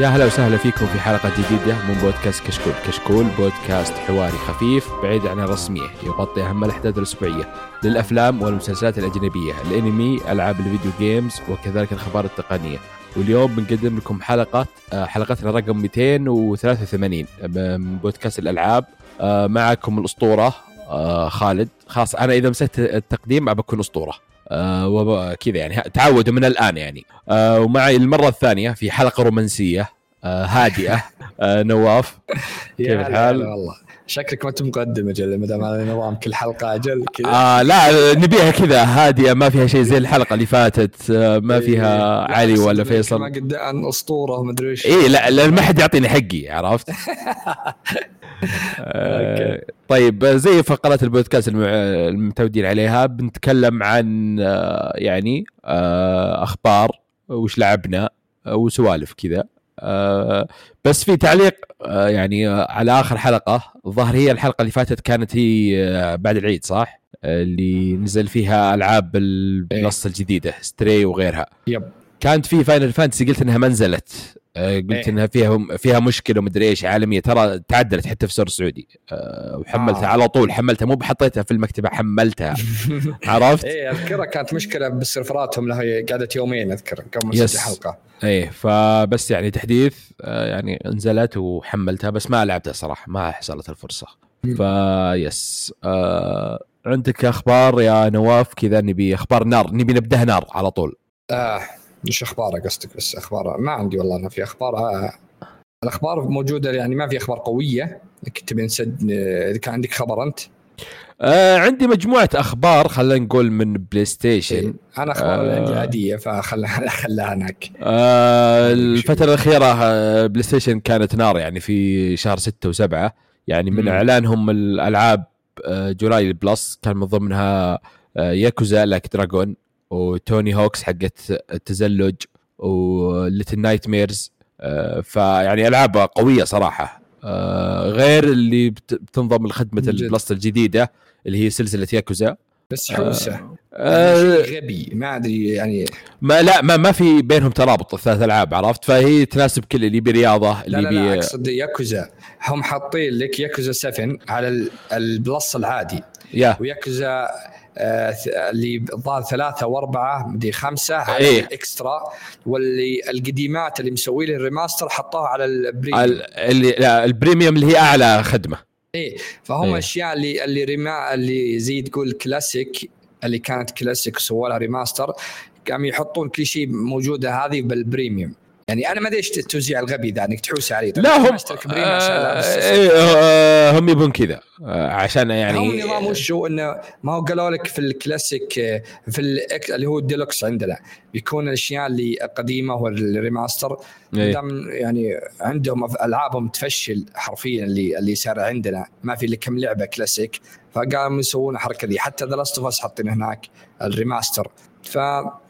يا هلا وسهلا فيكم في حلقة جديدة من بودكاست كشكول. كشكول بودكاست حواري خفيف بعيد عن الرسمية يغطي أهم الأحداث الأسبوعية للأفلام والمسلسلات الأجنبية الأنمي ألعاب الفيديو جيمز وكذلك الأخبار التقنية. واليوم بنقدم لكم حلقة آه، حلقتنا رقم 283 من بودكاست الألعاب. آه، معكم الأسطورة آه، خالد. خلاص أنا إذا مسكت التقديم بكون أسطورة. آه وكذا يعني تعودوا من الآن يعني. آه ومعي المرة الثانية في حلقة رومانسية آه هادئة آه نواف. كيف الحال؟ والله. شكلك ما انت مقدم أجل ما دام على نظام كل حلقة أجل كذا. آه لا نبيها كذا هادئة ما فيها شيء زي الحلقة اللي فاتت آه ما إيه، فيها إيه علي ولا فيصل. ما قدام أسطورة ما إيش. اي لا ما حد يعطيني حقي عرفت؟ آه طيب زي فقرات البودكاست المتعودين عليها بنتكلم عن آه يعني آه أخبار وش لعبنا وسوالف كذا. بس في تعليق يعني على آخر حلقة. الظاهر هي الحلقة اللي فاتت كانت هي بعد العيد صح؟ اللي نزل فيها ألعاب إيه. الجديدة Stray وغيرها. yep. كانت في Final Fantasy قلت إنها ما نزلت. قلت إيه. إنها فيها فيها مشكلة ومدري إيش عالمية. ترى تعدلت حتى في store السعودي. أه وحملتها آه. على طول حملتها مو بحطيتها في المكتبة حملتها. عرفت؟ إيه أذكرها كانت مشكلة بالسيرفراتهم لها قعدت يومين اذكر قبل ما حلقة. إيه فبس يعني تحديث آه يعني نزلت وحملتها بس ما لعبتها صراحة ما حصلت الفرصة. فيس آه عندك أخبار يا نواف؟ كذا نبي أخبار نار نبي نبدأها نار على طول. آه مش أخبار قصدك بس أخبار. ما عندي والله أنا في أخبار آه. الأخبار موجودة يعني ما في أخبار قوية. لكن تبي نسد إذا كان عندك خبر أنت؟ آه عندي مجموعة أخبار خلينا نقول من PlayStation إيه. أنا أخبار آه عندي عادية فخلها خلها هناك. آه الفترة الأخيرة آه، PlayStation كانت نار يعني في شهر ستة وسبعة. يعني من م. إعلانهم الألعاب آه July Plus كان من ضمنها آه Yakuza Like a Dragon. و Tony Hawk's حقت التزلج و Little Nightmares فيعني العاب قوية صراحة. آه، غير اللي بتنضم لخدمة ال Plus الجديدة اللي هي سلسلة ياكوزا. بس حوسة. آه, آه غبي. ما أدري يعني. ما لا ما ما في بينهم ترابط الثلاث ألعاب عرفت؟ فهي تناسب كل اللي يبي رياضة اللي لا لا, لا أقصد ياكوزا. هم حاطين لك ياكوزا 7 على ال Plus العادي. yeah. و Yakuza آه، اللي الظاهر ثلاثة وأربعة مدري خمسة على إيه؟ ال Extra واللي القديمات اللي مسوي لي ال remaster حطوها على ال premium اللي لا ال premium اللي هي أعلى خدمة إيه فهم إيه؟ أشياء اللي اللي rema اللي زي تقول كلاسيك اللي كانت كلاسيك وسووا لها remaster قاموا يحطون كل شيء موجودة هذه بال premium يعني أنا ما أدري إيش التوزيع الغبي ذا إنك تحوس عليه. لا هم آه إيه آه هم يبون كذا آه عشان يعني هو النظام وش هو؟ إنه ما هو قالوا لك في الكلاسيك آه، في اللي هو الديلوكس عندنا بيكون الأشياء اللي قديمة وال remaster إيه. دام يعني عندهم ألعابهم تفشل حرفيا اللي اللي صار عندنا. ما في إلا كم لعبة كلاسيك. فقاموا يسوون الحركة دي حتى The Last of حاطين هناك ال remaster. ف آه،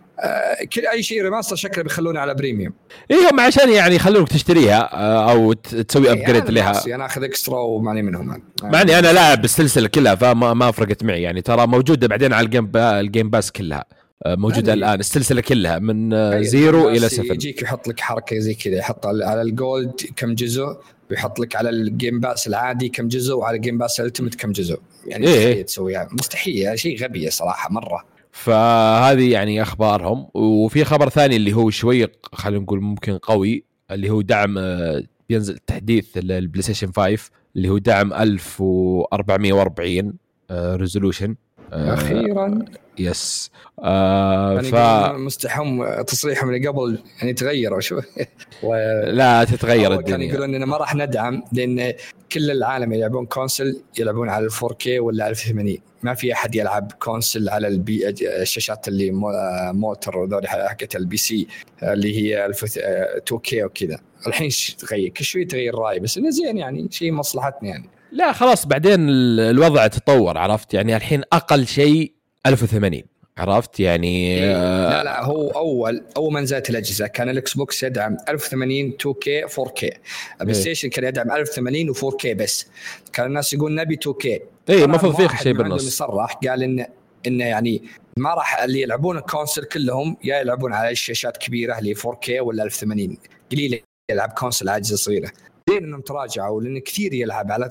كل أي شيء remaster شكله بيخلونه على premium. اي هم عشان يعني يخلونك تشتريها آه، أو تسوي upgrade إيه لها. أنا أخذ extra وماني منهم. معني أنا لاعب السلسله كلها فما ما فرقت معي. يعني ترى موجودة بعدين على ال Game Pa ال Game Pass كلها. آه، موجودة يعني الآن السلسلة كلها من zero إلى seven يجيك يحط لك حركة زي كذا يحط على ال Gold كم جزء ويحط لك على ال Game Pass العادي كم جزء وعلى ال Game Pass ال Ultimate كم جزء. يعني إيه؟ تسويها. مستحيل شيء غبي صراحة مرة. فهذه يعني أخبارهم. وفي خبر ثاني اللي هو شوي خلينا نقول ممكن قوي اللي هو دعم آه، بينزل تحديث البلاي ستيشن 5 اللي هو دعم 1440 resolution أخيرا. yes. آه يعني ف مستحم تصريحهم اللي قبل يعني تغيروا شوي و... لا تتغير الدنيا كانوا يقولون اننا ما راح ندعم لأن كل العالم يلعبون console يلعبون على ال 4K ولا 1080 ما في أحد يلعب console على ال P الشاشات اللي monitor وذول حقت ال PC اللي هي 2K وكذا. الحين تغير؟ كل شوي تغير رأي بس إنه زين يعني شيء مصلحتنا يعني. لا خلاص بعدين الوضع تطور عرفت؟ يعني الحين أقل شيء 1080 عرفت؟ يعني إيه. لا لا هو أول أول ما نزلت الأجهزة كان الإكس بوكس يدعم 1080 2K 4K البلاي ستيشن كان يدعم 1080 و4K بس. كان الناس يقول نبي 2K اي المفروض في شيء بالنص. يصرح قال ان انه يعني ما راح اللي يلعبون ال console كلهم يا يلعبون على الشاشات كبيرة اللي 4K ولا 1080 قليله يلعب console على أجهزة صغيره زين انهم تراجعوا لأن كثير يلعب على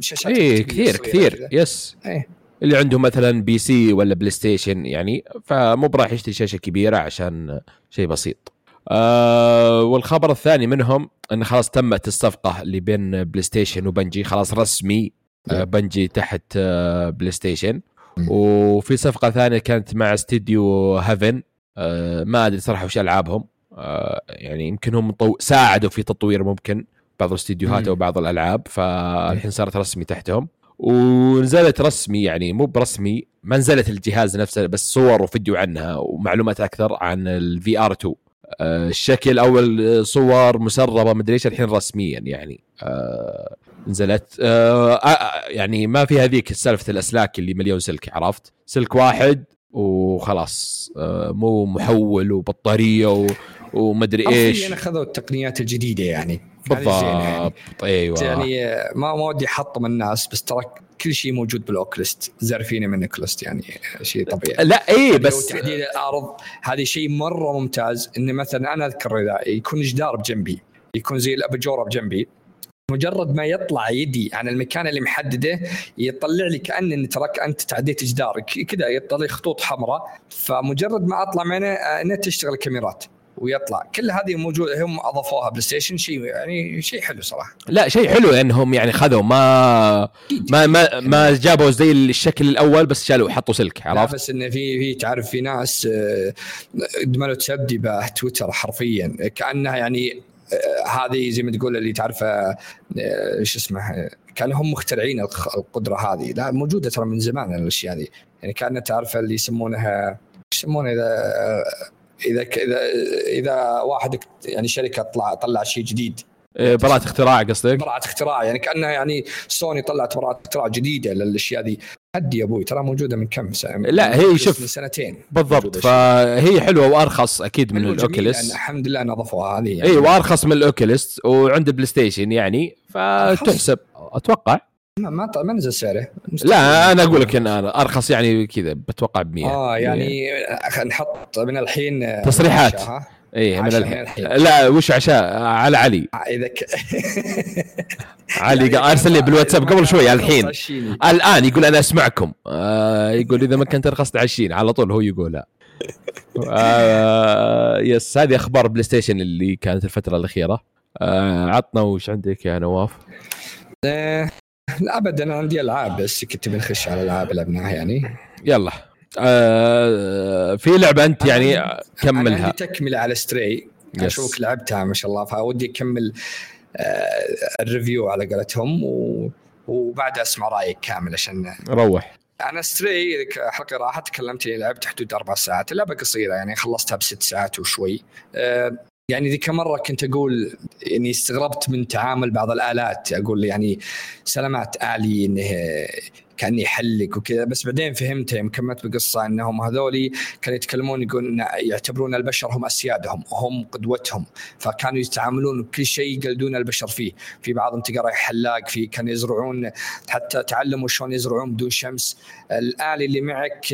شاشات اي كثير كثير. yes إيه. اللي عنده مثلا PC ولا بلاي ستيشن يعني فمو براح يشتري شاشة كبيرة عشان شيء بسيط. آه والخبر الثاني منهم انه خلاص تمت الصفقة اللي بين بلاي ستيشن وبنجي. خلاص رسمي آه بنجي تحت آه بلاي ستيشن وفي صفقة ثانية كانت مع استديو هيفن آه ما أدري صراحة وش ألعابهم. آه يعني يمكن هم طو... ساعدوا في تطوير ممكن. بعض الاستديوهات أو بعض الألعاب فالحين صارت رسمي تحتهم. ونزلت رسمي يعني مو برسمي ما نزلت الجهاز نفسه بس صور وفيديو عنها ومعلومات أكثر عن ال VR 2 الشكل أول صور مسربة مدري إيش الحين رسميا يعني. آه نزلت. آه يعني ما في هذيك سالفة الأسلاك اللي مليون سلك عرفت؟ سلك واحد وخلاص. آه مو محول وبطارية ومدري إيش. اخذوا التقنيات الجديدة يعني. بالضبط. يعني. أيوه. يعني ما ما ودي أحطم الناس بس ترى كل شيء موجود بالاوكلست زارفين من اوكلست يعني شيء طبيعي. لا اي بس تحديد الأرض هذه شيء مرة ممتاز إن مثلا أنا أذكر اذا يكون جدار بجنبي يكون زي الاباجوره بجنبي مجرد ما يطلع يدي عن المكان اللي محدده يطلع لي كأن ترك أنت تعديت جدار كذا يطلع خطوط حمراء فمجرد ما أطلع منه إنها تشتغل الكاميرات. ويطلع. كل هذه موجوده هم أضافوها بلاي ستيشن شيء يعني شيء حلو صراحة. لا شيء حلو إنهم يعني خذوا ما ما ما, ما جابوا زي الشكل الأول بس شالوا حطوا سلك عرفت؟ بس انه في في تعرف في ناس آه، دملوا تسبدي تويتر حرفيا. كأنها يعني آه، هذه زي ما تقول اللي تعرفه آه، شو اسمه كانوا هم مخترعين القدرة هذه. لا موجودة ترى من زمان الأشياء هذه. يعني كأنها تعرف اللي يسمونها يسمونها إذا إذا إذا واحد يعني شركة طلع طلع شيء جديد. إيه، براءة اختراع قصدك؟ براءة اختراع يعني كانها يعني سوني طلعت براءة اختراع جديدة للأشياء ذي حد يا أبوي ترى موجودة من كم سنة؟ لا هي شوف من سنتين. بالضبط فهي حلوة وأرخص أكيد من ال Oculus الحمد لله نظفوها هذه يعني. اي وأرخص من ال Oculus وعند بلاي ستيشن يعني فتحسب. أتوقع. ما ما ما نزل سعره. لا أنا أقول لك إن أرخص يعني كذا بتوقع ب 100 آه يعني إيه. نحط من الحين تصريحات. اي من الحين. الحين. لا وش عشاء؟ على علي. آه، إذا ك... علي أرسل لي بالواتساب قبل شوي الحين. الآن يقول أنا أسمعكم. آه يقول إذا ما كنت ارخص تعشين على طول هو يقولها. آه yes هذه أخبار بلاي ستيشن اللي كانت الفترة الأخيرة. آه عطنا وش عندك يا نواف؟ آه، ابدا أنا عندي ألعاب بس كنت بنخش على ألعاب لعبناها يعني. يلا. آه في لعبة أنت يعني كملها. أنا عندي تكملة على Stray أشوفك لعبتها ما شاء الله. فودي أكمل آه ال review على قولتهم و... وبعدها أسمع رأيك كامل عشان روح. أنا Stray حلقة راحت تكلمت لعبت حدود أربع ساعات اللعبه قصيرة يعني خلصتها بست ساعات وشوي. آه يعني ذيك مرة كنت أقول يعني استغربت من تعامل بعض الآلات أقول يعني سلامات آلي إنه كان يحلق وكذا بس بعدين فهمت يوم كملت بقصه إنهم هذولي كانوا يتكلمون يقولون يعتبرون البشر هم أسيادهم وهم قدوتهم فكانوا يتعاملون بكل شيء يقلدون البشر فيه. في بعضهم تقرا حلاق في كانوا يزرعون حتى تعلموا شلون يزرعون بدون شمس. الآلي اللي معك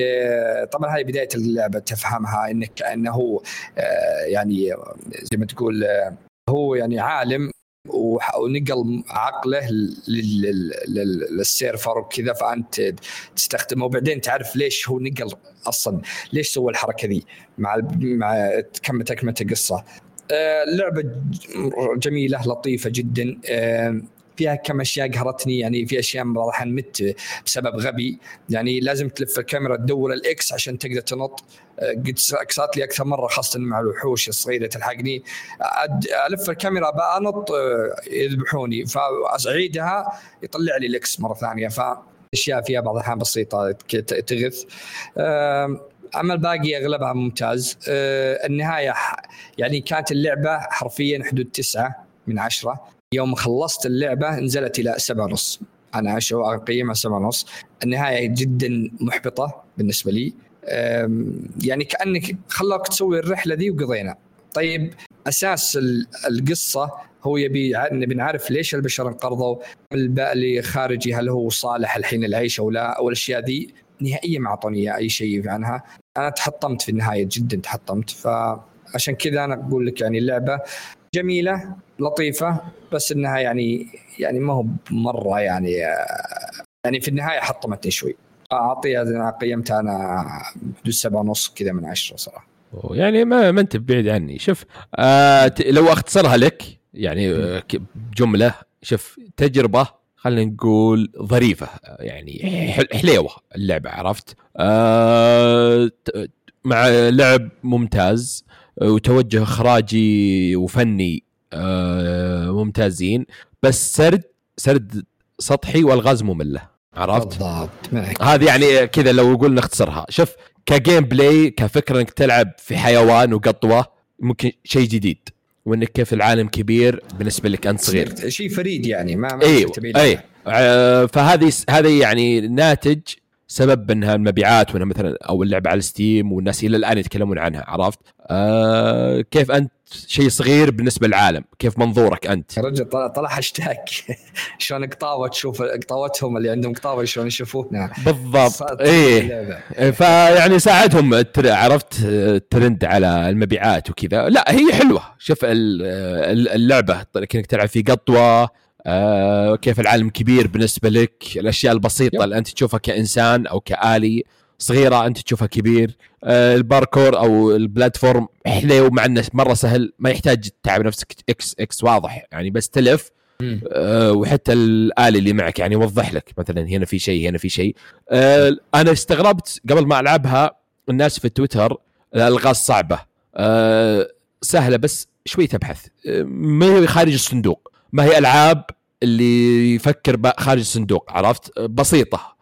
طبعا هذه بداية اللعبة تفهمها انك كانه يعني زي ما تقول هو يعني عالم ونقل عقله للسيرفر وكذا فأنت تستخدمه. وبعدين تعرف ليش هو نقل أصلا ليش سوى الحركة ذي مع مع كم تكملة اللعبه آه، جميلة لطيفة جدا. آه، فيها كم أشياء قهرتني يعني في أشياء راح مت بسبب غبي. يعني لازم تلف الكاميرا تدور ال X عشان تقدر تنط. آه، قد صارت لي أكثر مرة خاصة مع الوحوش الصغيرة تلحقني. ألف الكاميرا بانط آه، يذبحوني. فأعيدها يطلع لي ال X مرة ثانية. ف اشياء فيها بعض الأحيان بسيطة تغث. أما الباقي أغلبها ممتاز. آه، النهاية يعني كانت اللعبة حرفيا حدود تسعة من عشرة. يوم خلصت اللعبة نزلت إلى سبعة ونص. أنا اقيمها سبعة ونص؟ النهاية جدا محبطة بالنسبة لي. يعني كأنك خلاك تسوي الرحلة دي وقضينا. طيب أساس القصة هو يبي نبي نعرف ليش البشر انقرضوا الباء خارجي هل هو صالح الحين العيش أو لا؟ أو الاشياء ذي نهائيا ما أعطوني أي شيء عنها. أنا تحطمت في النهاية جدا تحطمت. فعشان كذا أنا أقول لك يعني اللعبة جميلة لطيفة بس إنها يعني يعني ما هو مرة يعني يعني في النهاية حطمتني شوي. اعطيها قيمتها أنا حدود سبعة ونص كذا من عشرة صراحة. يعني ما ما أنت بعيد عني. شوف آه لو أختصرها لك يعني آه، جملة شوف تجربة خلينا نقول ظريفة يعني حليوة اللعبة عرفت؟ آه مع لعب ممتاز. وتوجه اخراجي وفني آه ممتازين. بس سرد سرد سطحي والغاز ممله عرفت؟ بالضبط هذه يعني كذا لو قلنا نختصرها شوف ك gameplay كفكرة إنك تلعب في حيوان وقطوة ممكن شيء جديد. وإنك كيف العالم كبير بالنسبة لك أنت صغير. شيء فريد يعني ما, ما أيوه اي آه فهذه هذه يعني ناتج سبب انها المبيعات وأنها مثلا أو اللعبة على Steam والناس إلى الآن يتكلمون عنها عرفت؟ آه كيف أنت شيء صغير بالنسبة للعالم؟ كيف منظورك أنت؟ يا رجل طلع طلع هاشتاج شلون قطاوة تشوف قطاوتهم اللي عندهم قطاوة شلون يشوفونها بالضبط. إيه. فيعني ساعدهم عرفت؟ الترند على المبيعات وكذا. لا هي حلوة. شوف اللعبة كأنك تلعب في قطوة آه كيف العالم كبير بالنسبة لك؟ الأشياء البسيطة اللي أنت تشوفها كإنسان أو كآلي صغيرة أنت تشوفها كبير. آه الباركور أو ال platform حلو مع إنه مرة سهل ما يحتاج تتعب نفسك X X واضح. يعني بس تلف آه وحتى الآلي اللي معك يعني يوضح لك. مثلا هنا في شيء هنا في شيء. أنا استغربت قبل ما ألعبها الناس في تويتر الألغاز صعبة. سهلة بس شوي تبحث. ما هي خارج الصندوق؟ ما هي ألعاب؟ اللي يفكر خارج الصندوق عرفت؟ بسيطة.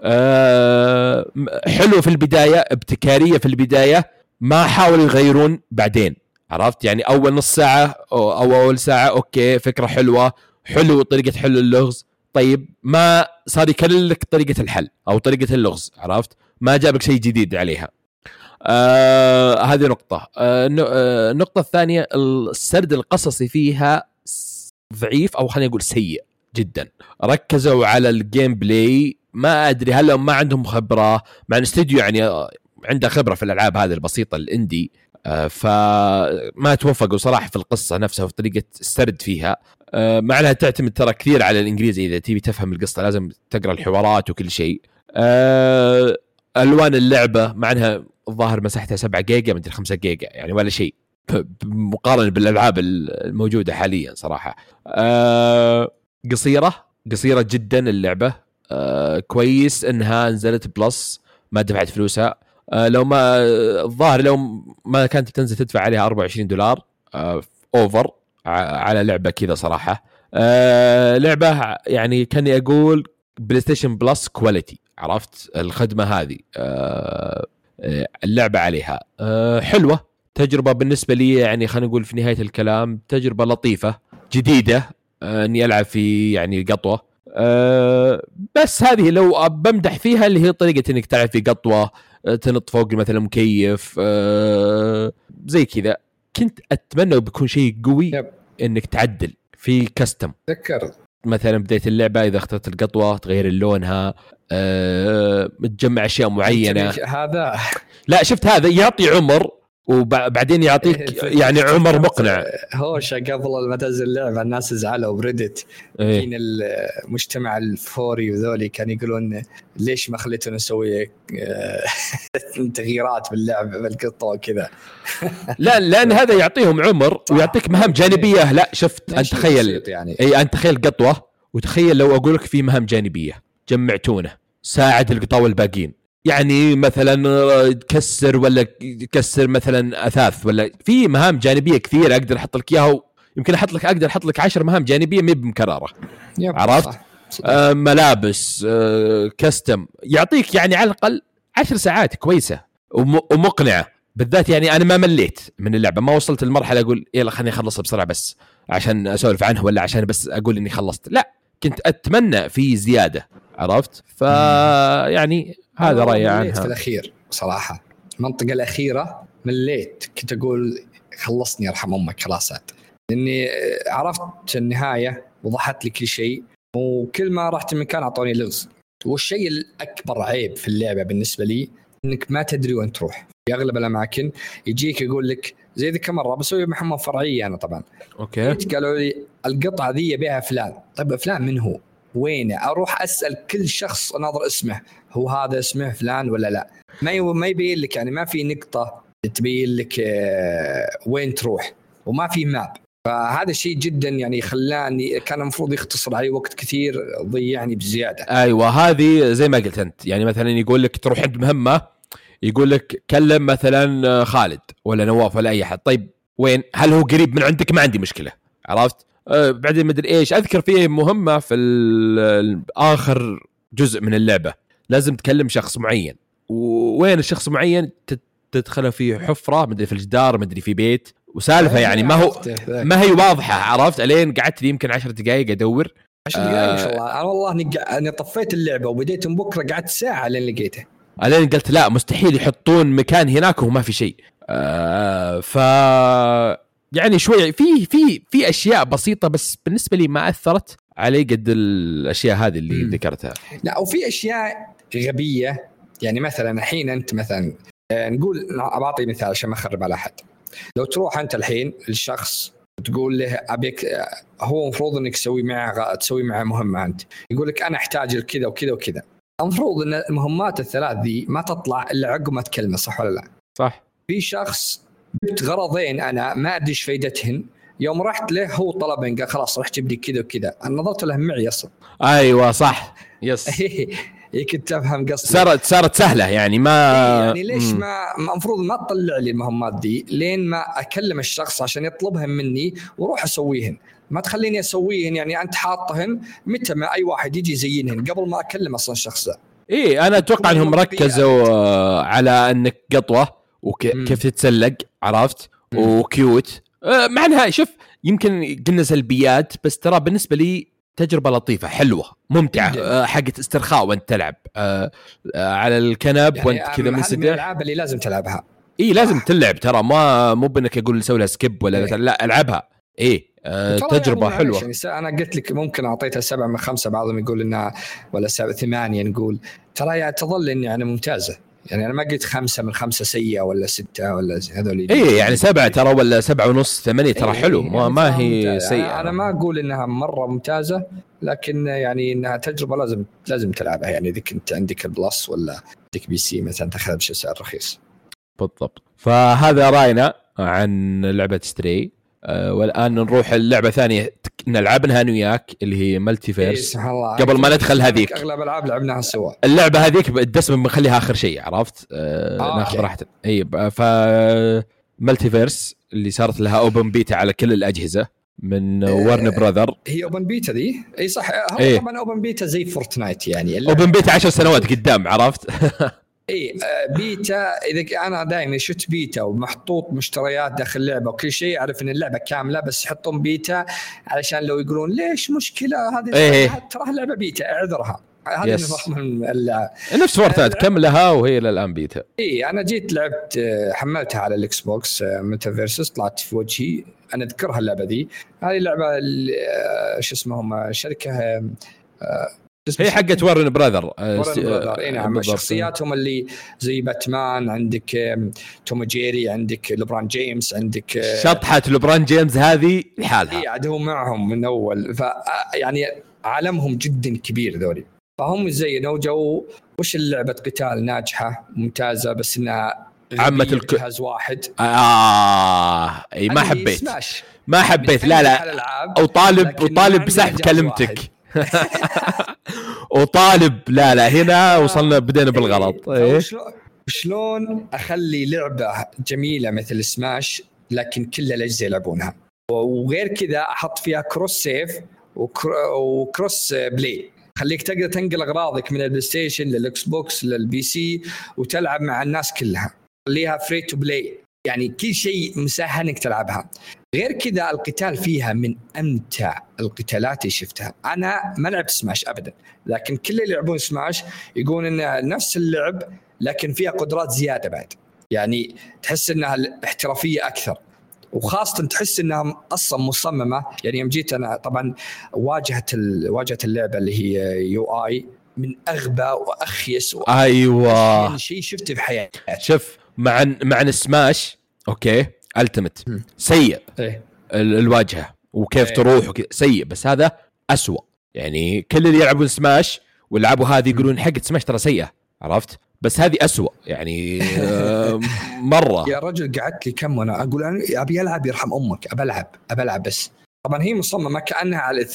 أه حلو في البداية ابتكارية في البداية ما حاولوا يغيرون بعدين عرفت؟ يعني أول نص ساعة أو أول ساعة أوكي فكرة حلوة حلو طريقة حل اللغز. طيب ما صار يكللك طريقة الحل أو طريقة اللغز عرفت؟ ما جابك شيء جديد عليها. آه هذه نقطة. آه, آه، النقطة الثانية السرد القصصي فيها ضعيف أو خلينا نقول سيء جدا. ركزوا على ال gameplay. ما أدري هل ما عندهم خبرة مع الاستديو يعني عنده خبرة في الألعاب هذه البسيطة ال indie آه، فما توفقوا صراحة في القصة نفسها وفي طريقة السرد فيها. آه، مع إنها تعتمد ترى كثير على الإنجليزي إذا تبي تفهم القصة لازم تقرأ الحوارات وكل شيء. آه، ألوان اللعبة مع إنها الظاهر مساحتها 7 جيجا مدري 5 جيجا يعني ولا شيء. مقارنة بالألعاب الموجودة حاليا صراحة. آه قصيرة قصيرة جدا اللعبة. آه كويس إنها نزلت Plus ما دفعت فلوسها. آه لو ما الظاهر لو ما كانت تنزل تدفع عليها 24 دولار آه over على لعبة كذا صراحة. آه لعبة يعني كاني أقول PlayStation Plus quality عرفت؟ الخدمة هذه. آه, آه، اللعبة عليها. آه حلوة. تجربة بالنسبة لي يعني خلينا نقول في نهاية الكلام تجربة لطيفة جديدة آه إني ألعب في يعني قطوة. آه بس هذه لو بمدح فيها اللي هي طريقة إنك تلعب في قطوة آه تنط فوق مثلا مكيف زي كذا. كنت أتمنى بيكون شيء قوي يب. إنك تعدل في كاستم تذكرت. مثلا بدايه اللعبة إذا اخترت القطوة تغير لونها أه تجمع أشياء معينة. هذا. لا شفت هذا؟ يعطي عمر. وبعدين يعطيك إيه، يعني عمر مقنع. هوشة قبل ما تنزل اللعبة الناس زعلوا بريدت إيه؟ المجتمع الفوري وذولي كانوا يقولون ليش ما خليتونا نسوي آه، تغييرات باللعب بالقطة وكذا. لا لأن هذا يعطيهم عمر ويعطيك مهام جانبية. لا شفت انت تخيل. يعني؟ اي أنت تخيل قطوة وتخيل لو أقول لك في مهام جانبية جمعتونه ساعد القطاوة الباقيين. يعني مثلا تكسر ولا تكسر مثلا أثاث ولا في مهام جانبية كثيره أقدر أحط لك إياها يمكن أحط لك أقدر أحط لك 10 مهام جانبية ما بمكرره عرفت؟ صح. صح. آه ملابس آه كستم يعطيك يعني على الأقل 10 ساعات كويسة ومقنعة بالذات يعني أنا ما مليت من اللعبة ما وصلت لمرحلة أقول يلا خليني أخلصها بسرعة بس عشان أسولف عنها ولا عشان بس أقول إني خلصت لا كنت أتمنى في زيادة عرفت فيعني هذا رأيي عنها. في الأخير صراحة المنطقة الأخيرة مليت كنت أقول خلصني يرحم أمك خلاص عاد لاني عرفت النهاية وضحت لي كل شيء وكل ما رحت المكان أعطوني لغز. والشيء الأكبر عيب في اللعبة بالنسبة لي إنك ما تدري وين تروح. في أغلب الأماكن يجيك يقول لك زي ذيك مرة بسوي مهمة فرعية أنا طبعا. okay. قالوا لي القطعة ذي بها فلان. طيب فلان من هو؟ وينه؟ أروح أسأل كل شخص اناظر اسمه هو هذا اسمه فلان ولا لا؟ ما ما يبين لك يعني ما في نقطة تبين لك آه، وين تروح وما في ماب فهذا الشيء جدا يعني خلاني كان المفروض يختصر علي وقت كثير ضيعني بزيادة. أيوه هذه زي ما قلت أنت يعني مثلا يقول لك تروح عند مهمة يقول لك كلم مثلا خالد ولا نواف ولا أي أحد. طيب وين؟ هل هو قريب من عندك؟ ما عندي مشكلة عرفت؟ أه بعدين مدري إيش. أذكر في مهمة في آخر جزء من اللعبة. لازم تكلم شخص معين. وين الشخص معين؟ تدخله في حفرة مدري في الجدار مدري في بيت. وسالفة يعني ما هو ما هي واضحة عرفت؟ ألين قعدت لي يمكن 10 دقائق أدور. 10 دقائق ما شاء الله. أنا والله أنا طفيت اللعبة وبديت من بكرة قعدت ساعة لين لقيته. ألين قلت لا مستحيل يحطون مكان هناك وما في شيء. آه ف يعني شوي في في في أشياء بسيطة بس بالنسبة لي ما أثرت علي قد الأشياء هذه اللي م. ذكرتها. لا وفي أشياء غبية. يعني مثلا الحين أنت مثلا آه، نقول بعطي مثال عشان ما أخرب على أحد. لو تروح أنت الحين للشخص تقول له أبيك هو المفروض إنك تسوي معه تسوي معه مهمة أنت. يقول لك أنا أحتاج لكذا وكذا وكذا. المفروض إن المهمات الثلاث ذي ما تطلع إلا عقب ما تكلمه صح ولا لا؟ صح. في شخص جبت غرضين أنا ما أدري إيش فائدتهن يوم رحت له هو طلبين قال خلاص روح جيب لي كذا وكذا. أنا نظرت له معي أصلا أيوه صح. yes إيه، كنت أفهم قصدي. صارت صارت سهلة يعني ما إيه يعني ليش. ما المفروض ما تطلع لي المهمات دي لين ما أكلم الشخص عشان يطلبهن مني وأروح أسويهن. ما تخليني أسويهن يعني أنت حاطهن متى ما أي واحد يجي يزينهن قبل ما أكلم أصلا الشخص ذا إيه أنا أتوقع إنهم ركزوا آه، على إنك قطوة. وكيف تتسلق عرفت؟ و cute. آه، مع انها شوف يمكن قلنا سلبيات بس ترى بالنسبة لي تجربة لطيفة حلوة ممتعة آه، حقت استرخاء وانت تلعب آه، على الكنب يعني وانت كذا منسدح من الألعاب اللي لازم تلعبها. إي لازم تلعب ترى ما مو بإنك أقول سوي لها skip ولا إيه. لا ألعبها. إي آه تجربة يعني حلوة. يعني أنا قلت لك ممكن أعطيتها سبعة من خمسة بعضهم يقول إنها ولا سبعة ثمانية نقول. ترى يعني تظل اني يعني ممتازة. يعني أنا ما قلت خمسة من خمسة سيئة ولا ستة ولا هذول اي يعني سبعة ترى ولا سبعة ونص ثمانية ترى إيه حلو. ما, يعني ما هي سيئة. أنا ما أقول إنها مرة ممتازة لكن يعني إنها تجربة لازم لازم تلعبها. يعني إذا كنت عندك ال Plus ولا عندك PC مثلا تاخذها بسعر رخيص. بالضبط. فهذا رأينا عن لعبة Stray والآن نروح اللعبه ثانية. نلعبها أنا وياك اللي هي MultiVersus إيه الله قبل ما ندخل هذيك. أغلب الالعاب لعبناها سوا. اللعبة هذيك الدسم بنخليها آخر شيء عرفت؟ آه, آه ناخذ راحتنا. اي ف MultiVersus اللي صارت لها open beta على كل الأجهزة من Warner Brother هي open beta ذي إي صح. هو إيه؟ طبعا open beta زي Fortnite يعني. open beta 10 سنوات قدام عرفت؟ اي آه، بيتا إذا أنا دائما شفت بيتا ومحطوط مشتريات داخل اللعبة وكل شيء أعرف إن اللعبة كاملة بس يحطون بيتا علشان لو يقولون ليش مشكلة؟ هذه إيه. ترى اللعبه بيتا اعذرها. هذا نظام اللعب نفس Fortnite كملها وهي للان بيتا. اي أنا جيت لعبت آه، حملتها على ال Xbox MultiVersus طلعت في وجهي. أنا أذكرها اللعبة دي هذه اللعبة آه، شو اسمهم؟ شركة هي حقت Warner Brother Warner Brother اي نعم شخصياتهم اللي زي باتمان عندك Tom Jerry عندك LeBron James عندك آه، شطحه LeBron James هذه لحالها. اي عاد هو معهم من أول. ف يعني عالمهم جدا كبير ذولي. فهم زينوا جو وش اللعبة قتال ناجحة؟ ممتازة بس إنها عامة الكل جهاز واحد. آه إي ما حبيت. سماش. ما حبيت. لا لا. وطالب وطالب بسحب كلمتك. وطالب لا لا هنا وصلنا بدينا بالغلط. إيه؟ شلون أخلي لعبة جميلة مثل سماش لكن كل الأجهزة يلعبونها. وغير كذا أحط فيها cross save و cross play خليك تقدر تنقل أغراضك من ال PlayStation لل Xbox لل PC وتلعب مع الناس كلها. خليها free to play يعني كل شيء مسهل إنك تلعبها. غير كذا القتال فيها من أمتع القتالات اللي شفتها. أنا ما لعبت سماش ابدا لكن كل اللي يلعبون سماش يقولون ان نفس اللعب لكن فيها قدرات زيادة بعد. يعني تحس إنها احترافية أكثر. وخاصة تحس إنها أصلا مصممة. يعني يوم جيت أنا طبعا واجهه واجهه اللعبة اللي هي UI من أغبى وأخيس أيوه. شيء شفته في حياتي شوف مع مع Smash okay. Ultimate سيء. إيه. الواجهة. وكيف إيه. تروح وكذا سيء. بس هذا أسوأ. يعني كل اللي يلعبون سماش ولعبوا هذه يقولون حق سماش ترى سيئة. عرفت؟ بس هذه أسوأ. يعني آه، مرة. يا رجل قعدت لي كم وأنا أقول أنا أبي ألعب يرحم أمك. ابى ألعب. ابى ألعب بس. طبعا هي مصممة كأنها على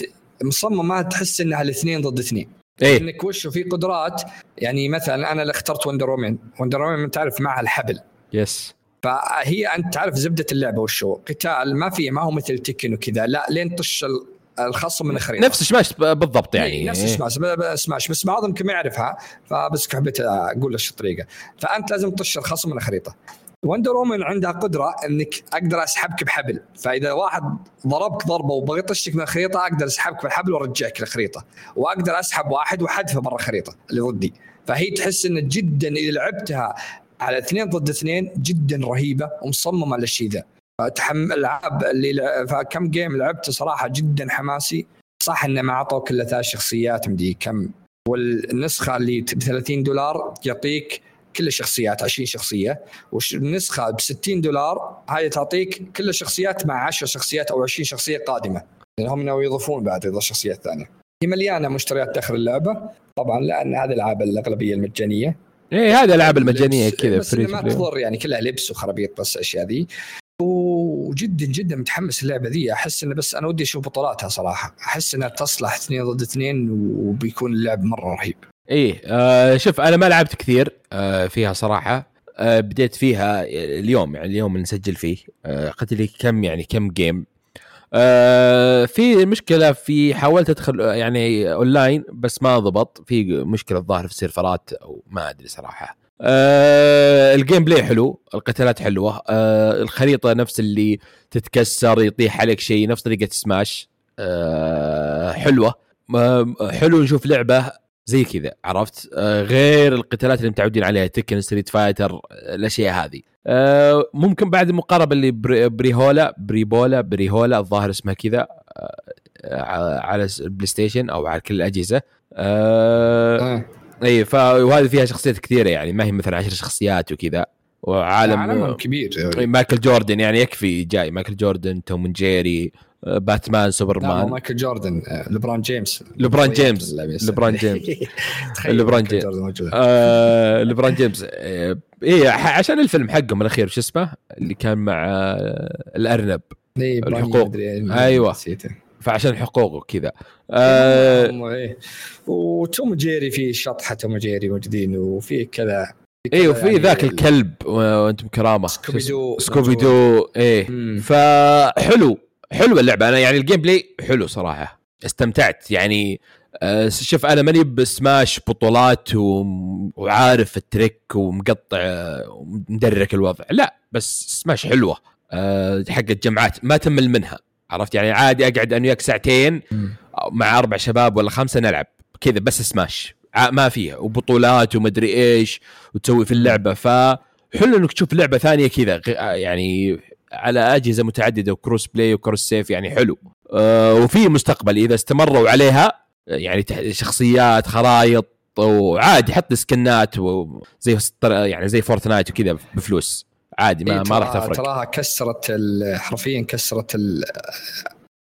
مصممة تحس إنها الاثنين ضد اثنين. إيه. إنك وش في قدرات. يعني مثلا أنا اللي اخترت Wonder Woman Wonder Woman تعرف معها الحبل. yes فهي أنت تعرف زبدة اللعبة وشو؟ قتال ما في ما هو مثل Tekken وكذا. لا لين طش ال- الخصم من الخريطة. نفس سماش بالضبط يعني. إيه، نفس إيه. سماش سماش. بس بعضهم يمكن ما يعرفها فبس حبيت أقول إيش الطريقة. فأنت لازم تطش الخصم من الخريطة. وندر وومن عندها قدرة إنك أقدر أسحبك بحبل. فإذا واحد ضربك ضربة وبغى يطشك من الخريطة أقدر أسحبك بالحبل وأرجعك للخريطة. وأقدر أسحب واحد وأحدفه برا الخريطة اللي ضدي. فهي تحس ان جدا إذا لعبتها على اثنين ضد اثنين جدا رهيبة ومصممة للشيء ذا. فتحم الألعاب اللي فكم game لعبته صراحة جدا حماسي. صح إنه ما اعطوا كل ثلاث شخصيات مدري كم. والنسخة اللي ب 30 دولار يعطيك كل الشخصيات 20 شخصية. والنسخة ب 60 دولار هاي تعطيك كل الشخصيات مع 10 شخصيات أو 20 شخصية قادمة. لأن هم ناوي يضيفون بعد إذا شخصيات ثانية. هي مليانة مشتريات داخل اللعبة. طبعا لأن هذه الألعاب الأغلبية المجانية. إيه هذه الألعاب المجانية كذا بس free ما. تضر يعني كلها لبس وخرابيط بس الاشياء ذي. وجدا جدا متحمس اللعبة ذي. أحس إنه بس أنا ودي أشوف بطولاتها صراحة. أحس إنها تصلح اثنين ضد اثنين وبيكون اللعب مرة رهيب. إيه آه شوف أنا ما لعبت كثير آه فيها صراحة. آه بديت فيها اليوم يعني اليوم اللي نسجل فيه. آه قلت لي كم يعني كم game آه في مشكلة في حاولت أدخل يعني اونلاين بس ما ضبط. في مشكلة الظاهر في السيرفرات أو ما أدري صراحة. آه ال gameplay حلو القتالات حلوة. آه الخريطة نفس اللي تتكسر يطيح عليك شيء نفس طريقة سماش. آه حلوة. آه حلو نشوف لعبة. زي كذا عرفت؟ آه غير القتالات اللي متعودين عليها Tekken Street Fighter آه، الأشياء هذه. آه ممكن بعد المقاربة اللي بري Brawlhalla Brawlhalla Brawlhalla الظاهر اسمها كذا آه على ال PlayStation أو على كل الأجهزة. آه آه. اي ف وهذه فيها شخصيات كثيرة يعني ما هي مثلا عشر شخصيات وكذا. وعالم عالمهم كبير إيه، مايكل جوردن يعني يكفي جاي مايكل جوردن توم جيري آه، باتمان سوبرمان مايكل جوردن آه، لبران جيمس لبران جيمس. لبران جيمس. تخيل لبران جيمس. آه لبران جيمس إيه عشان الفيلم حقهم الأخير شو اسمه اللي كان مع الأرنب إيه، الحقوق. نسيته. فعشان حقوقه وكذا آه إيه. وتوم جيري في شطحة توم جيري موجودين وفي كذا في إيه وفي يعني ذاك ال- الكلب وأنتم كرامة. سكوبي دو سكوبي دو إيه. فحلو. حلوة اللعبة. أنا يعني ال gameplay حلو صراحة. استمتعت. يعني آه، شوف أنا ماني بسماش بطولات وعارف ال trick ومقطع ومدرك الوضع. لا بس سماش حلوة. آه، حقت جمعات. ما تمل منها. عرفت؟ يعني عادي أقعد أنا وياك ساعتين. مع أربع شباب ولا خمسة نلعب. كذا بس سماش. ما فيها. وبطولات ومدري إيش وتسوي في اللعبة. فحلو إنك تشوف لعبة ثانية كذا غ- يعني على أجهزة متعددة و cross-play و cross-save يعني حلو. أه وفي مستقبل إذا استمروا عليها يعني تح- شخصيات خرائط وعادي حط سكنات وزي يعني زي Fortnite وكذا بفلوس. عادي ما, إيه، ما راح تفرق. تراها كسرت حرفيا كسرت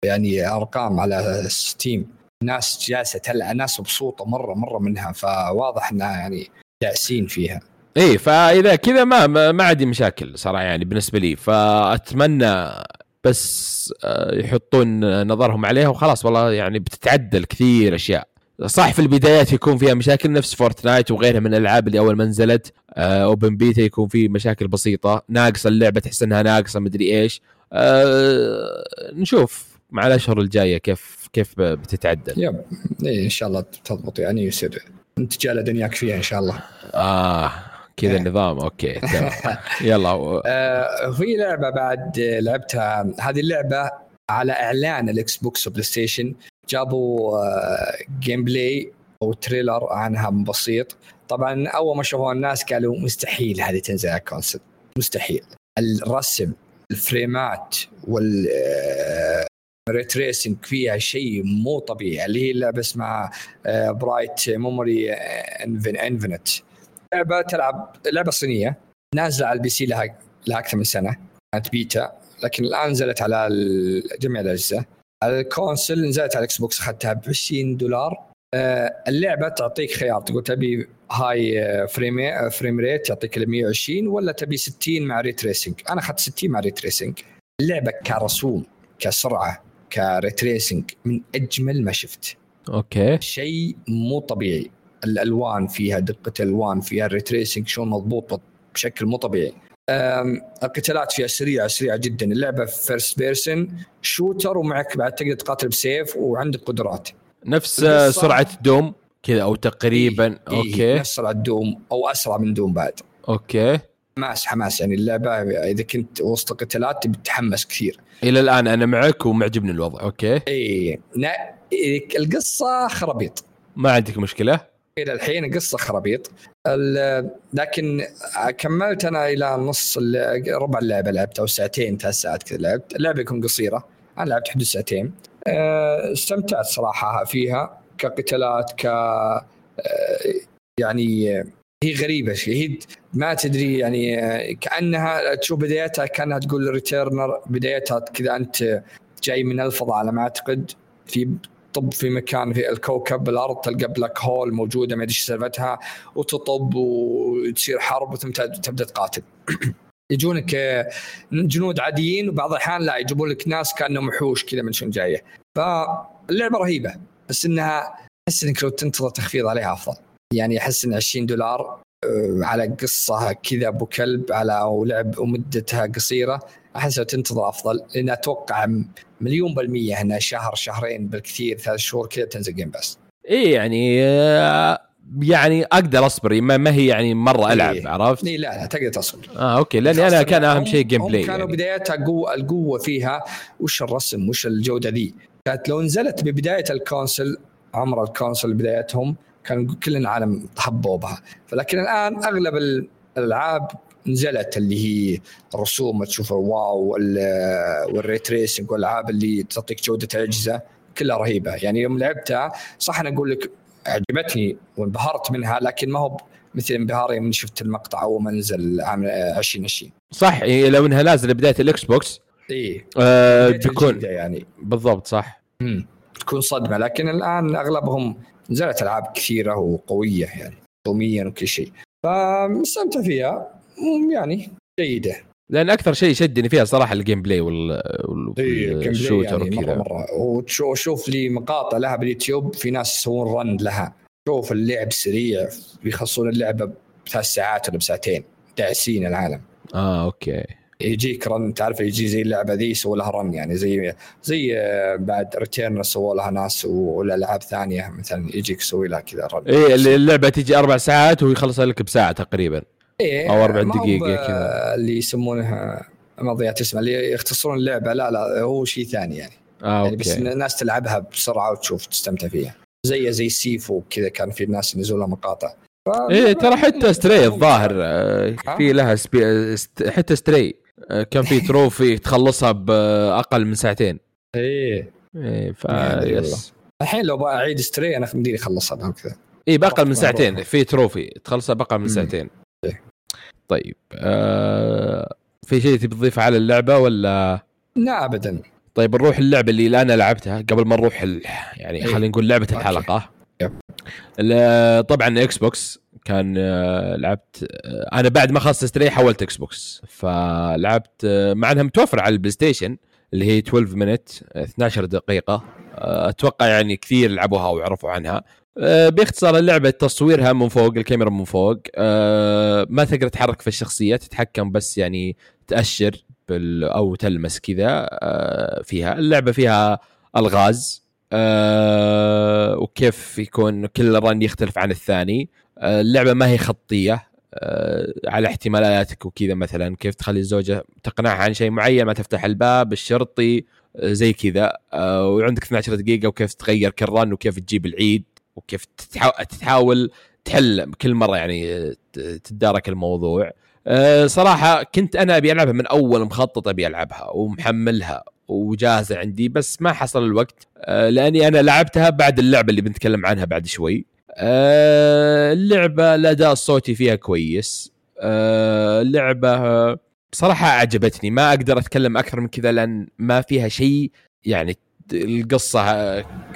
يعني أرقام على Steam. ناس جالسة تلعب ناس مبسوطة مرة مرة منها فواضح إنها يعني داعسين فيها. إيه فإذا كذا ما ما عندي مشاكل صراحة يعني بالنسبة لي. فأتمنى بس آه، يحطون نظرهم عليها وخلاص. والله يعني بتتعدل كثير أشياء. صح في البدايات يكون فيها مشاكل نفس Fortnite وغيرها من الألعاب اللي أول ما نزلت open beta يكون في مشاكل بسيطة. ناقصة اللعبة تحس إنها ناقصة مدري إيش. آه نشوف مع الأشهر الجاية كيف كيف بتتعدل. yep. إيه إن شاء الله تضبط يعني يصير انت جال دنياك فيها إن شاء الله. آه كذا إيه. النظام. okay تمام. يلا. آه في لعبة بعد آه، لعبتها. هذه اللعبة على إعلان ال Xbox و PlayStation. جابوا آه gameplay أو trailer عنها بسيط. طبعا أول ما شافوها الناس قالوا مستحيل هذه تنزل على ال console. مستحيل. الرسم الفريمات وال ray tracing فيها شيء مو طبيعي اللي هي اللعبة اسمها Bright Memory Infinite لعبة تلعب لعبة صينية نازلة على ال PC لها لها أكثر من سنة كانت بيتا لكن الآن نزلت على جميع الأجهزة. ال console نزلت على ال Xbox أخذتها ب 20 دولار. آه، اللعبة تعطيك خيار تقول تبي high frame frame rate يعطيك ال 120 ولا تبي 60 مع ray tracing أنا أخذت 60 مع ray tracing اللعبة كرسوم كسرعة ك ray tracing من أجمل ما شفت. okay. شيء مو طبيعي. الألوان فيها دقة الألوان فيها ال ray tracing شلون مضبوط بشكل مو طبيعي. القتالات فيها سريعة سريعة جدا. اللعبة first person shooter ومعك بعد تقدر تقاتل بسيف وعندك قدرات. نفس سرعة Doom كذا أو تقريبا. إيه okay. نفس سرعة Doom أو أسرع من Doom بعد. okay. حماس حماس. يعني اللعبة إذا كنت وسط قتالات بتتحمس كثير. إلى الآن أنا معك ومعجبني الوضع okay؟ إي. القصة خرابيط. ما عندك مشكلة؟ إلى الحين القصة خرابيط. لكن كملت أنا إلى نص ربع اللعبة. لعبت أو ساعتين ثلاث ساعات كذا لعبت. اللعبة يكون قصيرة. أنا لعبت حدود ساعتين. أه، استمتعت صراحة فيها كقتالات ك أه، يعني هي غريبة هي ما تدري يعني كأنها تشوف بدايتها كأنها تقول Returnal بدايتها كذا أنت جاي من الفضاء على ما أعتقد. في تطب في مكان في الكوكب الأرض تلقى black hole موجودة ما أدري سالفتها وتطب وتصير حرب وثم تبدأ تقاتل. يجونك جنود عاديين وبعض الأحيان لا يجيبون لك ناس كأنهم وحوش كذا من شون جاية. فاللعبه رهيبة بس إنها أحس إنك لو تنتظر تخفيض عليها أفضل. يعني أحس إن 20 دولار آه، على قصة كذا أبو كلب على ولعب ومدتها قصيرة أحس لو تنتظر أفضل لأن أتوقع مليون بالمية انها شهر شهرين بالكثير ثلاث شهور كذا تنزل Game Pass إي يعني آه، يعني أقدر أصبر ما, ما هي يعني مرة ألعب إيه. عرفت؟ إي لا لا تقدر تصبر آه okay لأني أنا كان أهم شيء gameplay كانوا يعني. بدايتها قوه القوة فيها وش الرسم وش الجودة ذي كانت لو نزلت ببداية ال console عمر ال console بدايتهم كان كل العالم حبوا بها فلكن الآن أغلب الألعاب نزلت اللي هي الرسوم تشوف ال wow وال ray tracing والألعاب اللي تعطيك جودة الأجهزة كلها رهيبة. يعني يوم لعبتها صح أنا أقول لك عجبتني وانبهرت منها لكن ما هو مثل انبهاري من شفت المقطع أول ما نزل عام 2020 صح إيه لو إنها نازلة بداية ال Xbox اي آه تكون يعني. بالضبط صح. مم. تكون صدمة. لكن الآن أغلبهم نزلت ألعاب كثيرة وقوية يعني يوميا وكل شيء. فمستمتع فيها يعني جيدة. لأن أكثر شيء شدني فيها صراحة ال gameplay وال shooter يعني وكذا مرة مرة. وشوف لي مقاطع لها باليوتيوب في ناس يسوون run لها. شوف اللعب سريع بيخلصون اللعبة بثلاث ساعات ولا بساعتين داعسين العالم. آه okay. يجيك run تعرف يجي زي اللعبة ذي يسوي لها run يعني زي زي آه، بعد Returnal سووا لها ناس ولا ألعاب ثانية مثلا يجيك يسوي لها كذا run إيه اللعبة تجي أربع ساعات ويخلصها لك بساعة تقريبا. إيه أو أربع دقائق كذا. اللي يسمونها ما ضيعت اسمها اللي يختصرون اللعبة لا لا هو شيء ثاني يعني. آه يعني بس الناس تلعبها بسرعة وتشوف تستمتع فيها. زي زي Sifu كذا كان في ناس ينزلون لها مقاطع. إيه ترى حتى Stray الظاهر آه، في لها spee... حتى Stray كان في trophy تخلصها بأقل من ساعتين. إيه. إيه ف yes. الحين لو أعيد Stray أنا مديني اخلصها كذا. اي بأقل من ساعتين في trophy تخلصها بأقل من ساعتين. إيه. طيب آه في شيء تبي تضيفه على اللعبة ولا؟ لا ابدا. طيب نروح اللعبة اللي أنا لعبتها قبل ما نروح ال... يعني إيه. خلينا نقول لعبة الحلقة. طبعا Xbox كان آه، لعبت آه، أنا بعد ما خلصت Stray حولت Xbox فلعبت آه، مع إنها متوفرة على ال PlayStation اللي هي 12 Minutes 12 دقيقة. أتوقع يعني كثير لعبوها وعرفوا عنها. باختصار اللعبة تصويرها من فوق الكاميرا من فوق. ما تقدر تحرك في الشخصية تتحكم بس يعني تأشر بال أو تلمس كذا فيها. اللعبة فيها ألغاز. وكيف يكون كل رن يختلف عن الثاني. اللعبة ما هي خطية آه، على احتمالاتك وكذا مثلا. كيف تخلي الزوجة تقنعها عن شيء معين ما تفتح الباب الشرطي آه، زي كذا. آه، وعندك 12 دقيقة وكيف تغير كل رن وكيف تجيب العيد وكيف تحاول تحل كل مرة يعني تتدارك الموضوع. صراحة كنت أنا أبي ألعبها من أول مخطط أبي ألعبها ومحملها وجاهزة عندي بس ما حصل الوقت. لأني أنا لعبتها بعد اللعبة اللي بنتكلم عنها بعد شوي. آه، اللعبة الاداء الصوتي فيها كويس. آه لعبه صراحة عجبتني ما أقدر أتكلم أكثر من كذا لأن ما فيها شيء. يعني القصة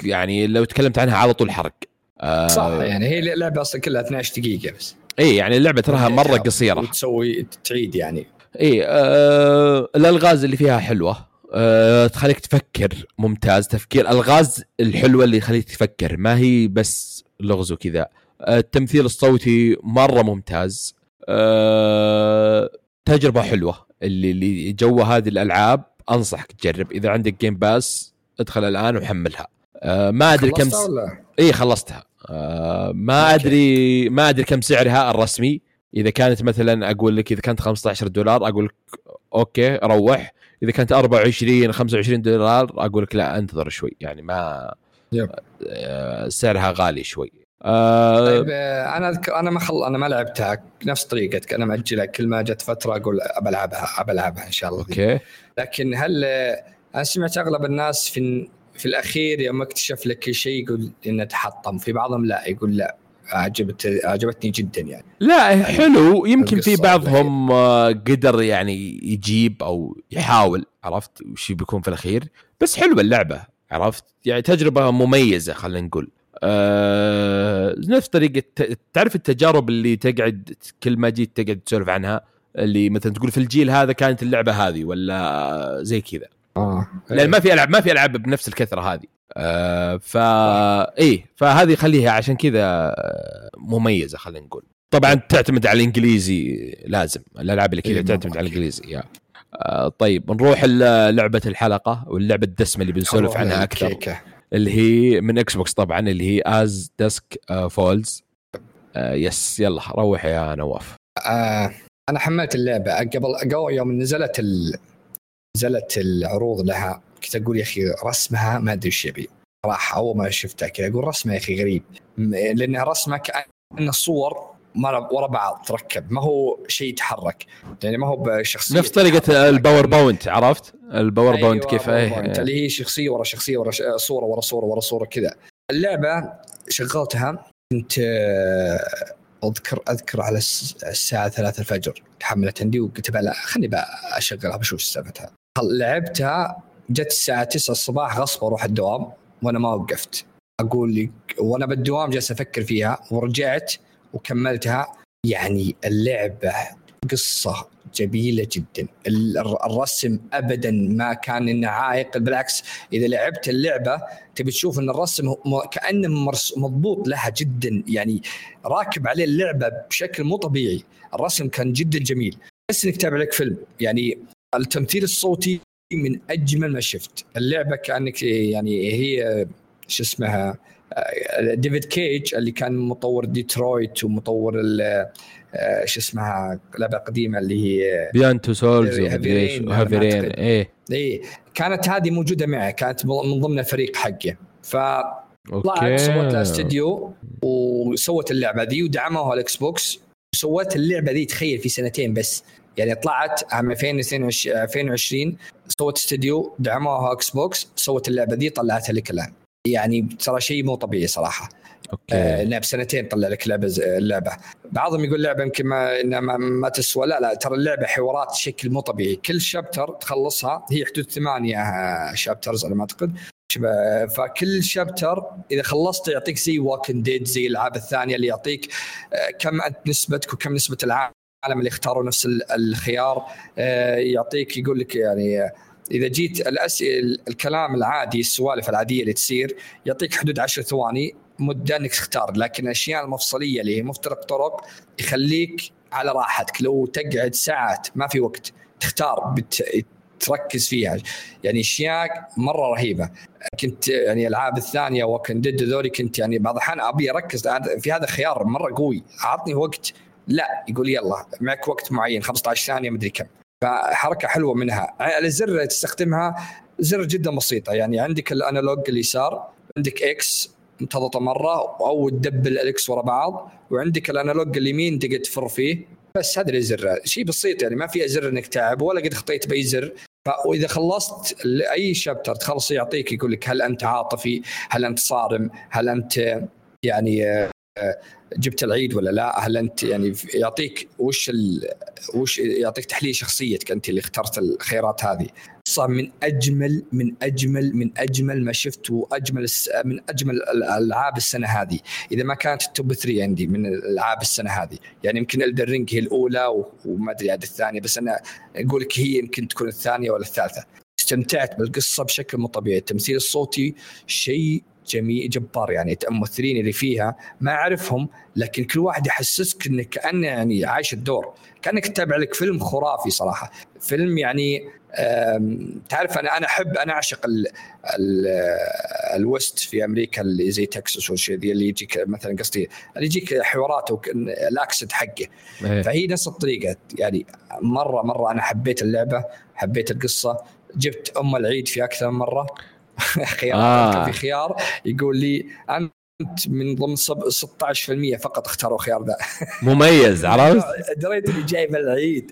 يعني لو تكلمت عنها على طول حرق. آه صح يعني هي اللعبه أصلا كلها 12 دقيقة بس. إي يعني اللعبة تراها مرة قصيرة. وتسوي تعيد يعني. إي آه الألغاز اللي فيها حلوة. أه تخليك تفكر ممتاز. تفكير الغاز الحلوة اللي تخليك تفكر. ما هي بس لغز وكذا التمثيل الصوتي مرة ممتاز. أه تجربة حلوة. اللي اللي جو هذه الألعاب أنصحك تجرب. إذا عندك Game Pass ادخل الآن وحملها. أه ما أدري كم س... إي خلصتها. أه ما. ادري ما أدري كم سعرها الرسمي. إذا كانت مثلا أقول لك إذا كانت 15 دولار أقول لك okay روح. إذا كانت 24 25 دولار أقول لك لا انتظر شوي. يعني ما يب. آه، سعرها غالي شوي. آه طيب آه، أنا أذكر أنا ما خل... أنا ما لعبتها نفس طريقتك أنا مأجلها كل ما جت فترة أقول بلعبها بلعبها إن شاء الله. okay. لكن هل آه، أنا سمعت أغلب الناس في في الأخير يوم اكتشف لك شيء يقول إنه تحطم في بعضهم لا يقول لا عجبت عجبتني جدا يعني. لا يعني حلو يمكن في بعضهم قدر يعني يجيب أو يحاول عرفت؟ وش بيكون في الأخير؟ بس حلوة اللعبة. عرفت؟ يعني تجربة مميزة خلينا نقول. آه نفس طريقة تعرف التجارب اللي تقعد كل ما جيت تقعد تسولف عنها؟ اللي مثلا تقول في الجيل هذا كانت اللعبة هذه ولا زي كذا. آه. لأن ما في ألعاب ما في ألعاب بنفس الكثرة هذه. آه فا إيه فهذه خليها عشان كذا مميزة خلينا نقول. طبعا تعتمد على الإنجليزي لازم الألعاب اللي كذا إيه تعتمد على الإنجليزي يا. آه طيب نروح لعبة الحلقة واللعبة الدسمة اللي بنسولف عنها أكثر. كيكة. اللي هي من Xbox طبعا اللي هي As Dusk Falls yes يلا روح يا نواف. آه أنا حملت اللعبة. قبل قبل يوم نزلت ال... نزلت العروض لها. كنت أقول يا أخي رسمها ما أدري إيش يبي. صراحة أول ما شفتها كذا أقول رسمها يا أخي غريب. لأن رسمه كأن الصور ورا بعض تركب ما هو شيء يتحرك. يعني ما هو بشخصية نفس طريقة ال PowerPoint عرفت؟ ال Power أيوة Point كيف؟ إيه اللي هي شخصية ورا شخصية ورا صورة ورا صورة ورا صورة كذا. اللعبة شغلتها كنت آه، اذكر أذكر على الساعة 3 الفجر. تحملت عندي وقلت لا خليني بقى أشغلها بشوف سالفتها. لعبتها جت الساعة 9 الصباح غصب أروح الدوام وأنا ما وقفت. أقول لك وأنا بالدوام جالس أفكر فيها ورجعت وكملتها. يعني اللعبة قصة جميلة جدا. الرسم ابدا ما كان إنه عائق بالعكس إذا لعبت اللعبة تبي تشوف إن الرسم كأنه مضبوط لها جدا. يعني راكب عليه اللعبة بشكل مو طبيعي. الرسم كان جدا جميل. بس إنك تتابع لك فيلم. يعني التمثيل الصوتي من أجمل ما شفت. اللعبة كأنك يعني هي شو اسمها؟ ديفيد كيج اللي كان مطور ديترويت ومطور آه، شو اسمها لعبة قديمة اللي هي Beyond Two Souls و Heavy Rain إيه. إيه. كانت هذه موجودة معه كانت من ضمن الفريق حقه ف طلعت سوت لها استديو وسوت اللعبة ذي ودعموها ال Xbox وسوت اللعبة ذي تخيل في سنتين بس. يعني طلعت عام 2020 سوت استديو دعموها Xbox سوت اللعبة ذي طلعتها لك الآن. يعني ترى شيء مو طبيعي صراحة. okay. آه بسنتين طلع لك لعبة اللعبة. بعضهم يقول لعبة يمكن ما انها ما, ما تسوى. لا لا ترى اللعبة حوارات بشكل مو طبيعي. كل chapter تخلصها هي حدود ثمانية شابترز على ما أعتقد. فكل شابتر إذا خلصت يعطيك زي واكن ديد زي الألعاب الثانية اللي يعطيك آه، كم نسبتك وكم نسبة العالم اللي اختاروا نفس الخيار. آه، يعطيك يقول لك يعني إذا جيت الأسئلة الكلام العادي السوالف العادية اللي تصير يعطيك حدود 10 ثواني مدة إنك تختار. لكن الأشياء المفصلية اللي هي مفترق طرق يخليك على راحتك. لو تقعد ساعات ما في وقت تختار بت... تركز فيها. يعني أشياء مرة رهيبة. كنت يعني الالعاب الثانية Walking Dead ذولي كنت يعني بعض الأحيان أبي أركز. في هذا خيار مرة قوي. اعطني وقت لا يقول يلا معك وقت معين 15 ثانية مدري كم. فحركة حلوة منها. الزر اللي تستخدمها زر جدا بسيطة. يعني عندك ال analog اليسار عندك X تضغطه مرة أو تدبل ال X ورا بعض وعندك ال analog اليمين تقدر تفر فيه. بس هذا الزر شيء بسيط يعني ما في زر إنك تعب ولا قد خطيت بأي زر. واذا خلصت اي شابتر تخلص يعطيك يقول لك هل أنت عاطفي؟ هل أنت صارم؟ هل أنت يعني جبت العيد ولا لا هل أنت يعني يعطيك وش ال... وش يعطيك تحليل شخصيتك أنت اللي اخترت الخيارات هذه؟ صار من أجمل من أجمل من أجمل ما شفت واجمل من أجمل الألعاب السنة هذه. إذا ما كانت ال top 3 عندي من الألعاب السنة هذه. يعني يمكن Elden Ring هي الأولى وما أدري عاد الثانية بس أنا أقول لك هي يمكن تكون الثانية ولا الثالثة. استمتعت بالقصة بشكل مو طبيعي. التمثيل الصوتي شيء جميل جبار يعني. الممثلين اللي فيها ما أعرفهم لكن كل واحد يحسسك إنك كأنه يعني عايش الدور. كأنك تتابع لك فيلم خرافي صراحة. فيلم يعني تعرف أنا أنا أحب أنا أعشق ال ال ال west في أمريكا اللي زي تكساس والشيء ذي اللي يجيك مثلا قصدي اللي يجيك حوارات ال accent حقه. إيه. فهي نفس الطريقة. يعني مرة مرة أنا حبيت اللعبة حبيت القصة. جبت أم العيد في أكثر من مرة. خيار آه. في خيار. يقول لي أنت من ضمن 16% فقط اختاروا خيار ذا. مميز عرفت؟ دريت اللي جايب العيد.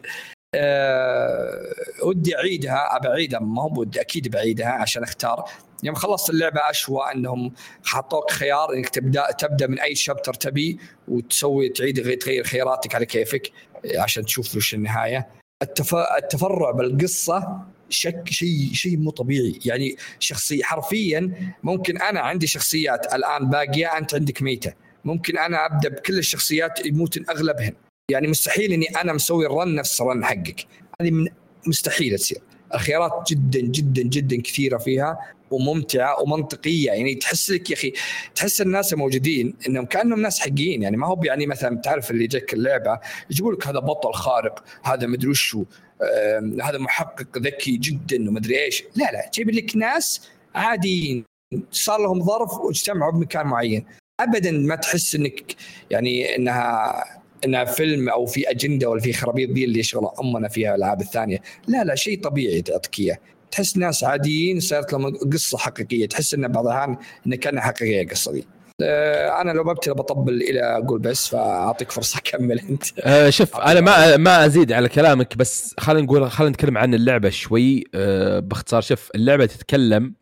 أه ودي أعيدها أبى أعيدها. ما هو ودي أكيد بعيدها عشان أختار. يوم خلصت اللعبة أشوى أنهم حطوك خيار إنك تبدأ تبدأ من أي شابتر تبي وتسوي تعيد تغير خياراتك على كيفك عشان تشوف وش النهاية. التف... التفرع بالقصة شك شيء شيء مو طبيعي. يعني شخصيه حرفيا ممكن أنا عندي شخصيات الآن باقية أنت عندك ميتة. ممكن أنا أبدأ بكل الشخصيات يموتن أغلبهن. يعني مستحيل إني أنا مسوي ال run نفس ال run حقك. هذه من مستحيل تصير. الخيارات جدا جدا جدا كثيرة فيها. وممتعة ومنطقية. يعني تحس لك يا أخي تحس الناس الموجودين إنهم كأنهم ناس حقيقيين. يعني ما هو يعني مثلا تعرف اللي جاك اللعبة يجيبوا لك هذا بطل خارق هذا مدري وشو هذا محقق ذكي جدا ومدري إيش. لا لا جايب لك ناس عاديين. صار لهم ظرف واجتمعوا بمكان معين. ابدا ما تحس إنك يعني إنها إنها فيلم أو في أجندة ولا في خرابيط دي اللي يشغل أمنا فيها الألعاب الثانية. لا لا شيء طبيعي تعطيك إياه. تحس ناس عاديين صارت لهم قصة حقيقية تحس إن بعض الاحيان انها كانها حقيقية القصة دي. آه، أنا لو ببتدي بطبل إلى أقول بس فأعطيك فرصة كمل أنت. أه شوف أنا ما ما أزيد على كلامك بس خلينا نقول خلينا نتكلم عن اللعبة شوي. أه باختصار شوف اللعبة تتكلم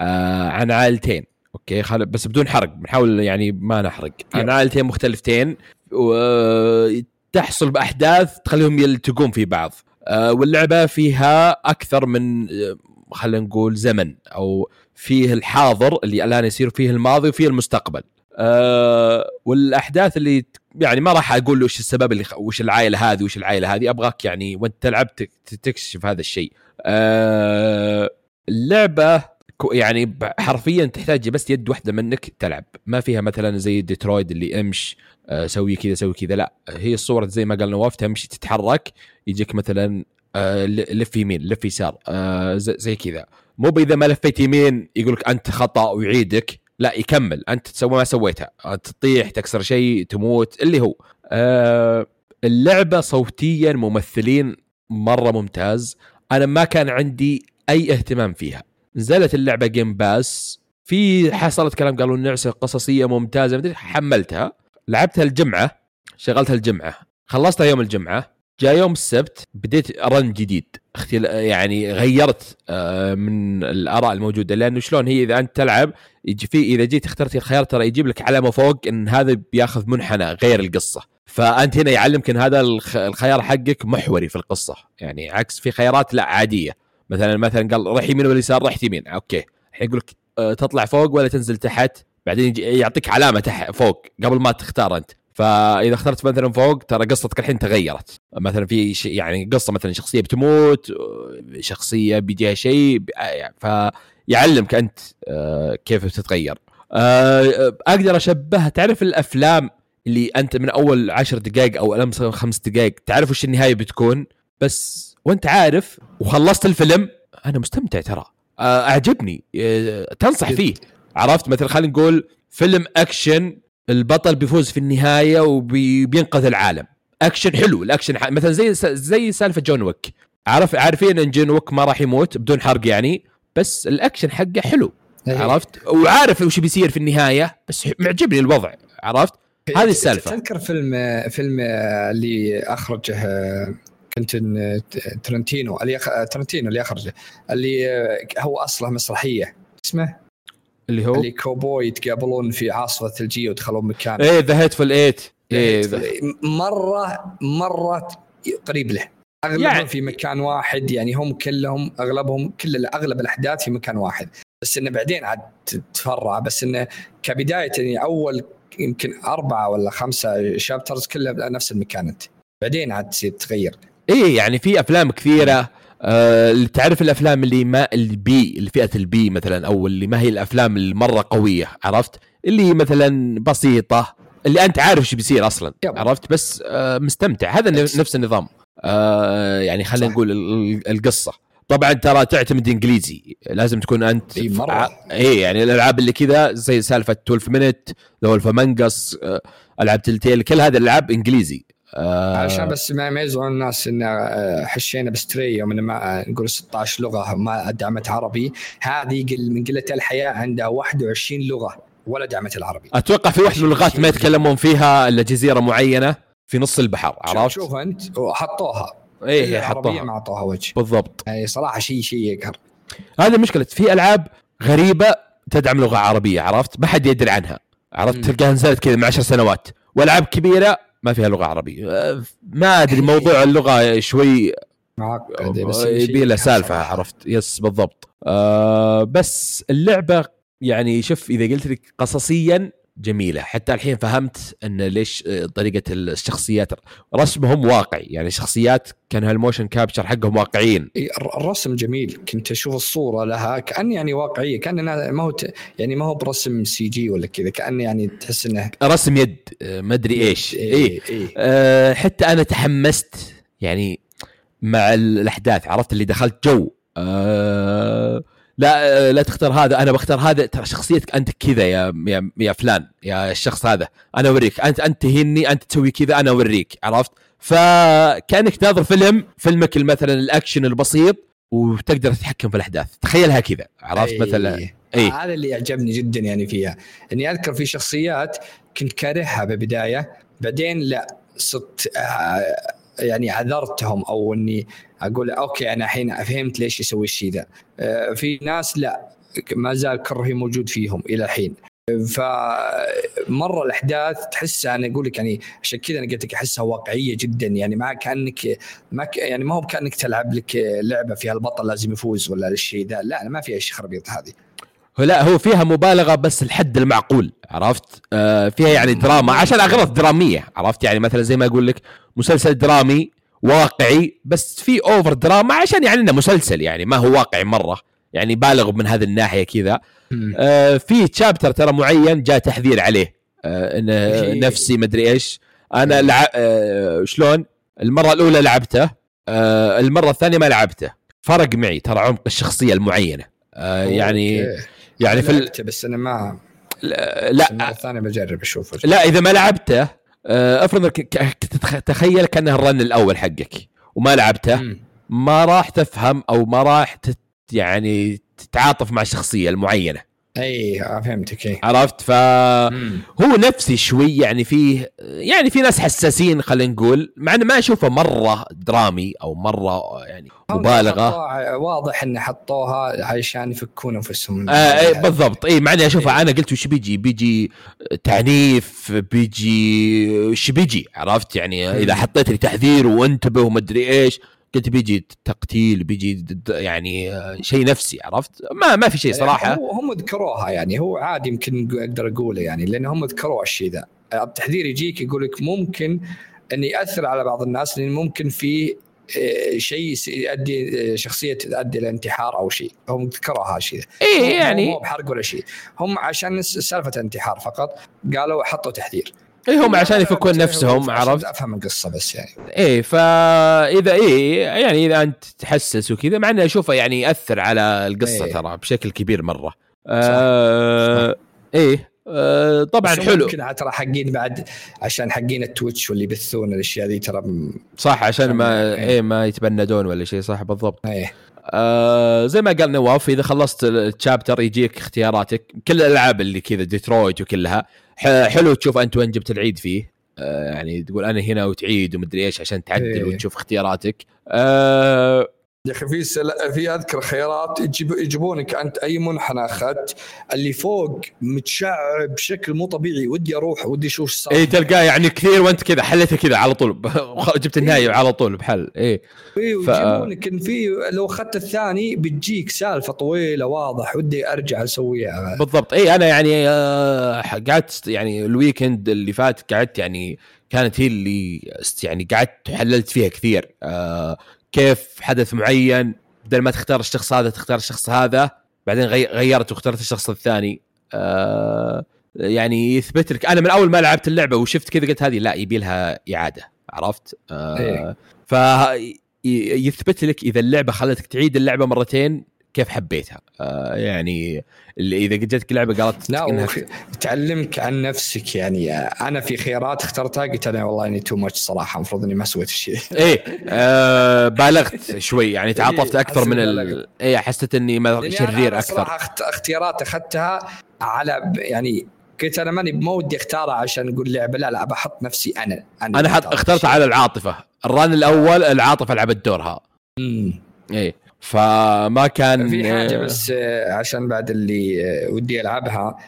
أه عن عائلتين أوكي؟ خل... بس بدون حرق بنحاول يعني ما نحرق. عن عائلتين مختلفتين وتحصل بأحداث تخليهم يلتقون في بعض. واللعبة فيها أكثر من آه، خلينا نقول زمن أو فيه الحاضر اللي الآن يصير فيه الماضي وفيه المستقبل. أه والأحداث اللي يعني ما راح أقول وش السبب اللي وش العائلة هذه وش العائلة هذه أبغاك يعني وأنت تلعب تكتشف هذا الشيء. أه اللعبة يعني حرفيا تحتاج بس يد واحدة منك تلعب. ما فيها مثلا زي ديترويد اللي أمش أه سوي كذا سوي كذا لا. هي الصورة زي ما قال نواف تمشي تتحرك يجيك مثلا أه لف يمين لف يسار أه زي كذا. مو اذا ما لفيت يمين يقول لك أنت خطأ ويعيدك لا يكمل. أنت تسوي ما سويتها تطيح تكسر شيء تموت اللي هو. آه اللعبة صوتيا ممثلين مرة ممتاز. أنا ما كان عندي أي اهتمام فيها. نزلت اللعبة Game Pass في حصلت كلام قالوا اللعبة قصصية ممتازة حملتها. لعبتها الجمعة شغلتها الجمعة. خلصتها يوم الجمعة. جاء يوم السبت بديت run جديد. اختل... يعني غيرت آه، من الآراء الموجودة. لأنه شلون؟ هي إذا أنت تلعب يجي في إذا جيت اخترت الخيار ترى يجيب لك علامة فوق إن هذا بياخذ منحنى غير القصة. فأنت هنا يعلمك إن هذا الخيار حقك محوري في القصة. يعني عكس في خيارات لا عادية. مثلا مثلا قال روح يمين ولا يسار؟ رحت يمين. أوكي. الحين يقول لك آه، تطلع فوق ولا تنزل تحت؟ بعدين يعطيك علامة تحت فوق قبل ما تختار أنت. فإذا اخترت مثلا فوق ترى قصتك الحين تغيرت. مثلا في شيء يعني قصة مثلا شخصية بتموت شخصية بيجيها شيء فيعلمك أنت آه، كيف بتتغير. آه، أقدر أشبهها. تعرف الأفلام اللي أنت من أول عشر دقائق أو خمس دقائق تعرف وش النهاية بتكون؟ بس وأنت عارف وخلصت الفيلم أنا مستمتع ترى. آه، أعجبني. تنصح فيه. عرفت؟ مثلا خلينا نقول فيلم أكشن البطل بيفوز في النهاية وبينقذ العالم. اكشن حلو الأكشن مثلا زي زي سالفة جون ويك. عارف عارفين إن جون ويك ما راح يموت بدون حرق يعني بس الأكشن حقه حلو أيه. عرفت؟ وعارف وش بيصير في النهاية بس معجبني الوضع عرفت؟ هذه السالفة. تذكر فيلم فيلم اللي أخرجه كنتن ترنتينو اللي ترنتينو اللي أخرجه اللي هو أصله مسرحية. اسمه؟ اللي هو؟ اللي كوبوي يتقابلون في عاصفة ثلجيه ويدخلون مكان إيه The Hateful Eight إيه، إيه مرة مرة قريب له. أغلبهم يعني- في مكان واحد يعني هم كلهم أغلبهم كل أغلب الأحداث في مكان واحد. بس إنه بعدين عاد تتفرع. بس إنه كبداية يعني أول يمكن أربعة ولا خمسة chapters كلها نفس المكان أنت. بعدين عاد تصير تغير. إيه يعني في أفلام كثيرة آه اللي تعرف الأفلام اللي ما ال B اللي فئة ال B مثلا أو اللي ما هي الأفلام المرة قوية عرفت اللي مثلا بسيطة اللي أنت عارف إيش بيصير أصلا yep. عرفت بس آه مستمتع هذا. نفس النظام آه يعني خلينا. نقول ال- القصة طبعا ترى تعتمد إنجليزي لازم تكون أنت إي مرة. ع- إي يعني الألعاب اللي كذا زي سالفة 12 Minutes The Wolf ألعاب Telltale كل هذه الألعاب إنجليزي آه عشان بس ما يزعلون الناس إن آه، حشينا ب Stray يوم ما آه، نقول 16 لغة ما دعمت عربي. هذه من قلة الحيا عندها 21 لغة ولا دعمت العربي. أتوقع في واحدة من اللغات ما يتكلمون فيها إلا جزيرة معينة في نص البحر عرفت؟ شوف أنت وحطوها إيه حطوها ما أعطوها وجه. بالضبط. يعني صراحة شيء شيء يقهر. هذه مشكلة. في ألعاب غريبة تدعم لغة عربية عرفت؟ ما حد يدري عنها عرفت؟ تلقاها نزلت كذا من عشر سنوات. وألعاب كبيرة ما فيها لغة عربية. أه، ما أدري موضوع اللغة شوي معقد. بس يبي له سالفة. عرفت؟ يس بالضبط. آه بس اللعبة يعني شوف إذا قلت لك قصصيا جميلة. حتى الحين فهمت إن ليش آه، طريقة الشخصيات رسمهم واقعي. يعني شخصيات كان هال motion capture حقهم واقعيين. الرسم جميل. كنت أشوف الصورة لها كأن يعني واقعية كأن ما هو يعني ما هو برسم CG ولا كذا كأن يعني تحس إنه رسم يد آه، ما أدري إيش. إي إيه إيه. أه حتى أنا تحمست يعني مع الأحداث عرفت اللي دخلت جو. أه لا آه، لا تختار هذا. أنا بختار هذا. ترى شخصيتك أنت كذا يا يا, يا فلان يا الشخص هذا. أنا أوريك. أنت أنت تهني أنت تسوي كذا أنا أوريك. عرفت؟ فكأنك تناظر فيلم فيلمك مثلا الأكشن البسيط وتقدر تتحكم في الأحداث. تخيلها كذا. عرفت؟ أي. مثلا أي. هذا اللي يعجبني جدا يعني فيها. إني أذكر في شخصيات كنت كارهها بالبداية بعدين لا صرت آه، يعني عذرتهم أو إني أقول okay أنا الحين فهمت ليش يسوي الشيء ذا. آه، في ناس لا ما زال كرهي موجود فيهم إلى الحين. فمره الأحداث تحسها أنا أقول لك يعني عشان كذا أنا قلت لك أحسها واقعية جدا. يعني ما كأنك ما ك يعني ما هو كانك تلعب لك لعبة فيها البطل لازم يفوز ولا الشيء ذا. لا ما فيها خرابيط هذه. لا هو فيها مبالغة بس الحد المعقول عرفت؟ آه فيها يعني دراما عشان اغراض درامية عرفت؟ يعني مثلا زي ما أقول لك مسلسل درامي واقعي بس في over دراما عشان يعني انه مسلسل يعني ما هو واقعي مرة. يعني بالغ من هذه الناحية كذا. آه في chapter ترى معين جاء تحذير عليه. آه انه. نفسي مدري إيش. أنا لع... آه شلون؟ المرة الأولى لعبته. آه المرة الثانية ما لعبته. فرق معي ترى عمق الشخصية المعينة. آه يعني okay. يعني في ال... بس أنا ما لا. المرة الثانية بجرب أشوفه. لا إذا ما لعبته افرض انك ك- ك- تتخ- تخيل كانه ال run الأول حقك وما لعبته. ما راح تفهم أو ما راح تت يعني تتعاطف مع الشخصيه المعينة اي فهمتك إي. عرفت؟ فهو. نفسي شوي يعني فيه يعني في ناس حساسين خلينا نقول مع إنه ما أشوفه مرة درامي أو مرة يعني مبالغة. واضح ان حطوها عشان يفكون انفسهم آه إيه بالضبط. إي مع إني اشوفها أنا قلت وش بيجي؟ بيجي تعنيف بيجي وش بيجي؟ عرفت؟ يعني إذا. حطيت لي تحذير وانتبه ومدري إيش قلت بيجي تقتيل بيجي يعني آه، شيء نفسي عرفت؟ ما ما في شيء صراحة. هو هم ذكروها يعني هو عادي يمكن أقدر أقوله يعني لأن هم ذكروا الشيء ذا. التحذير يجيك يقول لك ممكن أن يأثر على بعض الناس لأن ممكن في آه، شيء يؤدي آه، شخصية تؤدي إلى انتحار أو شيء. هم ذكروا هالشيء اي يعني. مو بحرق ولا شيء. هم عشان سالفة انتحار فقط قالوا حطوا تحذير. اي هم عشان يفكون نفسهم عرفت؟ أفهم القصة بس يعني. إيه فإذا إيه يعني إذا أنت تحسس وكذا مع انه أشوفه يعني يأثر على القصة إيه. ترى بشكل كبير مرة. آه إيه آه طبعا حلو. ممكن ترى حقين بعد عشان حقين التويتش واللي يبثون الأشياء ذي ترى صح عشان ما إيه. إيه ما يتبندون ولا شيء صح بالضبط. إيه. آه زي ما قال نواف إذا خلصت ال chapter يجيك اختياراتك كل الألعاب اللي كذا ديترويت وكلها حلو تشوف انت وين جبت العيد فيه آه يعني تقول أنا هنا وتعيد ومدري إيش عشان تعدل إيه. وتشوف اختياراتك آه يا أخي في سل... في أذكر خيارات يجيب... يجيبونك أنت أي منحنى أخذت اللي فوق متشعب بشكل مو طبيعي. ودي أروح ودي أشوف صار. اي تلقاه يعني كثير وأنت كذا حليته كذا على طول جبت النهاية إيه. على طول بحل. اي اي ويجيبونك إن في لو أخذت الثاني بتجيك سالفة طويلة واضح ودي أرجع أسويها. بالضبط. اي أنا يعني آه قعدت يعني ال weekend اللي فات قعدت يعني كانت هي اللي يعني قعدت حللت فيها كثير. آه كيف حدث معين بدل ما تختار الشخص هذا تختار الشخص هذا بعدين غيرت واخترت الشخص الثاني آه يعني يثبت لك أنا من أول ما لعبت اللعبة وشفت كذا قلت هذه لا يبي لها إعادة عرفت؟ آه إيه. ف يثبت لك إذا اللعبة خلتك تعيد اللعبة مرتين كيف حبيتها؟ آه يعني إذا جتك لعبة قالت لا إنها... تعلمك عن نفسك يعني أنا في خيارات اخترتها قلت أنا والله إني too much صراحة المفروض إني ما سويت الشيء إيه آه بالغت شوي يعني تعاطفت إيه، أكثر من ال... إيه حسيت إني شرير أكثر. صراحة اختيارات أخذتها على يعني قلت أنا ماني ما ودي أختارها عشان نقول لعبة لا لا بحط نفسي أنا أنا, أنا حط اخترتها على العاطفة. الران الأول العاطفة لعبت دورها. امم إيه. فما كان في حاجة آه، بس آه، عشان بعد اللي آه، ودي ألعبها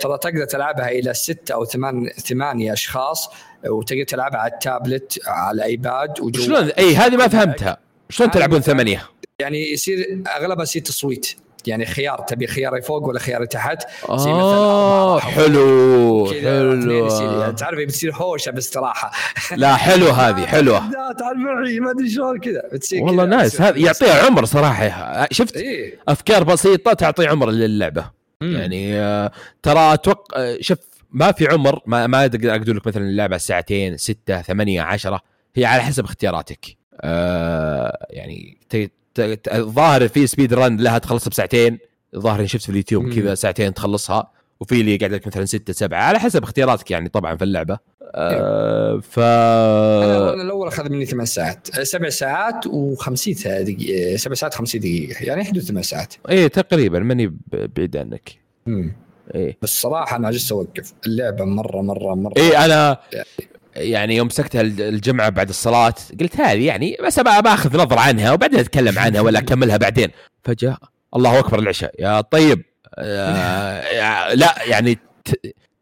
ترى تقدر تلعبها إلى ستة أو ثمان ثمانية أشخاص وتقدر تلعبها على التابلت على الإيباد شلون؟ إي هذه ما فهمتها. شلون تلعبون ثمانية؟ يعني يصير أغلبها يصير تصويت. يعني خيار تبي خياري فوق ولا خياري تحت؟ آه حلو حلو. يعني. تعرف بتصير هوشة باستراحة. لا حلو هذه حلوة. لا تعال معي ما أدري شلون كذا. بتصير والله nice. هذا يعطيها عمر صراحة. شفت؟ إيه؟ أفكار بسيطة تعطي عمر للعبة. مم. يعني آه ترى أتوقع آه، شوف ما في عمر ما ما أقدر أقول لك مثلا اللعبة ساعتين ستة ثمانية عشرة هي على حسب اختياراتك. آه يعني الظاهر في speed run لها تخلصها بساعتين. الظاهر شفت في اليوتيوب كذا ساعتين تخلصها وفي اللي قاعد لك مثلا ستة سبعة على حسب اختياراتك يعني طبعا في اللعبة. آه ف أنا الأول أخذ مني ثمان ساعات. سبع ساعات و50 دقيقة. سبع ساعات 50 دقيقة. يعني حدود ثمان ساعات. إيه تقريبا ماني بعيد عنك. امم إيه. بس صراحة أنا عجزت أوقف. اللعبة مرة مرة مرة إيه أنا يعني يوم مسكتها الجمعة بعد الصلاة قلت هذه يعني بس باخذ نظره عنها وبعدين أتكلم عنها ولا أكملها بعدين. فجاه الله أكبر العشاء. يا طيب آه لا يعني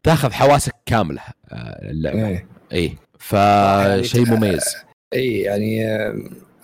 تأخذ حواسك كاملة آه، اللعبه اي إيه. فشيء يعني مميز. اي يعني آه،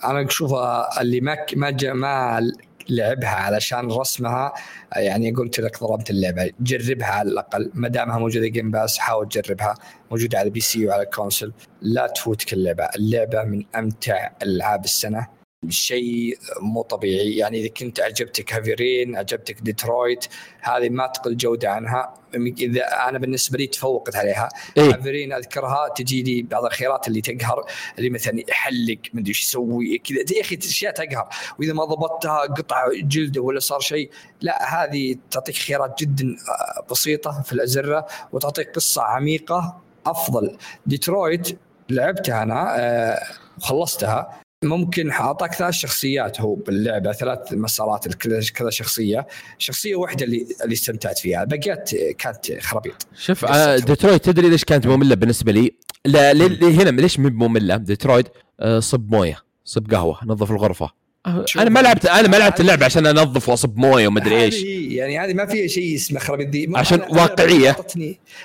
أنا أشوف اللي ما ما ما لعبها علشان رسمها يعني قلت لك ضربت اللعبة. جربها على الأقل ما دامها موجودة Game Pass حاول تجربها. موجودة على ال PC وعلى ال console لا تفوتك اللعبة. اللعبة من أمتع ألعاب السنة. شيء مو طبيعي. يعني إذا كنت عجبتك Heavy Rain عجبتك ديترويت هذه ما تقل جودة عنها. إذا أنا بالنسبة لي تفوقت عليها. إيه؟ Heavy Rain أذكرها تجي لي بعض الخيارات اللي تقهر اللي مثلا يحلق ما أدري إيش يسوي كذا. يا أخي أشياء تقهر. وإذا ما ضبطتها قطع جلده ولا صار شيء لا هذه تعطيك خيارات جدا آه، بسيطة في الأزرة وتعطيك قصة عميقة أفضل. ديترويت لعبتها أنا آه، وخلصتها. ممكن أعطاك ثلاث شخصيات هو باللعبة ثلاث مسارات كذا شخصية. شخصية واحدة اللي اللي استمتعت فيها. الباقيات كانت خرابيط. شوف آه ديترويت تدري ليش كانت مملة بالنسبة لي؟ لا هنا ليش مو مملة؟ ديترويت آه صب موية صب قهوة نظف الغرفة. آه، أنا ما لعبت أنا ما لعبت اللعبة عشان أنظف وأصب موية وما أدري إيش. يعني هذه ما فيها شيء اسمه خرابيط. دي عشان واقعية.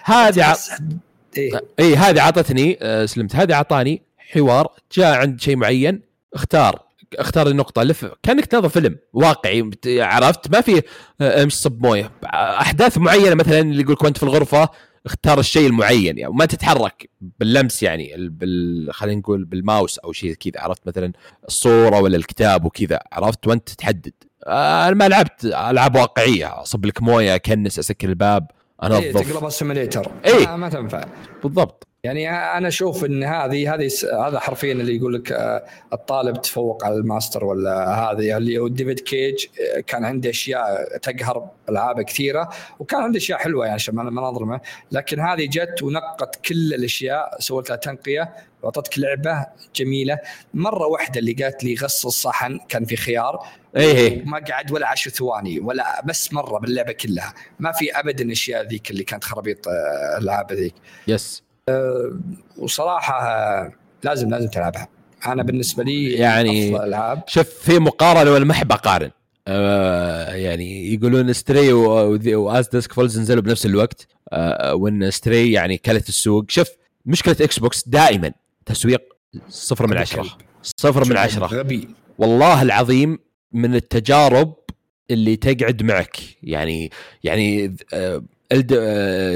هذه اي هذه عطتني سلمت. هذه اعطاني حوار جاء عند شيء معين اختار اختار النقطة. لف كأنك تنظر فيلم واقعي عرفت؟ ما في آه، امشي صب موية. أحداث معينة مثلا اللي يقول وأنت في الغرفة اختار الشيء المعين يعني وما تتحرك باللمس يعني بال خلينا نقول بالماوس أو شيء كذا عرفت؟ مثلا الصورة ولا الكتاب وكذا عرفت؟ وأنت تحدد آه، أنا ما لعبت ألعاب واقعية أصب لك موية أكنس أسكر الباب أنظف. إيه تقلبها simulator اي ما, ما تنفع. بالضبط. يعني أنا أشوف إن هذه هذه هذا حرفيا اللي يقول لك آه، الطالب تفوق على الماستر ولا هذه. اللي هو ديفيد كيج آه، كان عنده أشياء تقهر العاب كثيرة وكان عنده أشياء حلوة يعني عشان ما نظلمه. لكن هذه جت ونقت كل الأشياء سوت لها تنقية واعطتك لعبة جميلة. مرة واحدة اللي قالت لي غسل الصحن كان في خيار. إيه ما قعد ولا عشر ثواني ولا بس مرة باللعبة كلها. ما في ابدا الأشياء ذيك اللي كانت خرابيط آه، الألعاب ذيك. yes وصراحة لازم لازم تلعبها. أنا بالنسبة لي يعني شوف في مقارنة ولا ما احب أقارن. آه يعني يقولون Stray و As Dusk Falls نزلوا بنفس الوقت. آه وإن Stray يعني كلت السوق. شوف مشكلة Xbox دائما تسويق صفر من عشرة. صفر من عشرة. غبي. والله العظيم من التجارب اللي تقعد معك. يعني يعني آه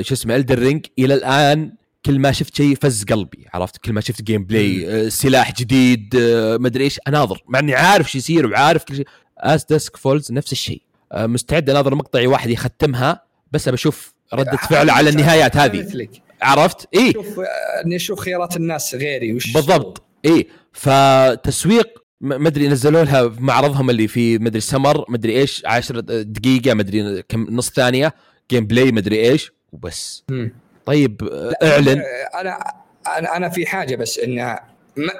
شو اسمه Elden Ring إلى الآن كل ما شفت شيء فز قلبي عرفت؟ كل ما شفت gameplay آه سلاح جديد آه مدري إيش أناظر مع إني عارف شو يصير وعارف كل شيء. As Dusk Falls نفس الشيء. آه مستعد أناظر مقطعي واحد يختمها بس بشوف ردة فعله على النهايات هذه. مثلك. عرفت؟ اي شوف إني أشوف خيارات الناس غيري وش بالضبط. اي فتسويق مدري نزلوا لها في معرضهم اللي في مدري سمر مدري إيش 10 دقيقة مدري كم نص ثانية gameplay مدري إيش وبس. مم. طيب اعلن. أنا أنا أنا في حاجة بس انها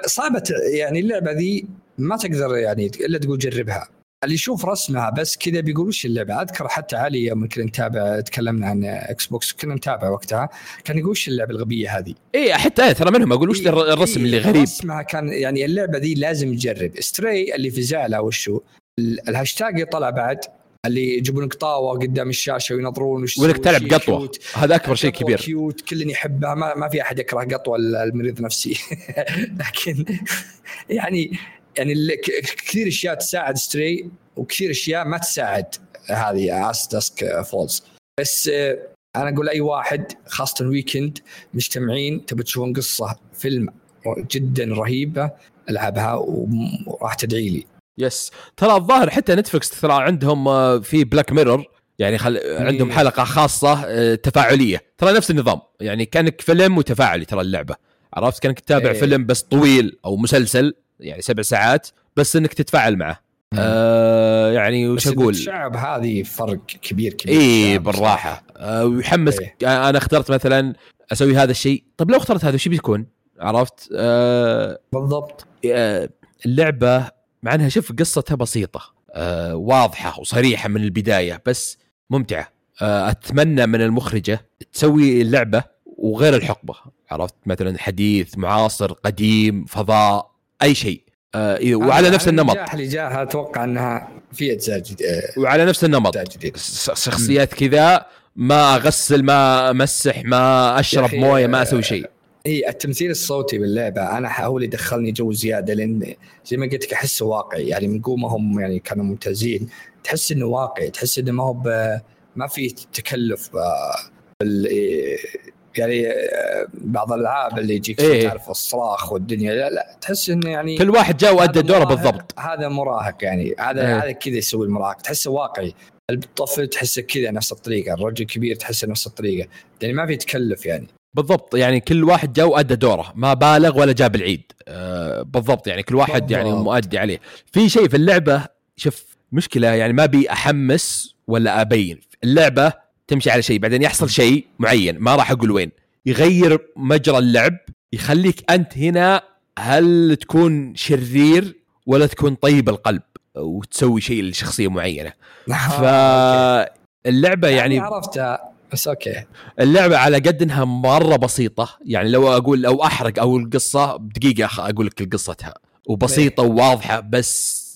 صعبة يعني اللعبة ذي ما تقدر يعني إلا تقول جربها. اللي يشوف رسمها بس كذا بيقول وش اللعبة؟ أذكر حتى علي يوم كنا نتابع تكلمنا عن Xbox كنا نتابع وقتها كان يقول وش اللعبة الغبية هذه؟ اي حتى أنا ترى منهم أقول وش الر- الرسم إيه، اللي غريب. رسمها كان يعني اللعبة ذي لازم تجرب. ستري اللي في زعلة وشو ال- الهاشتاج اللي طلع بعد اللي يجيبون لك طاوه قدام الشاشة وينظرون وش وانك تسوي، تلعب قطوة. هذا أكبر شيء كبير. كيوت. كل يحبها. ما, ما في أحد يكره قطوة المريض النفسي. لكن يعني يعني كثير أشياء تساعد ستري وكثير أشياء ما تساعد. هذه As Dusk Falls بس آه، أنا أقول اي واحد خاصة weekend مجتمعين تبي تشوفون قصة فيلم جدا رهيبة ألعبها وراح تدعي لي. yes. ترى الظاهر حتى Netflix ترى عندهم آه، في Black Mirror يعني خل... عندهم حلقة خاصة آه، تفاعلية. ترى نفس النظام يعني كأنك فيلم وتفاعلي ترى اللعبة. عرفت؟ كأنك تتابع إيه. فيلم بس طويل أو مسلسل يعني سبع ساعات بس إنك تتفاعل معه. آه يعني وش أقول؟ الشعب هذه فرق كبير كبير اي بالراحة. آه ويحمس إيه. آه أنا اخترت مثلا أسوي هذا الشيء. طيب لو اخترت هذا وش بيكون؟ عرفت؟ آه بالضبط. آه، اللعبة مع انها شوف قصتها بسيطة آه، واضحة وصريحة من البداية بس ممتعة. آه، أتمنى من المخرجة تسوي اللعبة وغير الحقبة عرفت؟ مثلا حديث معاصر قديم فضاء أي شيء. آه، إيه، وعلى نفس النمط. اللي جاها أتوقع إنها في أجزاء جديدة. وعلى نفس النمط. شخصيات كذا ما أغسل ما أمسح ما أشرب موية ما آه، أسوي شيء. إي التمثيل الصوتي باللعبة أنا هو اللي دخلني جو زيادة لأن زي ما قلت لك احسه واقعي يعني من قومهم يعني كانوا ممتازين تحس إنه واقعي تحس إنه ما هو ما في تكلف بال يعني آه، بعض الألعاب اللي يجيك إيه. تعرف الصراخ والدنيا لا لا تحس إنه يعني كل واحد جاء وأدى دوره بالضبط هذا مراهق يعني هذا إيه. هذا كذا يسوي المراهق تحسه واقعي الطفل تحسه كذا نفس الطريقة الرجل الكبير تحسه نفس الطريقة يعني ما في تكلف يعني بالضبط يعني كل واحد جاء وادى دوره ما بالغ ولا جاب العيد. آه بالضبط يعني كل واحد بالضبط. يعني مؤدي عليه. في شيء في اللعبة شوف مشكلة يعني ما بي أحمس ولا أبين. اللعبة تمشي على شيء بعدين يحصل شيء معين ما راح أقول وين. يغير مجرى اللعب يخليك أنت هنا هل تكون شرير ولا تكون طيب القلب وتسوي شيء لشخصية معينة. فاللعبه يعني يعني عرفتها بس أوكي. اللعبة على قد إنها مرة بسيطة. يعني لو أقول أو أحرق أو القصة بدقيقة أخ- أقول لك قصتها وبسيطة وواضحة بس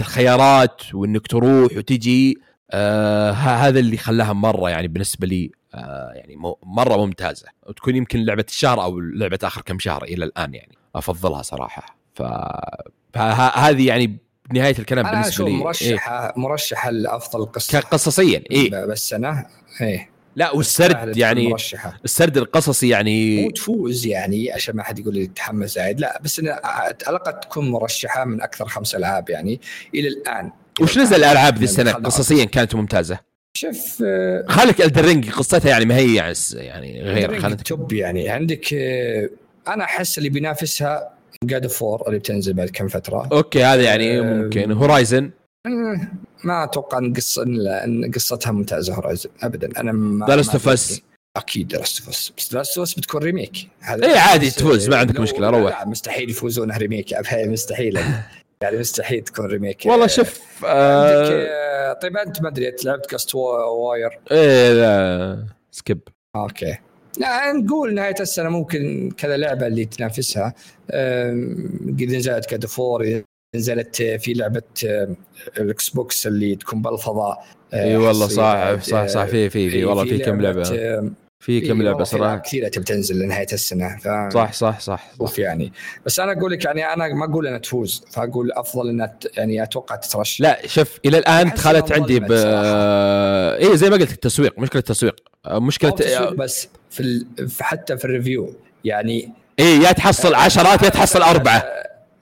الخيارات وإنك تروح وتجي آه هذا اللي خلاها مرة يعني بالنسبة لي آه يعني مرة ممتازة. وتكون يمكن لعبة الشهر أو لعبة آخر كم شهر إلى الآن يعني. أفضلها صراحة. ف فهذه يعني بنهاية الكلام أشوف لي. إيه. مرشحه مرشحة لأفضل قصة. كقصصيا إيه. ب- بالسنه إيه. لا والسرد يعني مرشحه السرد القصصي يعني مو تفوز يعني عشان ما حد يقول لي تحمس زايد. لا بس على الاقل تكون مرشحة من أكثر خمس ألعاب يعني إلى الآن. وش نزل الالعاب ذي السنة؟ خلاص. قصصيا كانت ممتازة. شوف خالك الدرينج قصتها يعني ما هي يعني, يعني غير خلنا توب يعني. عندك آه، أنا أحس اللي بينافسها جاد فور اللي بتنزل بعد كم فترة. أوكي هذا يعني آه، ممكن. هورايزن ما أتوقع إن قصه إن قصتها ممتازة هورايزن. ابدا. أنا ما Us. عجبني. أكيد لاست اوف اس بس لاست اوف اس بتكون ريميك هذا إيه عادي تفوز، ما عندك لا، روح. لا، مستحيل يفوزون ريميك مستحيل يعني مستحيل تكون ريميك والله شوف آه آه، طيب أنت ما أدري أنت لعبت كاست واير إيه لا سكيب أوكي. لا نقول نهاية السنة ممكن كذا لعبة اللي تنافسها. قد نزلت كاد فور نزلت في لعبة الاكس بوكس اللي تكون بالفضاء إي والله صح صح صح في في في والله في كم لعبة في كم لعبة صراحة. كثيرة تبي تنزل لنهاية السنة ف... صح صح صح, صح. يعني. بس أنا أقول لك يعني أنا ما أقول إنها تفوز فأقول أفضل إنها يعني أتوقع تترشح لا شوف إلى الآن دخلت عندي ب إي زي ما قلت التسويق مشكلة التسويق مشكلة التسويق بس في ال... حتى في ال review يعني إي يا تحصل عشرات يا تحصل أربعة.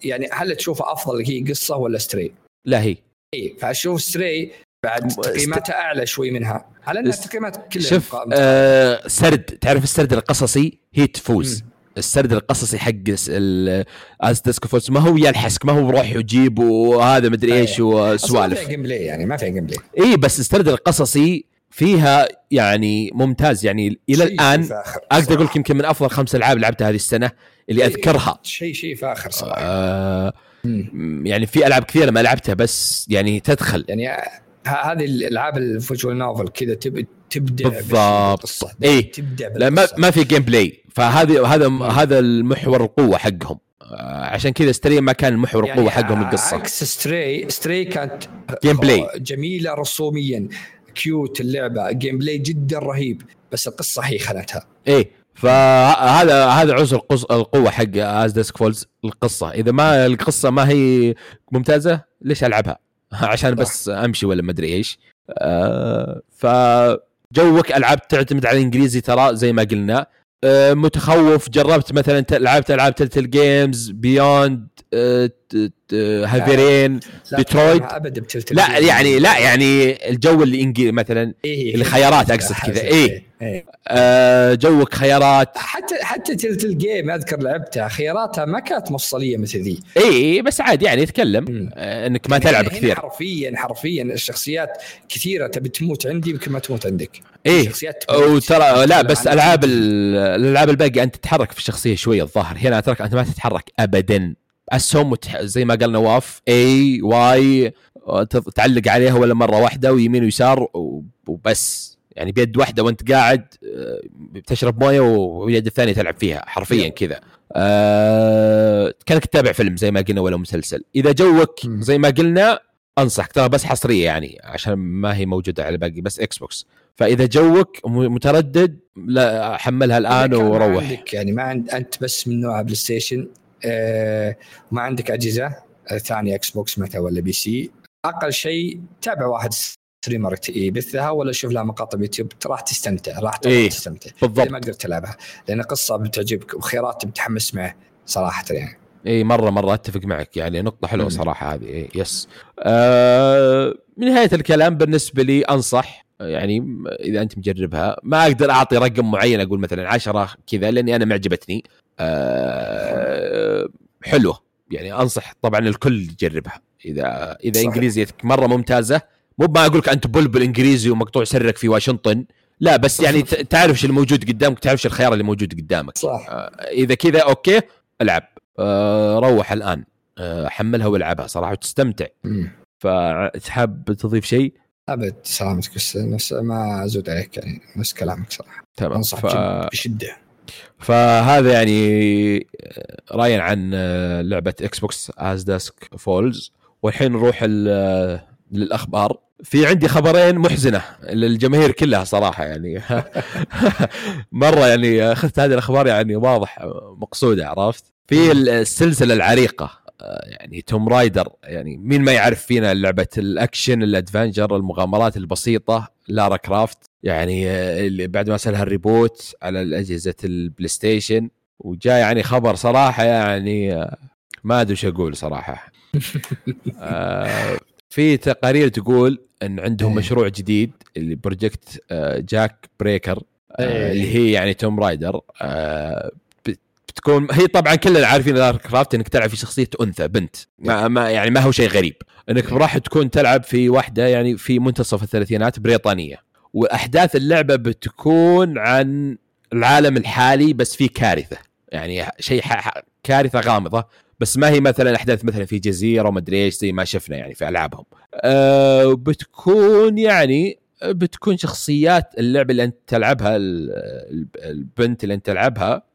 يعني هل تشوف أفضل هي قصة ولا Stray؟ لا هي. إي فأشوف Stray بعد تقييماتها أعلى شوي منها. على أن التقييمات كلها شوف آه سرد. تعرف السرد القصصي؟ هي تفوز. م. السرد القصصي حق As Dusk ما هو يلحسك ما هو روح وجيب وهذا مدري إيش وسوالف ما فيها gameplay يعني ما فيها جيم بلاي إي بس السرد القصصي فيها يعني ممتاز. يعني إلى الآن أقدر أقول لك يمكن من أفضل خمس ألعاب لعبتها هذه السنة. اللي أذكرها. شيء شيء فاخر صراحة آه يعني في ألعاب كثيرة ما لعبتها بس يعني تدخل. يعني هذه الألعاب ال visual novel كذا تبدأ بالضبط. اي تبدأ لا ما, ما في gameplay فهذه هذا هذا المحور القوة حقهم. آه، عشان كذا Stray ما كان محور القوة يعني حقهم القصة. عكس Stray Stray كانت gameplay جميلة رسوميا. cute اللعبة. gameplay جدا رهيب. بس القصة هي خانتها إيه. فهذا هذا عنصر القوة حق از ديسك فولز القصة. إذا ما القصة ما هي ممتازة ليش ألعبها؟ عشان بس أمشي ولا ما أدري إيش. آه فجوك ألعاب تعتمد على الإنجليزي ترى زي ما قلنا. آه متخوف جربت مثلا لعبت ألعاب تلتل جيمز بيوند هافيرين ديترويت. ابدا لا يعني لا يعني الجو اللي انجلي مثلا إيه الخيارات أقصد كذا. إيه. إيه. آه جوك خيارات. حتى حتى Telltale Game أذكر لعبتها خياراتها ما كانت مفصليه مثل ذي. اي بس عادي يعني يتكلم. آه إنك ما تلعب كثير. حرفيا حرفيا الشخصيات كثيرة تبي تموت عندي يمكن ما تموت عندك. إيه. وترى لا بس ألعاب الألعاب الباقية أنت تتحرك في الشخصية شوية الظاهر. هنا تراك أنت ما تتحرك ابدا. اسهم زي ما قال نواف A Y تعلق عليها ولا مرة واحدة ويمين ويسار وبس. يعني بيد واحدة وانت قاعد آه، تشرب موية واليد الثانية تلعب فيها حرفيا كذا. أه كأنك تتابع فيلم زي ما قلنا ولا مسلسل. إذا جوك زي ما قلنا انصحك ترى بس حصرية يعني عشان ما هي موجودة على باقي بس Xbox فإذا جوك متردد لا حملها الآن وروح. عندك يعني ما عند أنت بس من نوع PlayStation ما عندك أجهزة ثانية Xbox مثلا ولا PC أقل شيء تابع واحد streamer يبثها ولا شوف لها مقاطع يوتيوب راح تستمتع راح إيه تستمتع. بالضبط. ما قدرت تلعبها لأن قصة بتعجبك وخيارات متحمس معه صراحة يعني. اي مرة مرة أتفق معك يعني نقطة حلوة صراحة هذه. إيه yes. آه من نهاية الكلام بالنسبة لي أنصح يعني إذا أنت مجربها ما أقدر أعطي رقم معين أقول مثلا عشرة كذا لأني أنا معجبتني. آه حلوة. يعني أنصح طبعا الكل يجربها. إذا إذا إنجليزيتك مرة ممتازة مو ما أقول لك أنت بلبل إنجليزي ومقطوع سرك في واشنطن. لا بس يعني تعرف إيش الموجود قدامك تعرف إيش الخيار اللي موجود قدامك. صح. آه إذا كذا أوكي ألعب. آه روح الآن. آه حملها والعبها صراحة وتستمتع. فتحب تضيف شيء؟ أبد سلامتك بس نفس ما أزود عليك يعني نفس كلامك صراحة. تمام انصح ف... بشدة. فهذا يعني آه، رايا عن آه، لعبة Xbox As Dusk Falls والحين نروح للأخبار. في عندي خبرين محزنة للجماهير كلها صراحة يعني. مرة يعني أخذت هذه الأخبار يعني واضح مقصودة عرفت؟ في السلسلة العريقة. يعني Tomb Raider يعني مين ما يعرف فينا لعبة ال action ال adventure المغامرات البسيطة Lara Croft يعني اللي بعد ما سوا لها ال reboot على الأجهزة ال PlayStation وجاء يعني خبر صراحة يعني ما أدري وش أقول صراحة آه في تقارير تقول إن عندهم إيه. مشروع جديد اللي project آه، Jawbreaker آه،. اللي هي يعني Tomb Raider آه، بتكون هي طبعا كلنا عارفين Lara Croft إنك تلعب في شخصية أنثى بنت. ما, ما يعني ما هو شيء غريب. إنك راح تكون تلعب في واحدة يعني في منتصف الثلاثينات بريطانية. وأحداث اللعبة بتكون عن العالم الحالي بس في كارثة. يعني شيء كارثة غامضة. بس ما هي مثلا أحداث مثلا في جزيرة وما أدري إيش زي ما شفنا يعني في ألعابهم. أه بتكون يعني بتكون شخصيات اللعبة اللي أنت تلعبها البنت اللي أنت تلعبها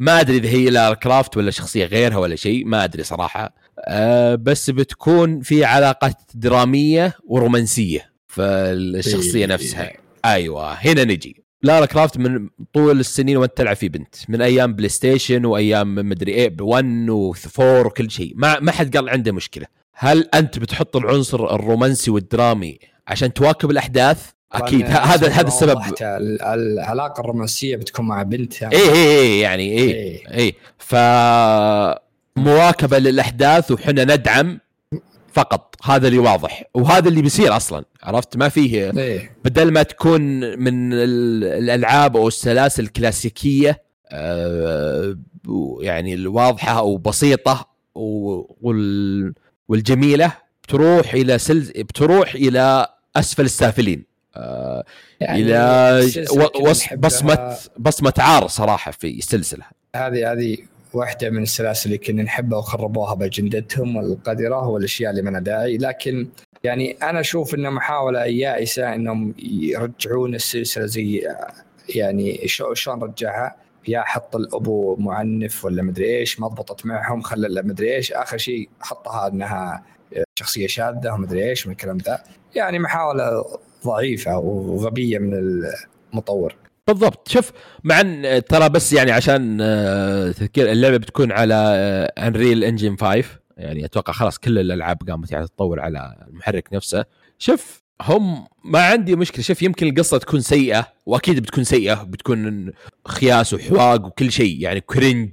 ما أدري إذا هي لارا كرافت ولا شخصية غيرها ولا شيء ما أدري صراحة. أه بس بتكون في علاقات درامية ورومانسية فالشخصيه إيه. نفسها. أيوه هنا نجي. Lara Croft من طول السنين وأنت تلعب في بنت. من أيام PlayStation وأيام مدري إيه 1 و4 وكل شيء. ما ما حد قال عنده مشكلة. هل أنت بتحط العنصر الرومانسي والدرامي عشان تواكب الأحداث؟ أكيد. هذا هذا السبب. العلاقة الرومانسية بتكون مع بنتها اي اي اي يعني اي اي إيه. ف مواكبة للأحداث وحنا ندعم فقط. هذا اللي واضح. وهذا اللي بيصير أصلا. عرفت؟ ما فيه إيه؟ بدل ما تكون من الألعاب أو السلاسل الكلاسيكية آه يعني الواضحة أو بسيطة والجميلة تروح إلى سلز بتروح إلى أسفل السافلين. آه يعني إلى بصمه بصمة عار صراحة في السلسله هذه هذه واحدة من السلاسل اللي كنا نحبها وخربوها بأجندتهم القذرة والأشياء اللي ما داعي. لكن يعني أنا أشوف انه محاولة يائسة إنهم يرجعون السلسلة زي يعني شلون رجعها؟ يا حط الأبو معنف ولا مدري إيش ما ضبطت معهم خلى مدري إيش. آخر شيء حطها إنها شخصية شاذة ومدري إيش من الكلام ذا. يعني محاولة ضعيفة وغبيه من المطور. بالضبط. شوف مع إن ترى بس يعني عشان آه، تذكير اللعبة بتكون على Unreal Engine 5 يعني أتوقع خلاص كل الألعاب قامت يعني تطور على المحرك نفسه. شوف هم ما عندي مشكلة. شوف يمكن القصة تكون سيئة وأكيد بتكون سيئة. بتكون خياس وحواق وكل شيء يعني cringe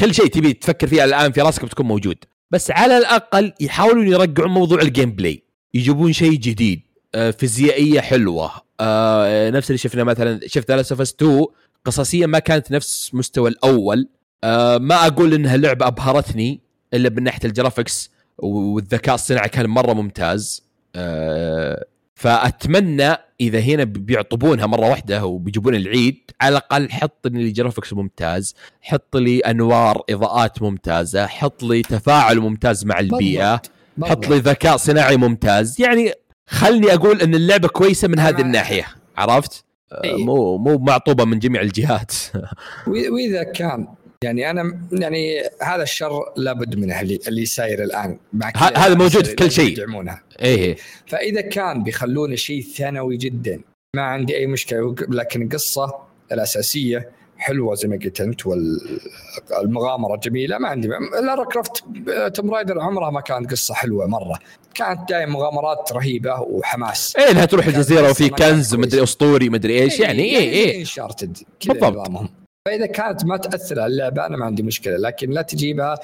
كل شيء تبي تفكر فيه الآن في راسك بتكون موجود. بس على الأقل يحاولون يرجعون موضوع ال gameplay يجيبون شيء جديد. فيزيائية حلوة. آه نفس اللي شفنا مثلا شفت Last of 2 قصصيا ما كانت نفس مستوى الأول. آه ما أقول إنها لعبة أبهرتني إلا من ناحية ال graphics والذكاء الصناعي كان مرة ممتاز. آه فأتمنى إذا هنا بيعطبونها مرة واحدة وبيجيبون العيد على الأقل حط لي graphics ممتاز حط لي أنوار إضاءات ممتازة حط لي تفاعل ممتاز مع البيئة حط لي ذكاء صناعي ممتاز. يعني خلني أقول إن اللعبة كويسة من هذه الناحية. عرفت؟ أيه. مو مو معطوبة من جميع الجهات. وإذا كان يعني أنا يعني هذا الشر لابد منه اللي, اللي ساير الآن. هذا موجود في كل شيء. يدعمونه إيه فإذا كان بيخلونه شيء ثانوي جدا ما عندي أي مشكلة. لكن القصة الأساسية حلوة زي ما قلت أنت والمغامرة جميلة ما عندي Lara Croft Tomb Raider عمرها ما كانت قصة حلوة مرة. كانت دائما مغامرات رهيبة وحماس. إيه إنها تروح الجزيرة وفي كنز مدري أسطوري مدري إيش يعني إيه إيه. Uncharted بالضبط. فإذا كانت ما تأثر على اللعبة أنا ما عندي مشكلة. لكن لا تجيبها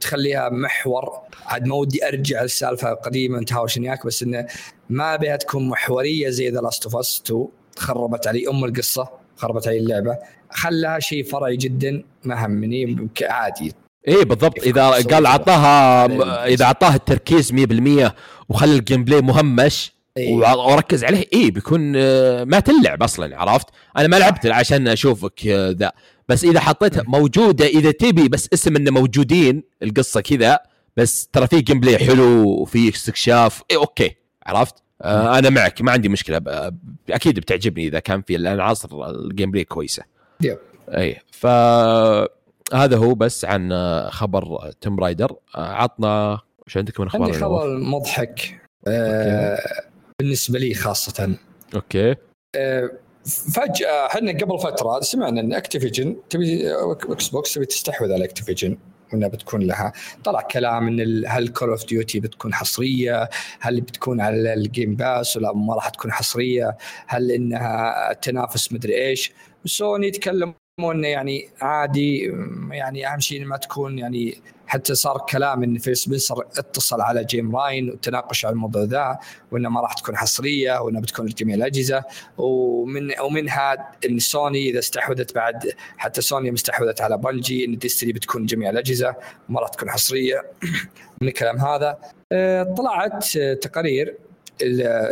تخليها محور. عاد ما ودي أرجع السالفه القديمة نتهاوش وياك بس إنه ما بها تكون محورية زي The Last of Us 2 خربت علي أم القصة خربت علي اللعبة. خلاها شيء فرعي جدا ما همني عادي. إيه بالضبط. إذا قال عطاها إذا عطاها التركيز 100% وخلى ال gameplay مهمش إيه؟ وركز عليه إيه بيكون آه، ما تلعب أصلا عرفت؟ أنا ما لعبت عشان أشوفك آه، ذا. بس إذا حطيتها موجودة إذا تبي بس اسم إنه موجودين القصة كذا بس ترى في gameplay حلو وفي استكشاف إيه okay عرفت؟ آه أنا معك ما عندي مشكلة أكيد بتعجبني إذا كان في العناصر ال gameplay كويسة. yep. اي ف هذا هو بس عن خبر Tomb Raider عطنا وش عندك من أخبار عندي خبر مضحك. آه بالنسبة لي خاصة. okay. آه فجأة إحنا قبل فترة سمعنا إن Activision تبي Xbox تبي تستحوذ على Activision وإنها بتكون لها. طلع كلام إن هل Call of Duty بتكون حصرية؟ هل بتكون على ال Game Pass ولا ما راح تكون حصرية؟ هل إنها تنافس مدري إيش؟ سوني تكلموا انه يعني عادي يعني أهم شيء ما تكون يعني حتى صار كلام إن Phil Spencer اتصل على Jim Ryan وتناقش على الموضوع ذا وانها ما راح تكون حصرية وانها بتكون لجميع الأجهزة. ومن ومنها إن سوني إذا استحوذت بعد حتى سوني مستحوذت على Bungie إن Destiny بتكون جميع الأجهزة وما راح تكون حصرية. من الكلام هذا آه، طلعت تقارير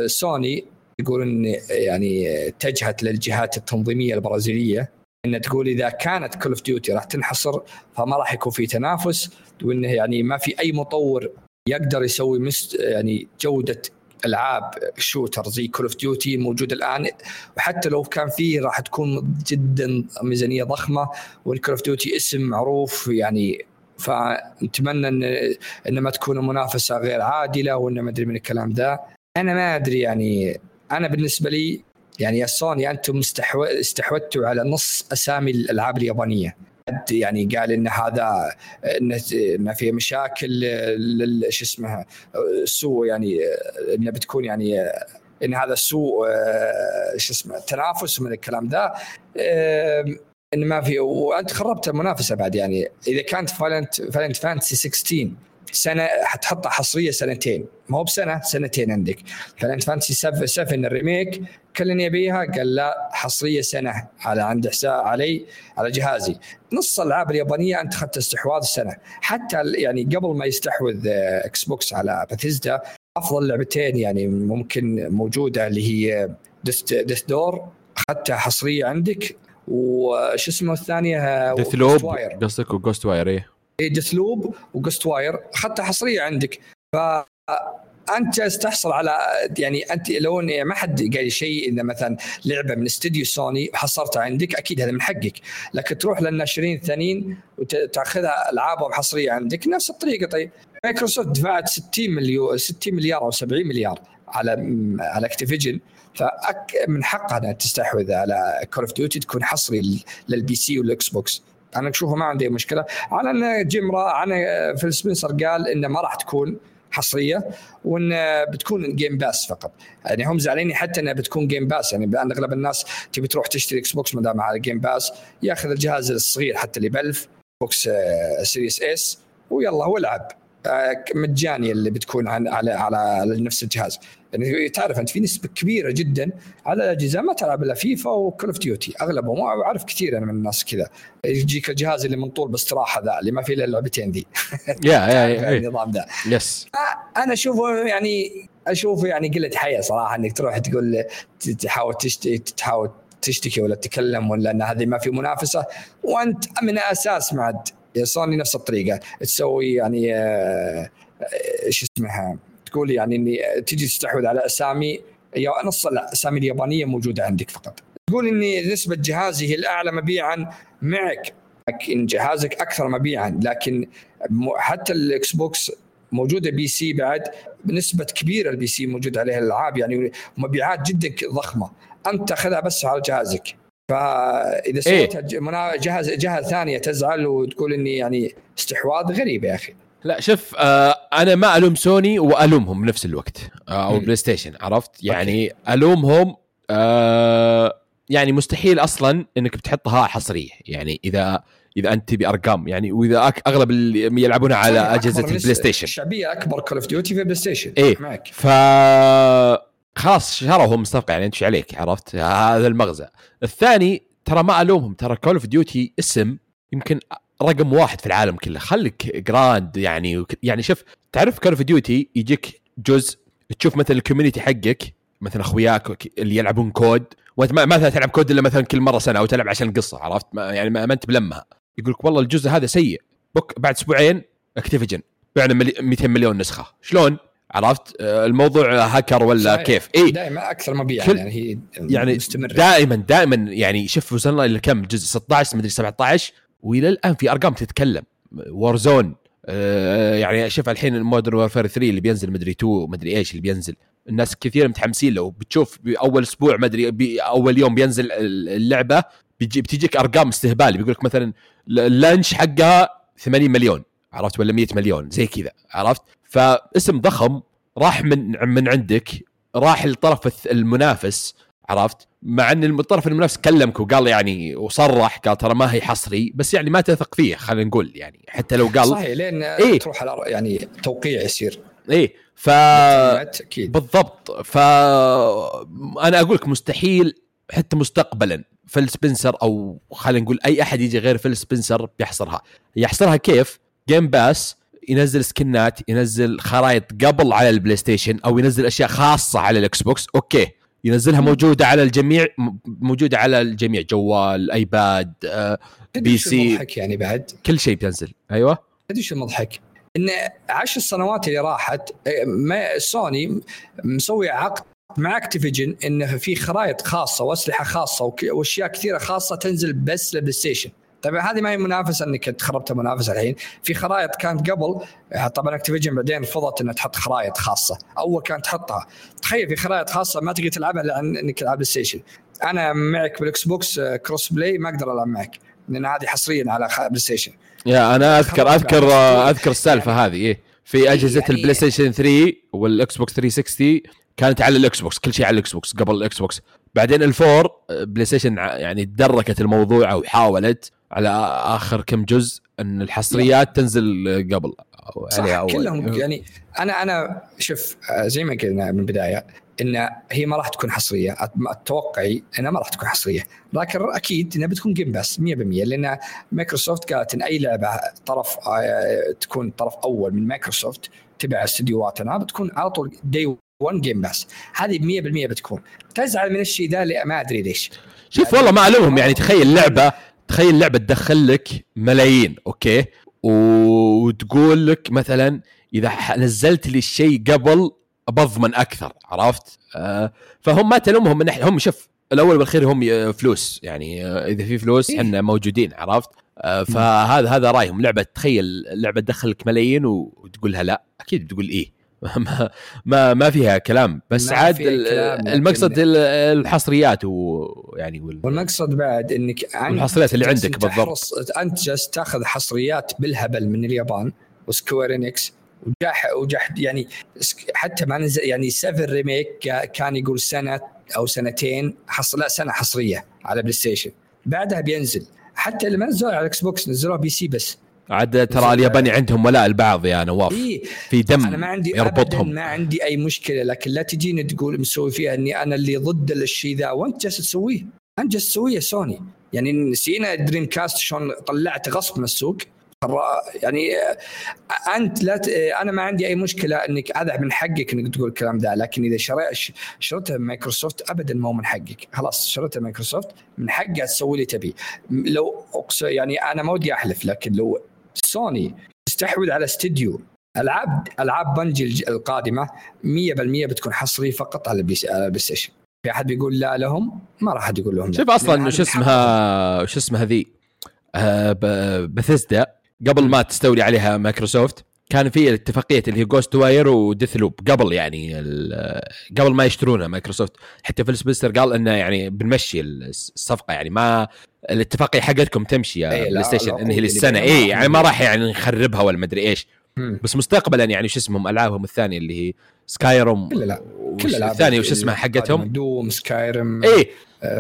سوني يقولون يعني اتجهت للجهات التنظيمية البرازيلية. إن تقول إذا كانت Call of Duty راح تنحصر فما راح يكون في تنافس وإنه يعني ما في أي مطور يقدر يسوي مست يعني جودة ألعاب shooter زي Call of Duty موجود الآن. وحتى لو كان فيه راح تكون جدا ميزانية ضخمة وال Call of Duty اسم معروف يعني فنتمنى ان ما تكون المنافسه غير عادلة وإن ما أدري من الكلام ذا. أنا ما أدري يعني أنا بالنسبة لي يعني يا سوني أنتم استحوذتوا على نص أسامي الألعاب اليابانية. يعني قال إن هذا إن في مشاكل شو اسمه سوء يعني انه بتكون يعني إن هذا سوء شو اسمه تنافس من الكلام ذا إن ما في وأنت خربت المنافسة بعد يعني. إذا كانت Final Final Fantasy 16 سنة حتحطها حصرية سنتين. ما هو بسنة سنتين عندك. Final Fantasy 7 ال Remake كلني يبيها قال لا حصرية سنة على عند حساب علي على جهازي. نص الألعاب اليابانية أنت أخذت استحواذ سنة. حتى يعني قبل ما يستحوذ Xbox على باثيزدا أفضل لعبتين يعني ممكن موجودة اللي هي Death Door أخذتها حصرية عندك وش اسمه الثانية؟ ديث لوب قصدك و Ghostwire إيه. Deathloop و Ghostwire أخذتها حصرية عندك. ف أنت تحصل على يعني أنت لو ما حد قال شيء اذا مثلا لعبة من استديو سوني حصرتها عندك أكيد هذا من حقك. لكن تروح للناشرين الثانيين وتاخذها ألعابهم حصرية عندك نفس الطريقة. طيب مايكروسوفت دفعت 60 مليون 60 مليار أو 70 مليار على على Activision. فمن حقها إنها تستحوذ على Call of Duty تكون حصري لل PC وال Xbox أنا أشوفه ما عندي مشكلة. على إن Game أنا فيل سبنسر قال إنه ما راح تكون. حصرية وإن بتكون Game Pass فقط. يعني هم زعلانين حتى إنها بتكون Game Pass يعني بان أغلب الناس تبي تروح تشتري Xbox ما دام على Game Pass ياخذ الجهاز الصغير حتى اللي ب 1000 Box Series S ويلا والعب آه، مجاني اللي بتكون على على نفس الجهاز. يعني تعرف أنت في نسبة كبيرة جدا على الأجهزة ما تلعب إلا فيفا و Call of Duty أغلبهم. أعرف كثير أنا من الناس كذا. يجيك الجهاز اللي من طول باستراحة ذا اللي ما فيه إلا اللعبتين ذي. يا يا النظام ذا. بس آه، أنا أشوفه يعني أشوفه يعني قلة حياة صراحة إنك تروح تقول تحاول تشتري تحاول تشتكي ولا تتكلم ولا إن هذه ما في منافسة. وأنت من أساس معد. يا سوني نفس الطريقة. تسوي يعني آه، آه، شو اسمها؟ تقول يعني إني تجي تستحوذ على أسامي نص الاسامي اليابانية موجودة عندك فقط. تقول إني نسبة جهازي هي الأعلى مبيعا معك لكن جهازك أكثر مبيعا لكن حتى ال Xbox موجودة PC بعد بنسبه كبيرة ال PC موجود عليها الألعاب يعني مبيعات جدا ضخمة. أنت تأخذها بس على جهازك. فإذا سويت إيه؟ جهاز جهة ثانية تزعل وتقول إني يعني استحواذ غريب يا أخي. لا شوف آه أنا ما ألوم سوني وألومهم بنفس الوقت آه أو PlayStation عرفت؟ يعني أوكي. ألومهم آه يعني مستحيل أصلا إنك بتحطها حصرية يعني إذا إذا أنت تبي أرقام يعني وإذا أغلب اللي يلعبون على أجهزة البلاي ستيشن الشعبية أكبر Call of Duty في ال PlayStation إيه. معك. ف خلاص شروا هم صفقه يعني انت عليك عرفت؟ هذا المغزى. الثاني ترى ما ألومهم ترى Call of Duty اسم يمكن رقم واحد في العالم كله. خليك Grand يعني يعني شوف تعرف Call of Duty يجيك جزء تشوف مثلا ال community حقك مثلا أخوياك اللي يلعبون COD وأنت ما, تلعب COD إلا مثلا كل مرة سنة أو تلعب عشان القصة عرفت؟ ما يعني ما, أنت بلمها. يقول لك والله الجزء هذا سيء. بك بعد أسبوعين Activision بعنا 200 مليون نسخة. شلون؟ عرفت؟ الموضوع هاكر ولا صحيح. كيف؟ اي دائما أكثر مبيعا كل... يعني هي يعني مستمرة. دائما دائما يعني شوف وصلنا إلى كم؟ جزء 16 مدري 17 والى الان في أرقام تتكلم. Warzone آه يعني شوف الحين Modern Warfare 3 اللي بينزل مدري 2 مدري إيش اللي بينزل. الناس كثير متحمسين له. بتشوف بأول أسبوع مدري أول يوم بينزل اللعبة بيجي بتجيك أرقام استهبال. بيقول لك مثلا اللانش حقها 80 مليون. عرفت؟ ولا 100 مليون. زي كذا. عرفت؟ فاسم ضخم راح من من عندك راح للطرف المنافس. عرفت؟ مع إن الطرف المنافس كلمك وقال يعني وصرح قال ترى ما هي حصري بس يعني ما تثق فيه خلينا نقول يعني. حتى لو قال صحيح لين إيه؟ تروح على يعني توقيع يصير. إيه. ف. بالضبط. ف أنا أقول لك مستحيل حتى مستقبلا فيل سبنسر أو خلينا نقول أي أحد يجي غير فيل سبنسر بيحصرها. يحصرها كيف؟ Game Pass ينزل سكنات ينزل خرائط قبل على ال PlayStation أو ينزل أشياء خاصة على ال Xbox. أوكي. ينزلها موجودة على الجميع موجودة على الجميع جوال iPad آه PC. مضحك يعني بعد؟ كل شيء بينزل. أيوه. تدري شو المضحك؟ إن عشر سنوات اللي راحت ما سوني مسوي عقد مع Activision إنه في خرائط خاصة وأسلحة خاصة وأشياء كثيرة خاصة تنزل بس لل PlayStation. طبعا هذه ما هي منافسة إنك تخربت المنافسة الحين. في خرائط كانت قبل طبعا Activision بعدين رفضت إنها تحط خرائط خاصة. أول كانت تحطها. تخيل في خرائط خاصة ما تقدر تلعبها إلا إنك تلعب PlayStation أنا معك بال Xbox cross play ما أقدر ألعب معك لأن هذه حصريا على بلاي ستيشن يا أنا أذكر أذكر أذكر السالفة هذه إيه. في أجهزة يعني ال PlayStation 3 وال Xbox 360 كانت على ال Xbox كل شيء على ال Xbox قبل ال Xbox بعدين ال four PlayStation يعني تدركت الموضوع وحاولت. على آخر كم جزء إن الحصريات تنزل قبل. صح أول. كلهم. يعني أنا أنا شوف زي ما قلنا من البداية إن هي ما راح تكون حصرية. أتوقعي إنها ما راح تكون حصرية. لكن أكيد إنها بتكون Game Pass 100% لأن مايكروسوفت قالت إن أي لعبة طرف آه، تكون طرف أول من مايكروسوفت تبع استديوهاتنا بتكون على طول day one game بس هذه 100% بتكون. تزعل من الشيء ذا ما أدري ليش. شوف يعني والله ما ألومهم يعني تخيل لعبة تخيل لعبة تدخل لك ملايين أوكي وتقول لك مثلا إذا نزلت لي الشيء قبل بضمن أكثر عرفت؟ آه فهم ما تلومهم من ناحية هم شوف الأول والأخير هم فلوس يعني آه، إذا في فلوس إحنا إيه. موجودين عرفت؟ آه فهذا هذا رأيهم لعبة تخيل لعبة تدخل لك ملايين وتقولها لا أكيد بتقول إيه ما ما ما فيها كلام. بس عاد المقصد الحصريات ويعني وال... والمقصد بعد إنك الحصريات اللي عندك بالضبط. أنت جالس تأخذ حصريات بالهبل من اليابان وسكوير إنكس وجحش وجحش يعني حتى ما نزل يعني 7 remake كان يقول سنة أو سنتين حصل لا سنة حصرية على بلاي ستيشن بعدها بينزل. حتى اللي ما نزلوا على الاكس بوكس نزلوها PC بس. عاد ترى الياباني عندهم ولاء البعض يا نواف. إيه؟ في دم أنا ما عندي يربطهم. ما عندي أي مشكلة لكن لا تجيني تقول مسوي فيها إني أنا اللي ضد الشيء ذا. وأنت جالس تسويه. أنت جالس تسويه سوني. يعني نسينا دريم كاست شلون طلعت غصب من السوق. يعني أنت لا ت... أنا ما عندي أي مشكلة إنك هذا من حقك إنك تقول الكلام ده لكن إذا شريت شريتها مايكروسوفت ابدا ما هو من حقك. خلاص شريتها مايكروسوفت من حقها تسوي اللي تبي. لو يعني أنا ما ودي أحلف لكن لو سوني تستحوذ على استديو ألعاب ألعاب بنجي القادمة 100% بتكون حصريه فقط على البلاي ستيشن. في أحد بيقول لا لهم؟ ما راح أحد يقول لهم شوف أصلا شو اسمها شو اسمها ذي؟ آه بثزدا قبل ما تستولي عليها مايكروسوفت كان في اتفاقيه اللي هي جوست واير وديثلوب. قبل يعني قبل ما يشترونها مايكروسوفت. حتى فيل سبنسر قال إنه يعني بنمشي الصفقة يعني ما الاتفاقيه حقتكم تمشي يا بلاي ستيشن إنهي للسنة. اي يعني ما راح يعني نخربها ولا مدري إيش. بس مستقبلا يعني شو اسمهم ألعابهم الثانية اللي هي سكايروم لا لا كل الثانية وش اسمها حقتهم؟ دوم سكايروم اي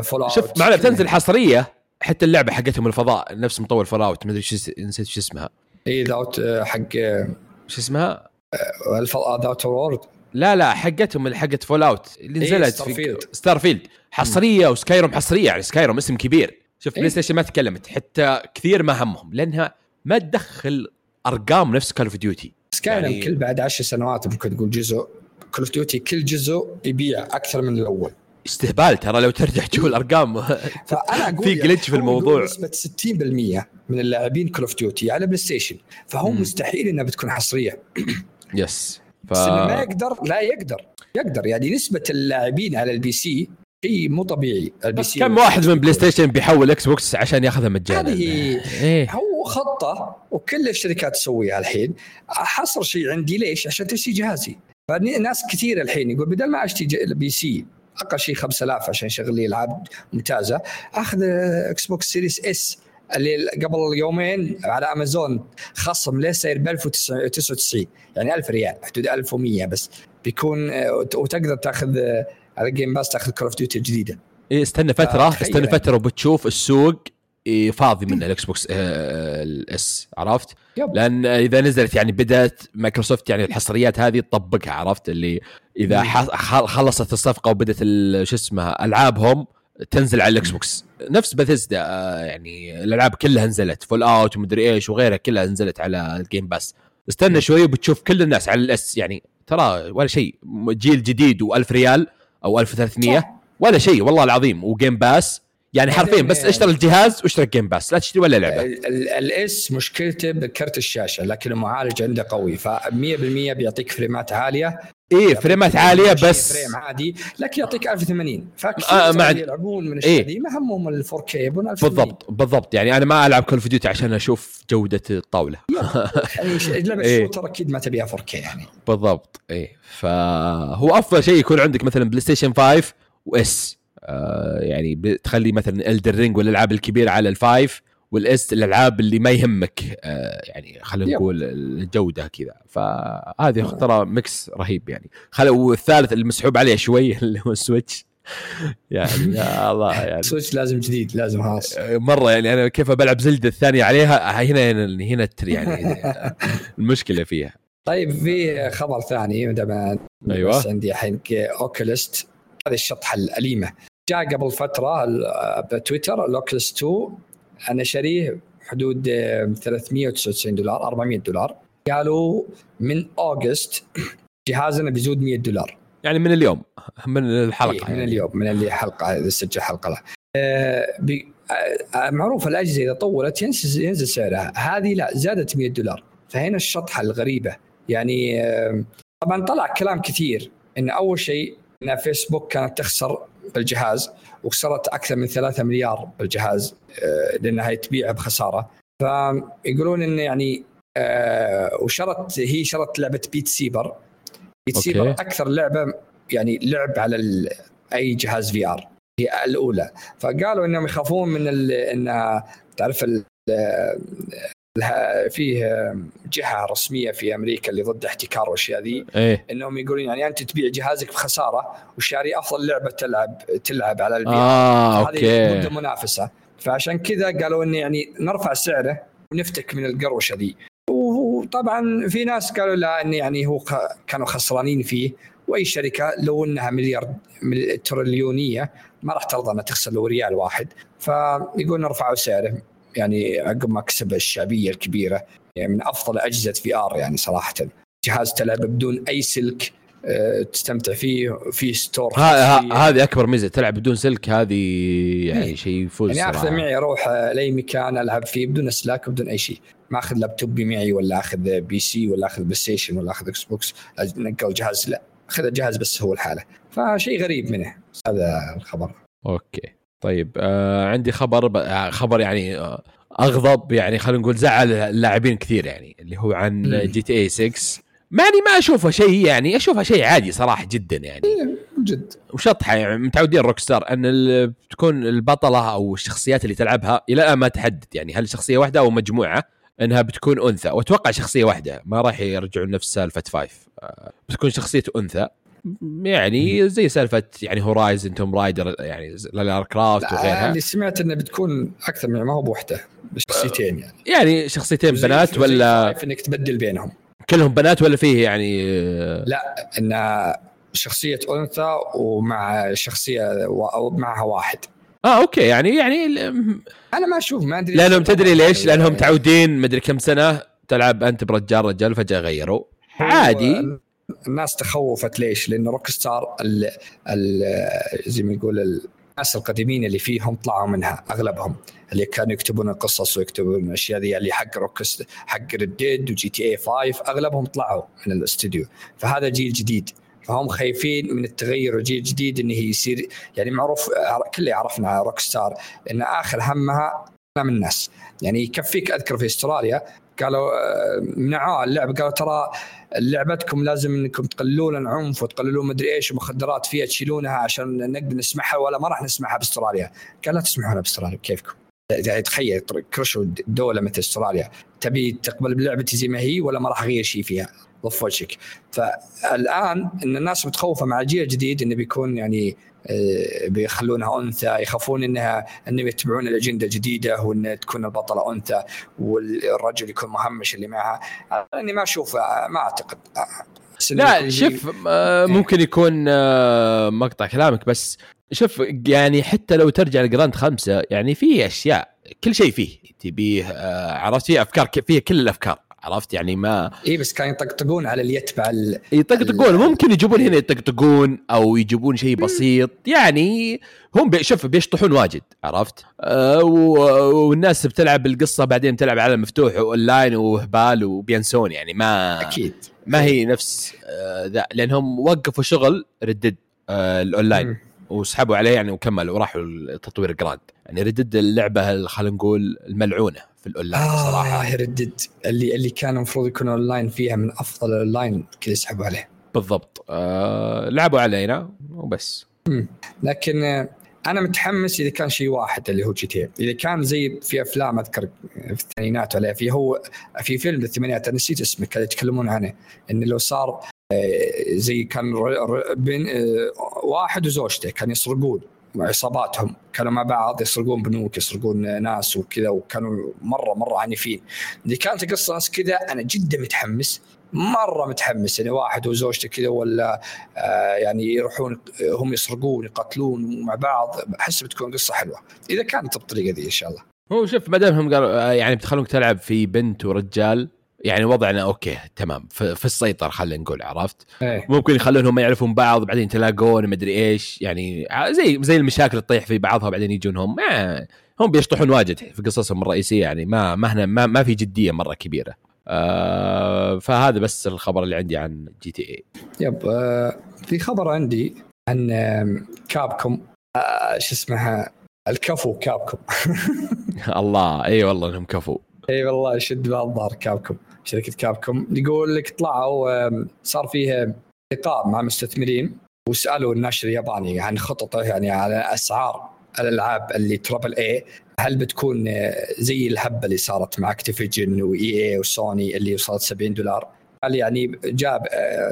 فول شوف معنا بتنزل حصرية حتى اللعبة حقتهم الفضاء نفس مطور فول اوت ما أدري نسيت شو اسمها. اي ذا أوتر حق شو اسمها؟ الفضاء ذا أوتر وورلد لا لا حقتهم اللي حقت فول اوت اللي نزلت إيه ستار فيلد ستار فيلد حصرية وسكايروم حصرية يعني سكايروم اسم كبير. شوف إيه؟ بلاي ستيشن ما تكلمت حتى كثير ما همهم لأنها ما تدخل أرقام نفس كول اوف ديوتي سكايروم يعني... كل بعد عشر سنوات ممكن تقول جزء. كول اوف ديوتي كل جزء يبيع أكثر من الأول. استهبال ترى لو ترجع تشوف الأرقام. فأنا أقول في glitch في الموضوع. نسبة 60% من اللاعبين كول اوف ديوتي على بلاي ستيشن فهو مم. مستحيل إنها بتكون حصرية. yes ف... بس ما يقدر لا يقدر. يقدر. يعني نسبة اللاعبين على ال PC شيء مو طبيعي. see كم واحد من بلاي ستيشن بيحول إكس بوكس عشان ياخذها مجانا؟ هذه إيه؟ هو خطة وكل الشركات تسويها الحين. حصر شيء عندي ليش؟ عشان تشتري جهازي. فناس كثير الحين يقول بدل ما أشتري PC أقل شيء 5000 عشان يشغل لي العاب ممتازة أخذ إكس بوكس سيريس S اللي قبل يومين على امازون خصم ليه سعر ب 1099 يعني 1000 ريال حدود 1100 بس. بيكون وتقدر تأخذ على جيم باس تاخذ كول اوف ديوتي الجديده إيه استنى فترة استنى فترة وبتشوف السوق إيه، فاضي من الاكس بوكس آه، ال S عرفت؟ yep. لأن إذا نزلت يعني بدأت مايكروسوفت يعني الحصريات هذه تطبقها عرفت؟ اللي إذا خلصت الصفقة وبدت شو اسمه ألعابهم تنزل على الاكس بوكس نفس بثزدا آه، يعني الألعاب كلها نزلت فول اوت ومدري إيش وغيرها كلها نزلت على الجيم باس استنى شوي وبتشوف كل الناس على ال S يعني ترى ولا شيء جيل جديد و1000 ريال أو 1300 ولا شيء والله العظيم. وجيم باس يعني حرفيا بس اشتري الجهاز واشتري جيم باس لا تشتري ولا لعبة. ال S مشكلته بكرت الشاشة لكن المعالج عنده قوي. ف 100% بيعطيك فريمات عالية. إيه فريمات عالية بس. frame عادي لكن يعطيك 1080 فكثير آه مع... يلعبون من الاشياء إيه؟ ما همهم ال 4K يبون 1080 بالضبط بالضبط. يعني أنا ما ألعب كول اوف ديوتي عشان أشوف جودة الطاولة. يعني لعبه إيه؟ shooter أكيد ما تبيها 4K يعني. بالضبط إيه. فهو أفضل شيء يكون عندك مثلا بلاي ستيشن 5 و S آه يعني تخلي مثلا إلدن رينج والألعاب الكبيرة على ال five وال S الألعاب اللي ما يهمك آه يعني خلينا نقول الجودة كذا. فهذه آه. ترى mix رهيب يعني. خل والثالث المسحوب عليه شوي اللي هو السويتش يعني يا الله يعني. سويتش لازم جديد لازم خلاص. آه، مرة يعني أنا كيف بلعب زلدة الثانية عليها هنا هنا هنا يعني. المشكلة فيها. طيب في خبر ثاني دام أيوه. بس عندي الحين أوكولوس هذه الشطحة الأليمة. جاء قبل فترة بتويتر الأوكولوس 2 أنا شاريه حدود 399 دولار 400 دولار. قالوا من August جهازنا بيزود 100 دولار. يعني من اليوم من الحلقة إيه يعني. من اليوم من اللي حلقة سجل حلقة له. آه بي آه معروف الأجهزة إذا طولت ينزل ينزل سعرها. هذه لا زادت 100 دولار. فهنا الشطحة الغريبة. يعني آه طبعا طلع كلام كثير إن أول شيء إن فيسبوك كانت تخسر بالجهاز. وخسرت أكثر من 3 مليار بالجهاز آه، لأنها تبيعه بخسارة. فيقولون انه يعني آه، وشرت هي شرت لعبة بيت سيبر بيت okay. سيبر أكثر لعبة يعني لعب على أي جهاز VR هي الأولى. فقالوا إنهم يخافون من إن تعرف فيه جهة رسمية في أمريكا اللي ضد احتكار والأشياء ذي. إيه؟ إنهم يقولون يعني أنت تبيع جهازك بخسارة وشاري أفضل لعبة تلعب تلعب على البيع. آه okay. ضد منافسة. فعشان كذا قالوا إنه يعني نرفع سعره ونفتك من القروشة ذي. وطبعا في ناس قالوا لا إنه يعني هو كانوا خسرانين فيه. وأي شركة لو إنها مليار تريليونية ما راح ترضى إنها تخسر لو ريال واحد. فيقول نرفعوا سعره. يعني عقب ما كسب الشعبية الكبيرة يعني من أفضل أجهزة VR يعني صراحة. جهاز تلعب بدون أي سلك آه، تستمتع فيه في store هذه أكبر ميزة تلعب بدون سلك هذه يعني إيه. شيء يفوز يعني أخذ معي أروح لأي مكان ألعب فيه بدون اسلاك وبدون أي شيء. ما أخذ لابتوبي معي ولا أخذ PC ولا أخذ PlayStation ولا أخذ Xbox نقل جهاز لا أخذ الجهاز بس هو الحالة. فشيء غريب منه هذا الخبر. أوكي. طيب آه عندي خبر آه، خبر يعني آه أغضب يعني خلينا نقول زعل اللاعبين كثير يعني اللي هو عن GTA 6 ماني ما أشوفه شيء يعني اشوفها شيء عادي صراحة جدا يعني. إيه، جد. وشطحة يعني متعودين Rockstar ان تكون البطلة أو الشخصيات اللي تلعبها إلى الآن ما تحدد يعني هل شخصية واحدة أو مجموعة أنها بتكون أنثى. وأتوقع شخصية واحدة ما راح يرجعون نفس سالفة five. آه، بتكون شخصية أنثى. يعني زي سالفة يعني Horizon Tomb Raider يعني Croft وغيرها. اللي سمعت إنه بتكون أكثر من ما هو بوحدة شخصيتين يعني. يعني شخصيتين بنات ولا إنك تبدل بينهم. كلهم بنات ولا فيه يعني؟ لا إن شخصية أنثى ومع شخصية معها واحد. آه أوكي يعني يعني أنا ما أشوف ما أدري. لأنهم تدري ليش؟ لأنهم متعودين مدري كم سنة تلعب أنت برجال رجال فجأة غيروا. عادي. الناس تخوفت ليش؟ لأن Rockstar ال ال زي ما يقول الناس القديمين اللي فيهم طلعوا منها أغلبهم اللي كانوا يكتبون القصص ويكتبون الأشياء ذي اللي حق روك حق Red و GTA 5 أغلبهم طلعوا من الأستوديو. فهذا جيل جديد. فهم خايفين من التغير وجيل جديد انه يصير يعني معروف كل عرفنا Rockstar إن آخر همها من الناس. يعني يكفيك أذكر في أستراليا قالوا منعوها اللعبة قالوا ترى لعبتكم لازم إنكم تقللون العنف وتقللون مدري إيش ومخدرات فيها تشيلونها عشان نقدر نسمحها ولا ما راح نسمحها بأستراليا. قال لا تسمعونها بأستراليا بكيفكم. يعني تخيل كرشوا دولة مثل أستراليا. تبي تقبل بلعبتي زي ما هي ولا ما راح أغير شيء فيها؟ ضف وجهك. فالآن إن الناس متخوفة مع الجيل الجديد إنه بيكون يعني بيخلونها أنثى يخافون انها إنهم يتبعون الأجندة الجديدة وإن تكون البطلة أنثى والرجل يكون مهمش اللي معها. اني ما أشوف ما أعتقد. لا شوف آه، ممكن يكون آه، مقطع كلامك بس شوف يعني حتى لو ترجع ل Grand خمسة يعني في أشياء كل شيء فيه تبيه عرفت؟ فيه أفكار فيه كل الأفكار. عرفت يعني ما اي بس كانوا يطقطقون على اللي يتبع ال... يطقطقون. ممكن يجيبون هنا يطقطقون أو يجيبون شيء بسيط. يعني هم شوف بيشطحون واجد عرفت؟ أه والناس بتلعب القصة بعدين بتلعب على مفتوح واونلاين وهبال وبينسون. يعني ما أكيد. ما هي نفس آه ذا لأنهم وقفوا شغل Red Dead آه الأونلاين. وسحبوا عليه يعني وكملوا وراحوا لتطوير Grand يعني Red Dead اللعبة خلينا نقول الملعونة في الأونلاين آه صراحة. Red Dead اللي اللي كان المفروض يكون اونلاين فيها من أفضل الأونلاين كذا يسحبوا عليه. بالضبط. آه لعبوا علينا وبس. مم. لكن آه أنا متحمس إذا كان شيء واحد اللي هو GT إذا كان زي في أفلام أذكر في الثمانينات ولا في هو في فيلم الثمانينات أنا نسيت اسمه كانوا يتكلمون عنه انه لو صار زي كان بين واحد وزوجته كانوا يسرقون عصاباتهم. كانوا مع بعض يسرقون بنوك يسرقون ناس وكذا وكانوا مرة مرة عنيفين. اذا كانت ناس كذا. أنا جدا متحمس مرة متحمس يعني واحد وزوجته كذا ولا آه يعني يروحون هم يسرقون يقتلون مع بعض. احس بتكون قصة حلوة. إذا كانت بالطريقة ذي إن شاء الله. هو شوف ما دام هم قالوا يعني بتخلونك تلعب في بنت ورجال يعني وضعنا أوكي تمام. في السيطرة خلينا نقول عرفت؟ إيه. ممكن يخلونهم يعرفون بعض بعدين تلاقون مدري إيش يعني زي زي المشاكل تطيح في بعضها بعدين يجون هم هم بيشطحون واجد في قصصهم الرئيسية يعني ما ما هنا ما, ما في جدية مرة كبيرة. آه فهذا بس الخبر اللي عندي عن GTA yep آه في خبر عندي عن Capcom آه شو اسمها؟ الكفو Capcom الله إي والله إنهم كفو. إي والله يشد الظهر Capcom شركة Capcom يقول لك طلعوا صار فيه لقاء مع مستثمرين وسألوا الناشر الياباني عن خططه يعني على أسعار الألعاب اللي triple A هل بتكون زي الهبة اللي صارت مع Activision و EA و Sony اللي وصلت 70 دولار؟ قال يعني جاب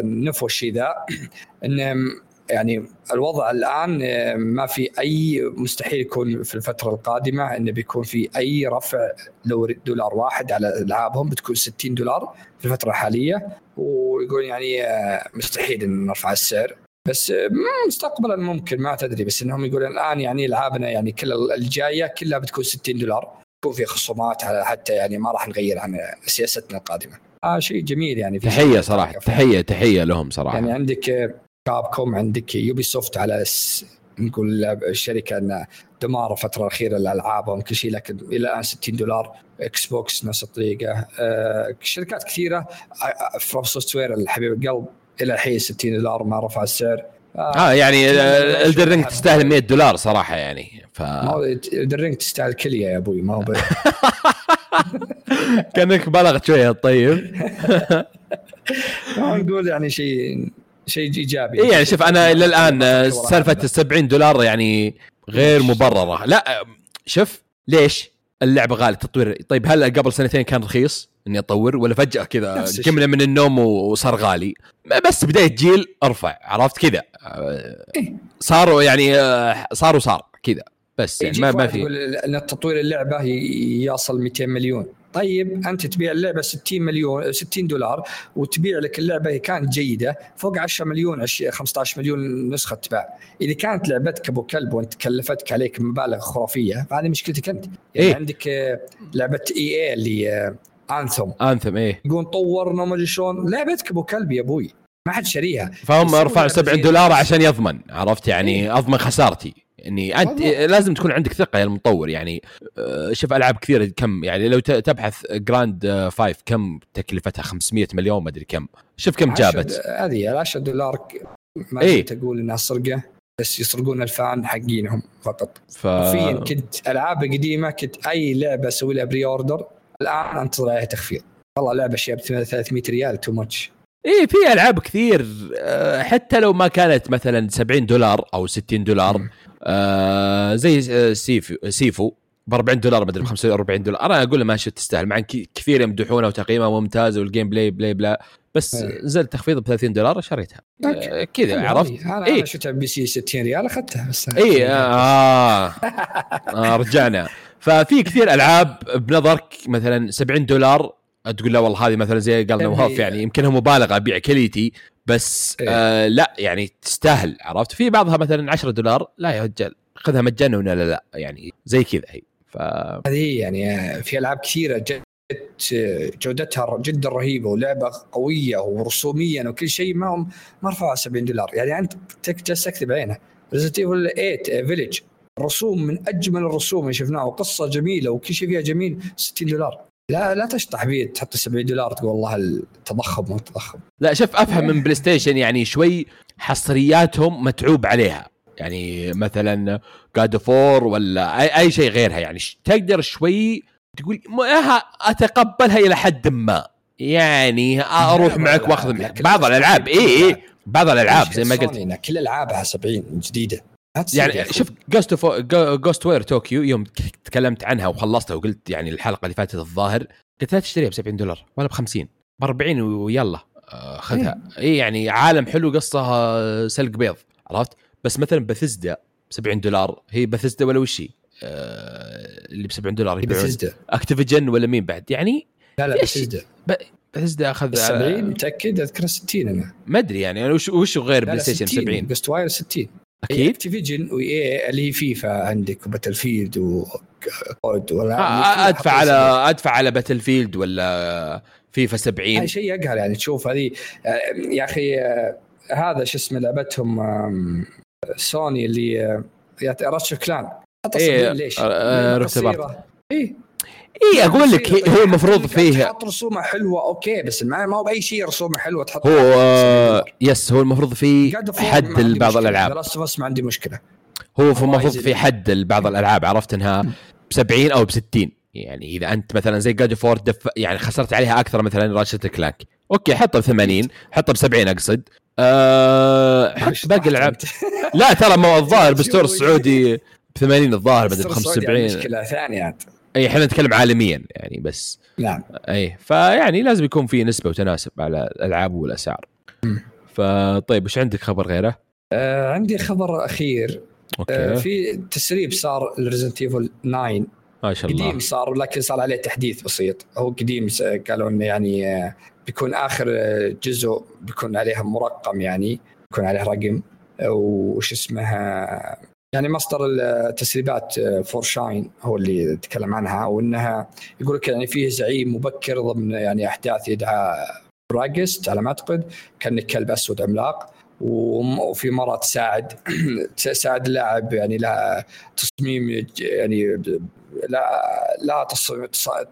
نفوا الشيء ذا إن يعني الوضع الآن ما في أي مستحيل يكون في الفترة القادمة إنه بيكون في أي رفع لو دولار واحد على ألعابهم بتكون 60 دولار في الفترة الحالية. ويقول يعني مستحيل إن نرفع السعر. بس مستقبلا ممكن ما تدري. بس إنهم يقولون الآن يعني ألعابنا يعني كل الجاية كلها بتكون 60 دولار. يكون في خصومات حتى يعني ما راح نغير عن سياستنا القادمة. آه شيء جميل يعني. في تحية صراحة. تحيه تحية لهم صراحة. يعني عندك Capcom عندك Ubisoft على نقول الشركة إن دمار الفترة الأخيرة لالعابهم كل شيء لكن إلى الآن 60 دولار Xbox نفس الطريقة. آه شركات كثيرة FromSoftware الحبيب القلب إلى الحين 60 دولار ما رفع السعر. آه, آه يعني Elden Ring تستاهل 100 دولار صراحة يعني ف Elden Ring تستاهل كليه يا أبوي ما هو كأنك بلغت شوية طيب. نقول يعني شيء شيء إيجابي. اي يعني شوف أنا إلى الآن سالفة ال 70 دولار يعني غير مبررة. لا شوف ليش اللعبة غالية؟ تطوير. طيب هل قبل سنتين كان رخيص إني أطور؟ ولا فجأة كذا قمنا من النوم وصار غالي؟ بس بداية جيل أرفع عرفت كذا؟ صاروا يعني صاروا صار كذا. بس يعني ما ما في. إن تطوير اللعبة يصل 200 مليون. طيب أنت تبيع اللعبة 60 مليون 60 دولار وتبيع لك اللعبة كانت جيدة فوق 10 مليون 15 مليون نسخة تباع. إذا كانت لعبتك أبو كلب وأنت كلفتك عليك مبالغ خرافية فهذه مشكلتك أنت. يعني إيه؟ عندك لعبة إي اي اللي انثم انثم إيه. يقول طورنا ما أدري شلون. لعبتك أبو كلب يا أبوي. ما حد شاريها. فهم رفعوا 70 دولار عشان يضمن عرفت؟ يعني إيه؟ أضمن خسارتي. إني أنت لازم تكون عندك ثقة يا المطور يعني شوف ألعاب كثيرة كم يعني لو تبحث جراند 5 كم تكلفتها 500 مليون ما أدري كم شوف كم جابت. هذه 10 دولار ما إيه؟ تقول إنها سرقه بس يسرقون الفان حقينهم فقط. ف... كنت ألعاب قديمة كنت أي لعبة أسوي لها pre-order الآن أنتظر عليها تخفيض. والله لعبة شيء ب 300 ريال too much إيه في ألعاب كثير حتى لو ما كانت مثلا 70 دولار أو 60 دولار آه زي Sifu Sifu ب 40 دولار بدل ب 45 دولار. أنا أقول ما شفت تستاهل. مع كثير يمدحونها وتقييمها ممتاز وال gameplay بلا بلا بس نزلت تخفيض ب 30 دولار شريتها آه كذا عرفت؟ أنا إيه؟ شفتها PC 60 ريال أخذتها بس اي آه, آه. رجعنا. ففي كثير ألعاب بنظرك مثلا 70 دولار تقول لا والله هذه مثلا زي قال نواف يعني يمكنها مبالغة ابيع كليتي. بس إيه؟ آه لا يعني تستاهل عرفت؟ في بعضها مثلا 10 دولار لا يا رجال خذها مجانا ولا لا لا يعني زي كذا هي. ف هذه يعني في ألعاب كثيرة جودتها جدا رهيبة ولعبة قوية ورسوميا وكل شيء ما ما رفعوا 70 دولار. يعني أنت جالس تكتب عينه. Resident Evil 8 Village رسوم من أجمل الرسوم اللي شفناها وقصة جميلة وكل شيء فيها جميل 60 دولار. لا لا تشطح بيه تحط 70 دولار تقول والله التضخم مو التضخم. لا شوف أفهم من PlayStation يعني شوي حصرياتهم متعوب عليها. يعني مثلا God of War ولا أي, أي شيء غيرها يعني. تقدر شوي تقول أتقبلها إلى حد ما. يعني أروح معك وأخذ معك بعض الألعاب EA بعض الألعاب زي ما قلت. كل ألعابها 70 جديدة. يعني شوف Ghost Ghostwire Tokyo يوم تكلمت عنها وخلصتها وقلت يعني الحلقة اللي فاتت الظاهر قلت لا تشتريها ب 70 دولار ولا ب 50 ب 40 ويلا آه، خذها. اي إيه يعني عالم حلو قصة سلق بيض عرفت؟ بس مثلا بثزدا 70 دولار هي بثزدا ولا وش هي؟ آه اللي ب 70 دولار هي Bethesda Activision ولا مين بعد؟ يعني لا لا Bethesda Bethesda أخذ 70 متأكد؟ أذكر 60 أنا. ما أدري يعني وش وش غير PlayStation 70 Ghostwire 60 أكيد. Activision و EA اللي هي فيفا عندك و Battlefield و COD ولا آه أدفع على أدفع على Battlefield ولا فيفا 70 هذا شيء يقهر يعني تشوف هذه آه، يا أخي آه، هذا شو اسمه لعبتهم سوني اللي Ratchet Clank. إيه ليش؟ إيه. اي أقول لك هو المفروض فيه تحط رسومة حلوة okay بس ما هو بأي شيء رسومة حلوة تحط هو آه yes هو المفروض في حد لبعض الألعاب. بس ما عندي مشكلة. هو في المفروض في حد لبعض الألعاب عرفت إنها ب 70 أو ب 60 يعني إذا أنت مثلا زي God of War يعني خسرت عليها أكثر مثلا Ratchet Clank okay حطها ب 80 حطها ب 70 أقصد. أه حط باقي الألعاب. لا ترى ما الظاهر بال store السعودي ب 80 الظاهر بدل ب 75 مشكلة ثانية اي إحنا نتكلم عالميا يعني بس. نعم. اي فيعني لازم يكون في نسبة وتناسب على الألعاب والأسعار. فطيب وش عندك خبر غيره؟ آه عندي خبر أخير. okay. آه في تسريب صار ل Resident Evil 9 ما شاء الله. قديم صار لكن صار عليه تحديث بسيط. هو قديم قالوا إنه يعني آه، بيكون آخر آه، جزء بيكون عليها مرقم يعني بيكون عليه رقم. وش اسمها؟ يعني مصدر التسريبات فور آه، شاين هو اللي يتكلم عنها وإنها يقول لك يعني فيه زعيم مبكر ضمن يعني أحداث يدعى براجست على ما أعتقد كان كلب أسود عملاق وفي مره تساعد تساعد اللاعب يعني لها تصميم يعني لا لا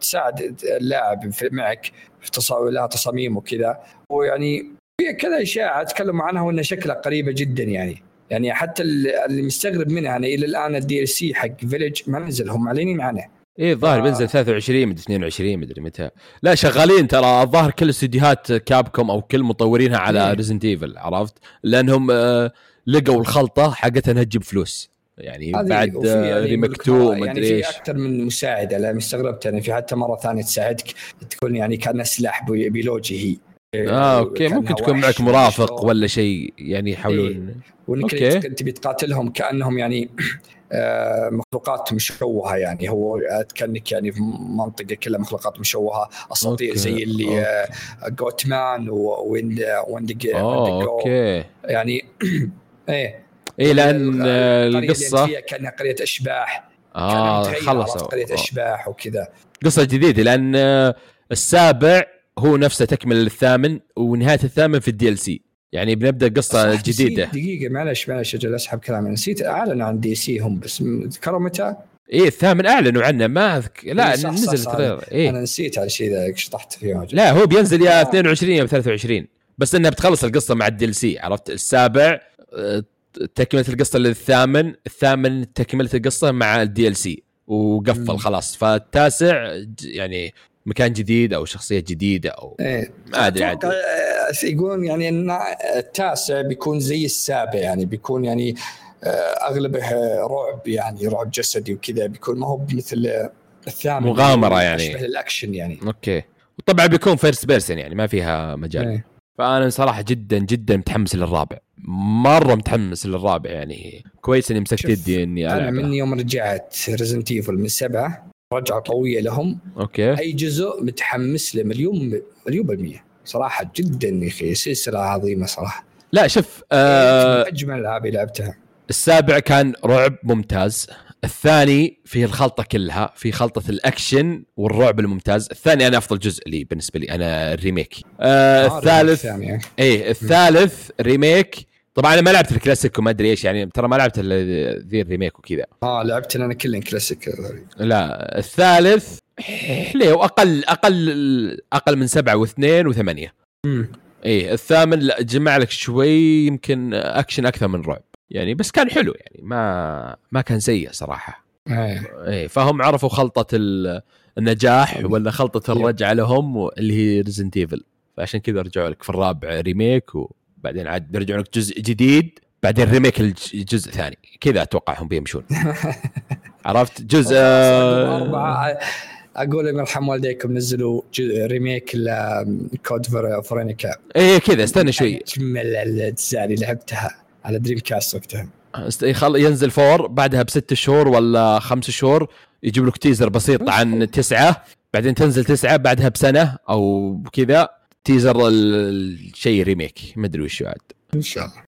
تساعد اللاعب معك في لها تصاميم وكذا ويعني في كذا إشاعة تكلموا عنها وإنها شكلها قريبة جدا يعني. يعني حتى اللي مستغرب منها يعني إلى الآن ال DLC حق Village ما نزل هم معلنين عنه إيه الظاهر بينزل 23 مدري 22 مدري متى. لا شغالين ترى. الظاهر كل استديوهات Capcom أو كل مطورينها على Resident Evil عرفت؟ لأنهم آه لقوا الخلطة حقتها إنها تجيب فلوس. يعني بعد يعني remake 2 ومدري يعني إيش في أكثر من مساعدة لا استغربت يعني في حتى مرة ثانية تساعدك تكون يعني كأنها سلاح بيولوجي هي. آه أوكي ممكن تكون معك مرافق ولا شيء يعني يحاولون إيه. وإنك تبي تقاتلهم كأنهم يعني آه مخلوقات مشوهة يعني. هو كأنك يعني في منطقة كلها مخلوقات مشوهة. أساطير زي اللي آه جوتمان ويند ويند أوكي. يعني إيه. إيه لأن القصة كأنها قرية أشباح. آه خلصوا. قرية أشباح وكذا. قصة جديدة لأن السابع هو نفسه تكمل الثامن ونهاية الثامن في ال DLC. يعني بنبدأ قصة جديدة. دقيقة معلش معلش أجل أسحب كلامي. نسيت أعلنوا عن DLC هم بس ذكروا متى؟ إيه الثامن أعلنوا عنه ما أذك... لا إيه صح نزل صح صح إيه؟ أنا نسيت على الشيء ذا شطحت فيه لا هو بينزل يا 22 يا 23 بس انها بتخلص القصة مع ال DLC عرفت؟ السابع آه، تكملة القصة للثامن الثامن تكملة القصة مع ال DLC. وقفل خلاص. فالتاسع يعني مكان جديد أو شخصية جديدة أو إيه ما أدري عاد. يقولون يعني إن التاسع بيكون زي السابع يعني بيكون يعني آه، أغلبه رعب يعني رعب جسدي وكذا بيكون ما هو مثل الثامن مغامرة يعني يشبه الأكشن يعني. Okay. وطبعا بيكون first person يعني ما فيها مجال. إيه. فأنا صراحة جدا جدا متحمس للرابع. مرة متحمس للرابع يعني. كويس إني مسكت يدي إني أنا من يوم رجعت Resident Evil من سبعة رجعة قوية لهم. Okay. أي جزء متحمس له مليون مليون بالمية. صراحة جدا يا أخي سلسلة عظيمة صراحة. لا شوف آه أجمل العاب لعبتها. السابع كان رعب ممتاز. الثاني فيه الخلطة كلها في خلطة الأكشن والرعب الممتاز. الثاني أنا أفضل جزء لي بالنسبة لي أنا ال remake. آه الثالث إيه الثالث remake طبعا أنا ما لعبت الكلاسيك وما أدري إيش يعني ترى ما لعبت ذي ال remake وكذا. آه لعبت أنا كلن كلاسيك لا الثالث حليو أقل أقل أقل من سبعة واثنين وثمانية. امم إيه الثامن جمع لك شوي يمكن أكشن أكثر من رعب. يعني بس كان حلو يعني ما ما كان سيء صراحة. إيه, إيه فهم عرفوا خلطة النجاح ولا خلطة الرجعة لهم اللي هي Resident Evil فعشان كذا رجعوا لك في الرابع remake وبعدين عاد بيرجعوا لك جزء جديد بعدين remake الجزء الثاني كذا أتوقعهم بيمشون. عرفت؟ جزء أربعة. أقول الله يرحم والديكم نزلوا remake ل Code Veronica إيه كذا استنى شوي. أجمل الأجزاء اللي لعبتها على Dreamcast وقتها ينزل فور بعدها بست شهور ولا خمس شهور يجيب لك teaser بسيط عن تسعة بعدين تنزل تسعة بعدها بسنة أو كذا. teaser الشيء remake ما أدري وش بعد. إن شاء الله.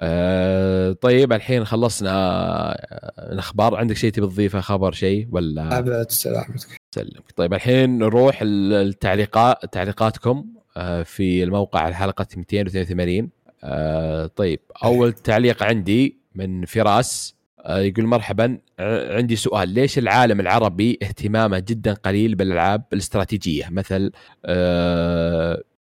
آه طيب الحين خلصنا آه، الأخبار. عندك شيء تبي تضيفه خبر شيء ولا؟ ابد سلامتك سلمك. طيب الحين نروح التعليقات تعليقاتكم آه في الموقع الحلقة 282 آه طيب أول تعليق عندي من فراس آه يقول مرحبا عندي سؤال. ليش العالم العربي اهتمامه جدا قليل بالألعاب الاستراتيجية؟ مثل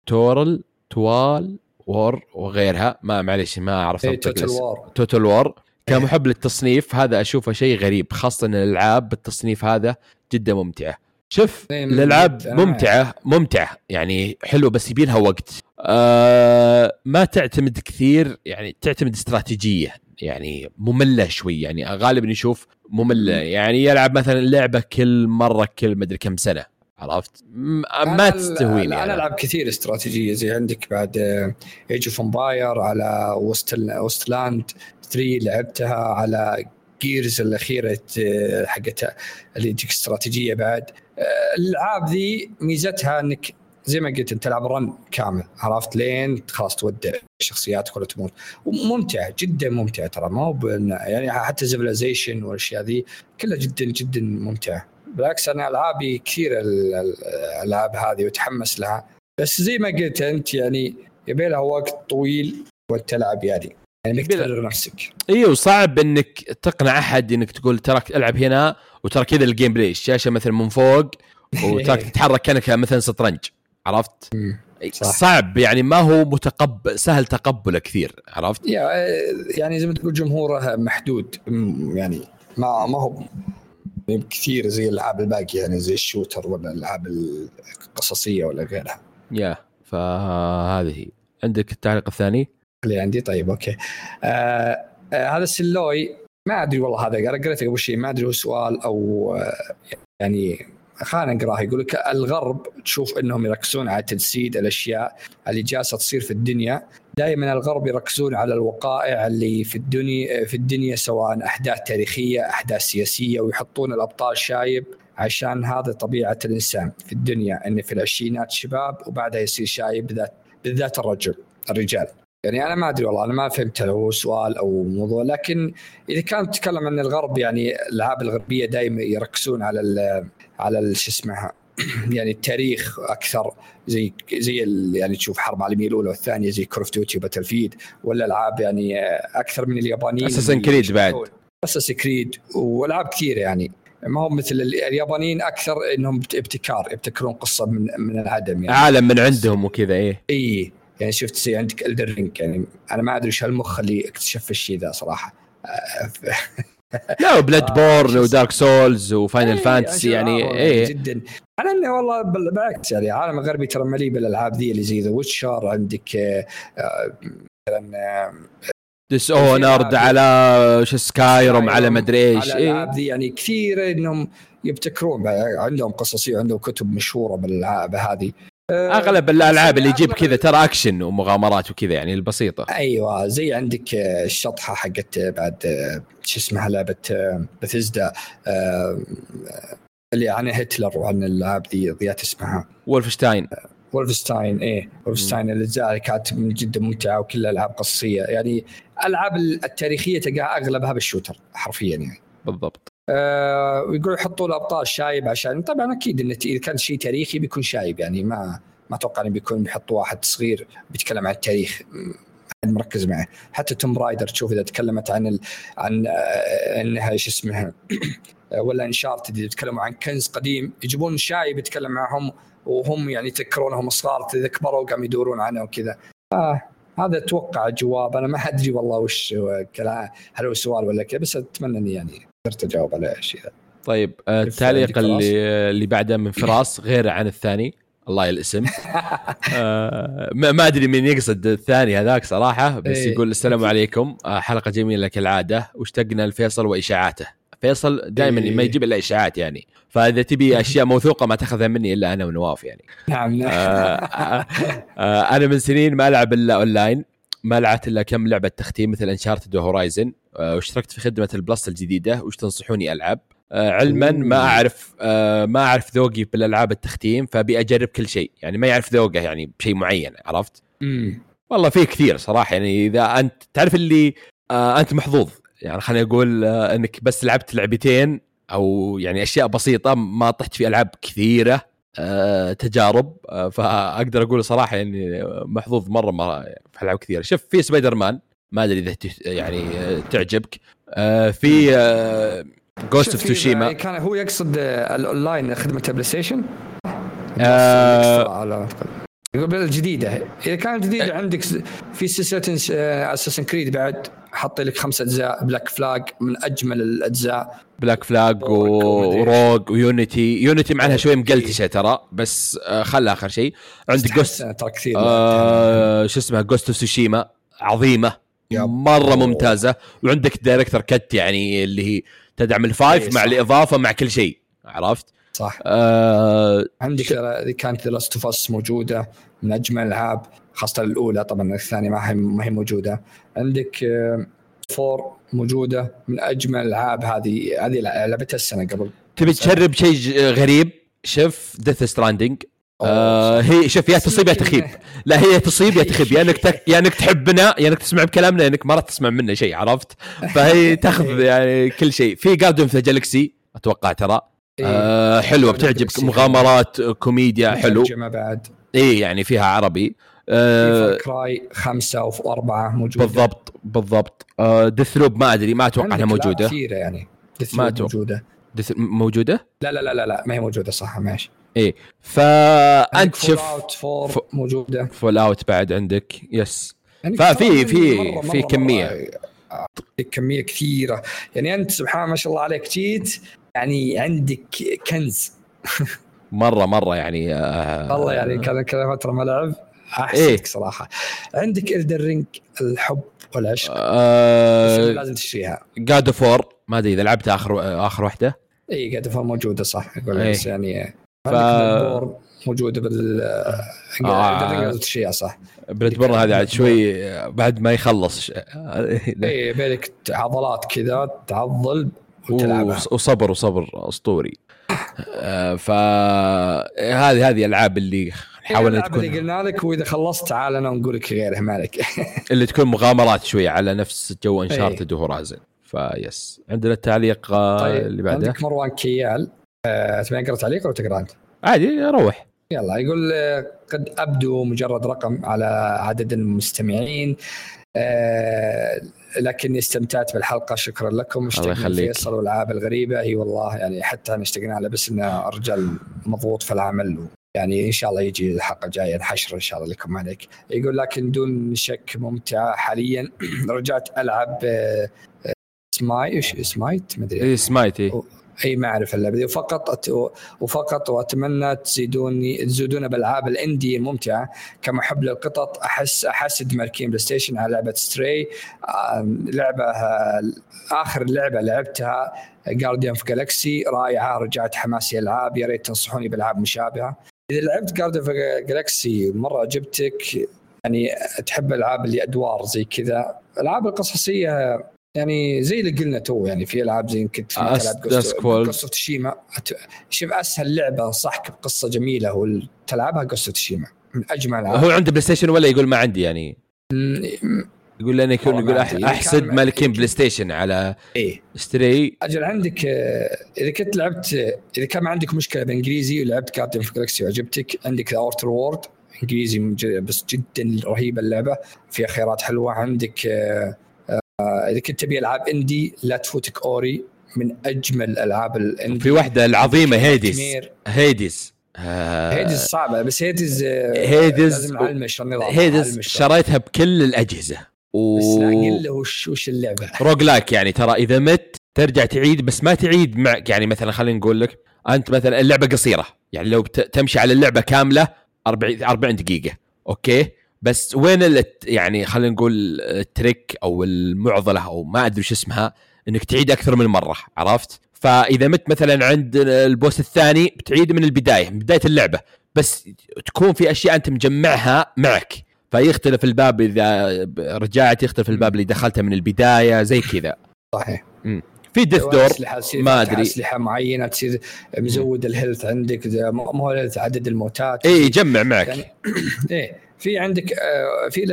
Total Total War وغيرها. ما معلش ما أعرف إيه Total War Total War كمحب للتصنيف هذا أشوفه شيء غريب خاصة إن الألعاب بالتصنيف هذا جدا ممتعة. شوف إيه، الألعاب ممتعة ممتعة. يعني حلو بس يبينها وقت. آه ما تعتمد كثير يعني تعتمد استراتيجية. يعني مملة شوي يعني غالبا نشوف مملة. يعني يلعب مثلا لعبة كل مرة كل مدري كم سنة. عرفت؟ ما تستهويني أنا, أنا ألعب كثير استراتيجية زي عندك بعد Age of Empires على Waste Wasteland 3 لعبتها على Gears الأخيرة حقتها اللي تجيك استراتيجية بعد. آه، الألعاب ذي ميزتها إنك زي ما قلت أنت تلعب run كامل عرفت لين خلاص تودع شخصياتك ولا تموت. وممتع جدا ممتع ترى ما هو يعني حتى Civilization والأشياء ذي كلها جدا جدا ممتعه بالعكس أنا ألعابي كثير الألعاب هذه وتحمس لها. بس زي ما قلت أنت يعني يبي لها وقت طويل وتلعب يعني. يعني إنك تقرر نفسك. إيوه صعب إنك تقنع أحد إنك تقول تراك ألعب هنا وترى كذا ال gameplay الشاشة مثلا من فوق وتراك تتحرك كأنك مثلا شطرنج. عرفت؟ صح. صعب يعني ما هو متقبل سهل تقبله كثير. عرفت؟ يعني زي ما تقول جمهوره محدود. يعني ما ما هو كثير زي الألعاب الباقية يعني زي ال shooter ولا الألعاب القصصية ولا غيرها. يا فهذه عندك التعليق الثاني؟ اللي عندي طيب okay. آه آه هذا السلوي ما أدري والله هذا قريته قبل شيء ما أدري هو سؤال أو آه يعني خلينا نقرأه يقول لك الغرب تشوف إنهم يركزون على تجسيد الأشياء اللي جالسة تصير في الدنيا دائما الغرب يركزون على الوقائع اللي في الدنيا في الدنيا سواء أحداث تاريخية أحداث سياسية ويحطون الأبطال شايب عشان هذا طبيعة الإنسان في الدنيا إن في العشرينات شباب وبعدها يصير شايب بالذات بالذات الرجل الرجال. يعني أنا ما أدري والله أنا ما فهمت هو سؤال أو موضوع لكن إذا كان تتكلم عن الغرب يعني الألعاب الغربية دائما يركزون على على شو اسمه يعني التاريخ أكثر زي زي يعني تشوف حرب العالميه الأولى والثانية زي Call of Duty و Battlefield ولا ألعاب يعني أكثر من اليابانيين Assassin's Creed بعد. Assassin's Creed وألعاب كثيرة يعني. ما هو مثل اليابانيين أكثر إنهم ابتكار يبتكرون قصة من من العدم يعني. عالم من عندهم وكذا إيه. إي يعني شفت زي عندك Elden Ring يعني. أنا ما أدري إيش هالمخ اللي اكتشف الشيء ذا صراحة. لا و Bloodborne و Dark Souls و Final Fantasy يعني إيه. جدا. على انه والله بالعكس يعني العالم الغربي ترى مليء بالألعاب ذي اللي زي ذا Witcher عندك آه، مثلا Dishonored على شو Skyrim على مدري إيش على الالعاب ذي يعني كثير إنهم يبتكرون عندهم قصصية عندهم كتب مشهورة بالألعاب هذه. آه، أغلب الألعاب اللي يجيب كذا ترى أكشن ومغامرات وكذا يعني البسيطة. أيوه زي عندك الشطحة حقت بعد شو اسمها لعبة بثزدا اللي عن هتلر وعن الألعاب ذي ضيعت اسمها. Wolfenstein Wolfenstein إيه Wolfenstein الاجزاء كانت جدا ممتعة وكلها العاب قصصيه يعني الألعاب التاريخية تلقاها أغلبها بال shooter حرفيا يعني. بالضبط. آه ويقول يحطوا له ابطال شايب عشان طبعا أكيد انه اذا كان شيء تاريخي بيكون شايب يعني ما ما أتوقع انه بيكون بيحطوا واحد صغير بيتكلم عن التاريخ مركز معه. حتى Tomb Raider تشوف إذا تكلمت عن ال... عن آه، انها إيش اسمها ولا Uncharted يتكلموا عن كنز قديم يجيبون شايب يتكلم معهم وهم يعني يتذكرونهم صغار اذا كبروا قاموا يدورون عنه وكذا. آه هذا أتوقع جواب. أنا ما أدري والله وش هل هو سؤال ولا كذا بس أتمنى إني يعني قدرت أجاوب على ذا طيب آه، التعليق اللي اللي بعده من فراس غير عن الثاني. الله الاسم آه ما أدري مين يقصد الثاني هذاك صراحة بس إيه. يقول السلام عليكم. آه حلقة جميلة كالعادة. واشتقنا لفيصل وإشاعاته. فيصل دائما إيه. ما يجيب إلا إشاعات يعني. فإذا تبي أشياء موثوقة ما تأخذها مني إلا أنا ونواف يعني. نعم نعم. آه آه أنا من سنين ما ألعب إلا أونلاين. ما لعبت إلا كم لعبة تختيم مثل Uncharted و Horizon آه واشتركت في خدمة ال Plus الجديدة. وش تنصحوني العب آه علما ما أعرف آه ما أعرف ذوقي بالألعاب التختيم فأبي أجرب كل شيء. يعني ما يعرف ذوقه يعني بشيء معين عرفت؟ مم. والله في كثير صراحة. يعني إذا أنت تعرف اللي أنت محظوظ. يعني خليني أقول إنك بس لعبت لعبتين أو يعني أشياء بسيطة ما طحت في ألعاب كثيرة. تجارب. آه فأقدر أقول صراحة يعني محظوظ مرة مرة في ألعاب كثيرة. شوف في سبايدر مان ما أدري إذا يعني تعجبك. آه في آه Ghost of Tsushima كان هو يقصد الأونلاين خدمة PlayStation. آه يقول الجديده إذا كانت جديدة عندك في سلسلة Assassin's Creed بعد حط لك خمس أجزاء. Black Flag من أجمل الأجزاء. Black Flag و Rogue و Unity Unity معناها شوي مقلتشة ترى بس آه خل آخر شيء. عندك Ghost ترى كثير. آه شو اسمها؟ Ghost of Tsushima عظيمة. مرة ممتازة. وعندك director's cut يعني اللي هي تدعم ال five إيه، مع الإضافة مع كل شيء. عرفت؟ صح. آه عندك ش... كانت The Last موجودة من أجمل الألعاب خاصة الأولى طبعا الثانية ما هي ما هي موجودة. عندك فور موجودة من أجمل الألعاب هذه هذه لعبتها السنة قبل. تبي تجرب شيء غريب؟ شوف Death Stranding آه هي شوف يا تصيب يا تخيب. لا هي تصيب يا تخيب. يا إنك تك... يا إنك تحبنا يا إنك تسمع بكلامنا يا إنك ما راح تسمع منا شيء عرفت؟ فهي تاخذ يعني كل شيء. في Guardians of the Galaxy أتوقع ترى. إيه. آه حلوة بتعجبك مغامرات كوميديا حلو. بعد. اي يعني فيها عربي. Far Cry خمسة وأربعة موجودة. بالضبط بالضبط. آه Deathloop ما أدري ما أتوقع أنها موجودة. كثيرة يعني. ما أتوقع. موجودة. Death موجودة؟ لا لا لا لا, لا ما هي موجودة صح ماشي. إيه. فانت شوف Fallout 4 ف... موجودة. Fallout بعد عندك yes يعني ففي في في كميه مرة كمية. كثيرة. يعني أنت سبحان ما شاء الله عليك جيت يعني عندك كنز. مرة مرة يعني آه والله يعني كان كذا فترة ما لعب. احسدك إيه؟ صراحة. عندك Elden Ring الحب والعشق. آه لازم تشتريها؟ God of War ما أدري إذا لعبت آخر آخر واحدة اي God of War موجودة صح. أقول إيه؟ بس يعني ف... موجودة بال آه شيء صح. Bloodborne هذه عاد شوي بعد ما يخلص. اي يبيلك عضلات كذا تعضل وتلعبها وصبر وصبر أسطوري. آه فهذه هذه الألعاب اللي نحاول تكون اللي قلنا لك وإذا خلصت تعال أنا نقول لك غيرها مالك اللي تكون مغامرات شوي على نفس جو انشارتد وهورايزن فيس. عندنا التعليق آه، طيب. اللي بعده؟ عندك مروان كيال. أه تبي اقرا تعليق ولا تقرأ أنت؟ عادي روح. يلا يقول قد أبدو مجرد رقم على عدد المستمعين. آه لكني استمتعت بالحلقة. شكرا لكم. الله يخليك. فيصل والالعاب الغريبة. اي والله يعني حتى انا اشتقنا له بس انه رجال مضغوط في العمل. يعني إن شاء الله يجي الحلقة الجاية نحشر إن شاء الله لكم عليك. يقول لكن دون شك ممتعه حاليا. رجعت ألعب آه، آه، Smi إيش Smite؟ ما أدري. سمايت اي أي ما اعرف اللعبه وفقط وفقط وأتمنى تزيدوني تزودون بالألعاب ال indie الممتعة. كمحب للقطط احس احسد مالكين PlayStation على لعبة Stray لعبة آخر لعبة لعبتها Guardians of the Galaxy رائعة رجعت حماسي ألعاب. يا ريت تنصحوني بألعاب مشابهة. إذا لعبت Guardians of the Galaxy مرة عجبتك يعني تحب الالعاب اللي أدوار زي كذا. الالعاب القصصية يعني زي اللي قلنا تو يعني في ألعاب زي يمكن تلعب قصه تشيما شوف أسهل لعبة انصحك بقصة جميلة وتلعبها قصه تشيما من أجمل ألعاب. هو عنده PlayStation ولا يقول ما عندي يعني؟ يقول لنا يكون يقول أحسد مالكين PlayStation على إيه. اشتري أجل عندك آه، إذا كنت لعبت إذا كان ما عندك مشكلة بالانجليزي ولعبت Guardians of the Galaxy وعجبتك عندك Outer Worlds إنجليزي بس جدا رهيبة اللعبة. فيها خيارات حلوة. عندك آه، اذا كنت تبي ألعاب indie لا تفوتك Ori من أجمل ألعاب ال indie في واحدة العظيمة Hades Hades Hades صعبة بس Hades Hades لازم Hades شريتها بكل الأجهزة. و... بس قل وش وش اللعبة. roguelike يعني ترى إذا مت ترجع تعيد بس ما تعيد معك يعني مثلا خلينا نقول لك أنت مثلا اللعبة قصيرة يعني لو تمشي على اللعبة كاملة 40 40 دقيقة okay؟ بس وين الت... يعني خلينا نقول ال trick أو المعضلة أو ما أدري شو اسمها إنك تعيد أكثر من مرة عرفت؟ فإذا مت مثلا عند ال boss الثاني بتعيد من البداية من بداية اللعبة بس تكون في أشياء أنت مجمعها معك فيختلف الباب إذا رجعت يختلف الباب اللي دخلته من البداية زي كذا. صحيح. مم. في Death's Door ما أدري. أسلحة معينة تصير مزود ال health عندك مو عدد الموتات. اي يجمع معك. يعني إيه. في عندك آه، في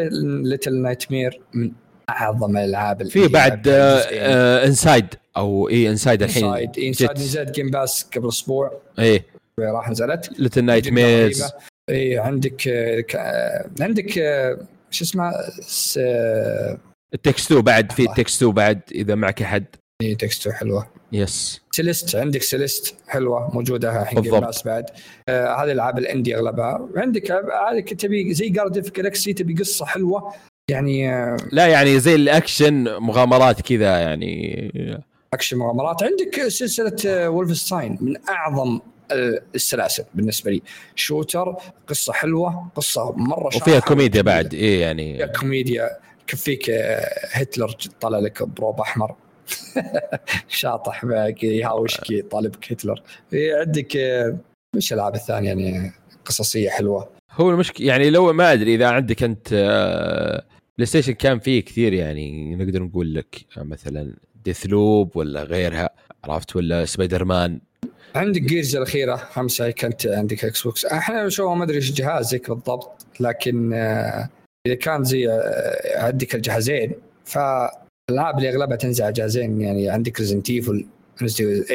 Little Nightmares من أعظم الألعاب في بعد Inside أو اي Inside الحين. Inside Inside نزلت Game Pass قبل أسبوع. إيه. راح نزلت. Little Nightmares اي عندك آه، عندك آه، شو اسمه It Takes 2 بعد في It Takes 2 بعد إذا معك أحد. اي Takes 2 حلوة. yes Celeste عندك Celeste حلوة موجودة الحين Game Pass بعد. آه هذه الألعاب ال indie أغلبها. عندك هذه تبي زي Guardians of the Galaxy تبي قصة حلوة. يعني آه، لا يعني زي الأكشن مغامرات كذا يعني. أكشن مغامرات. عندك سلسلة Wolfenstein من أعظم السلاسل بالنسبة لي. shooter قصة حلوة قصة مرة وفيها كوميديا بعد. إيه يعني. كوميديا. كفيك آه، هتلر طلع لك بروب أحمر. شاطح معك يهاوشك طالبك هتلر. إيه، عندك مش الألعاب الثانية؟ يعني قصصية حلوة. هو المشكلة يعني لو ما أدري إذا عندك أنت PlayStation كان فيه كثير يعني نقدر نقول لك مثلا Deathloop ولا غيرها عرفت؟ ولا سبايدر مان عندك Gears الأخيرة خمسه كانت عندك Xbox إحنا شو ما أدري إيش جهازك بالضبط لكن آه، إذا كان زي آه، عندك الجهازين فالالعاب اللي أغلبها تنزل على جهازين يعني عندك Resident Evil 8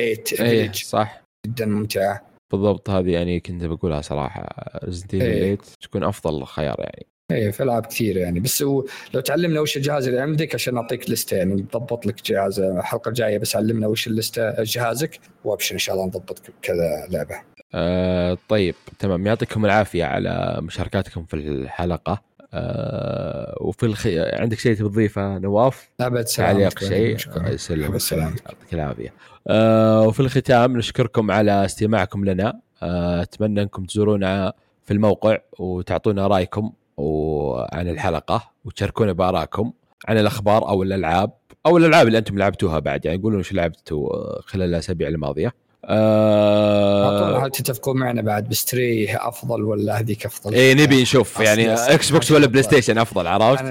إيه صح. جدا ممتعة. بالضبط هذه يعني كنت بقولها صراحة. Resident Evil 8 تكون أفضل خيار يعني. إيه في ألعاب كثير يعني. بس لو تعلمنا وش الجهاز اللي عندك عشان نعطيك لسته يعني نضبط لك جهاز. الحلقة الجاية بس علمنا وش اللسته جهازك وأبشر إن شاء الله نضبط كذا لعبة. آه طيب تمام. يعطيكم العافية على مشاركاتكم في الحلقة. آه وفي الخ... عندك شيء تبي تضيفه نواف؟ ابد تعليق شيء. يسلمك. يعطيك العافية. آه وفي الختام نشكركم على استماعكم لنا. آه أتمنى أنكم تزورونا في الموقع وتعطونا رأيكم وعن الحلقة وتشاركونا بآرائكم عن الأخبار أو الألعاب أو الألعاب اللي أنتم لعبتوها بعد. يعني قولوا إيش لعبتوا خلال الأسابيع الماضية. آه هل تتفقون معنا بعد بستري أفضل ولا هذيك أفضل؟ اي نبي نشوف يعني Xbox ولا PlayStation أفضل عرفت؟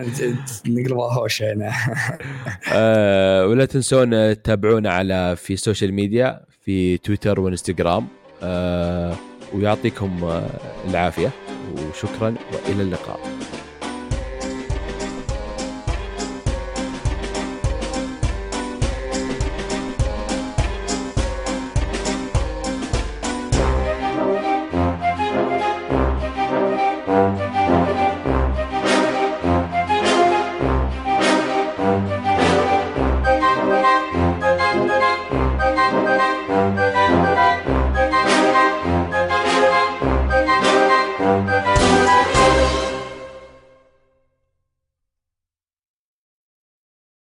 نقلبها هوش هنا آه ولا تنسون تتابعونا على في ال social media في تويتر وإنستغرام آه ويعطيكم العافية وشكرا وإلى اللقاء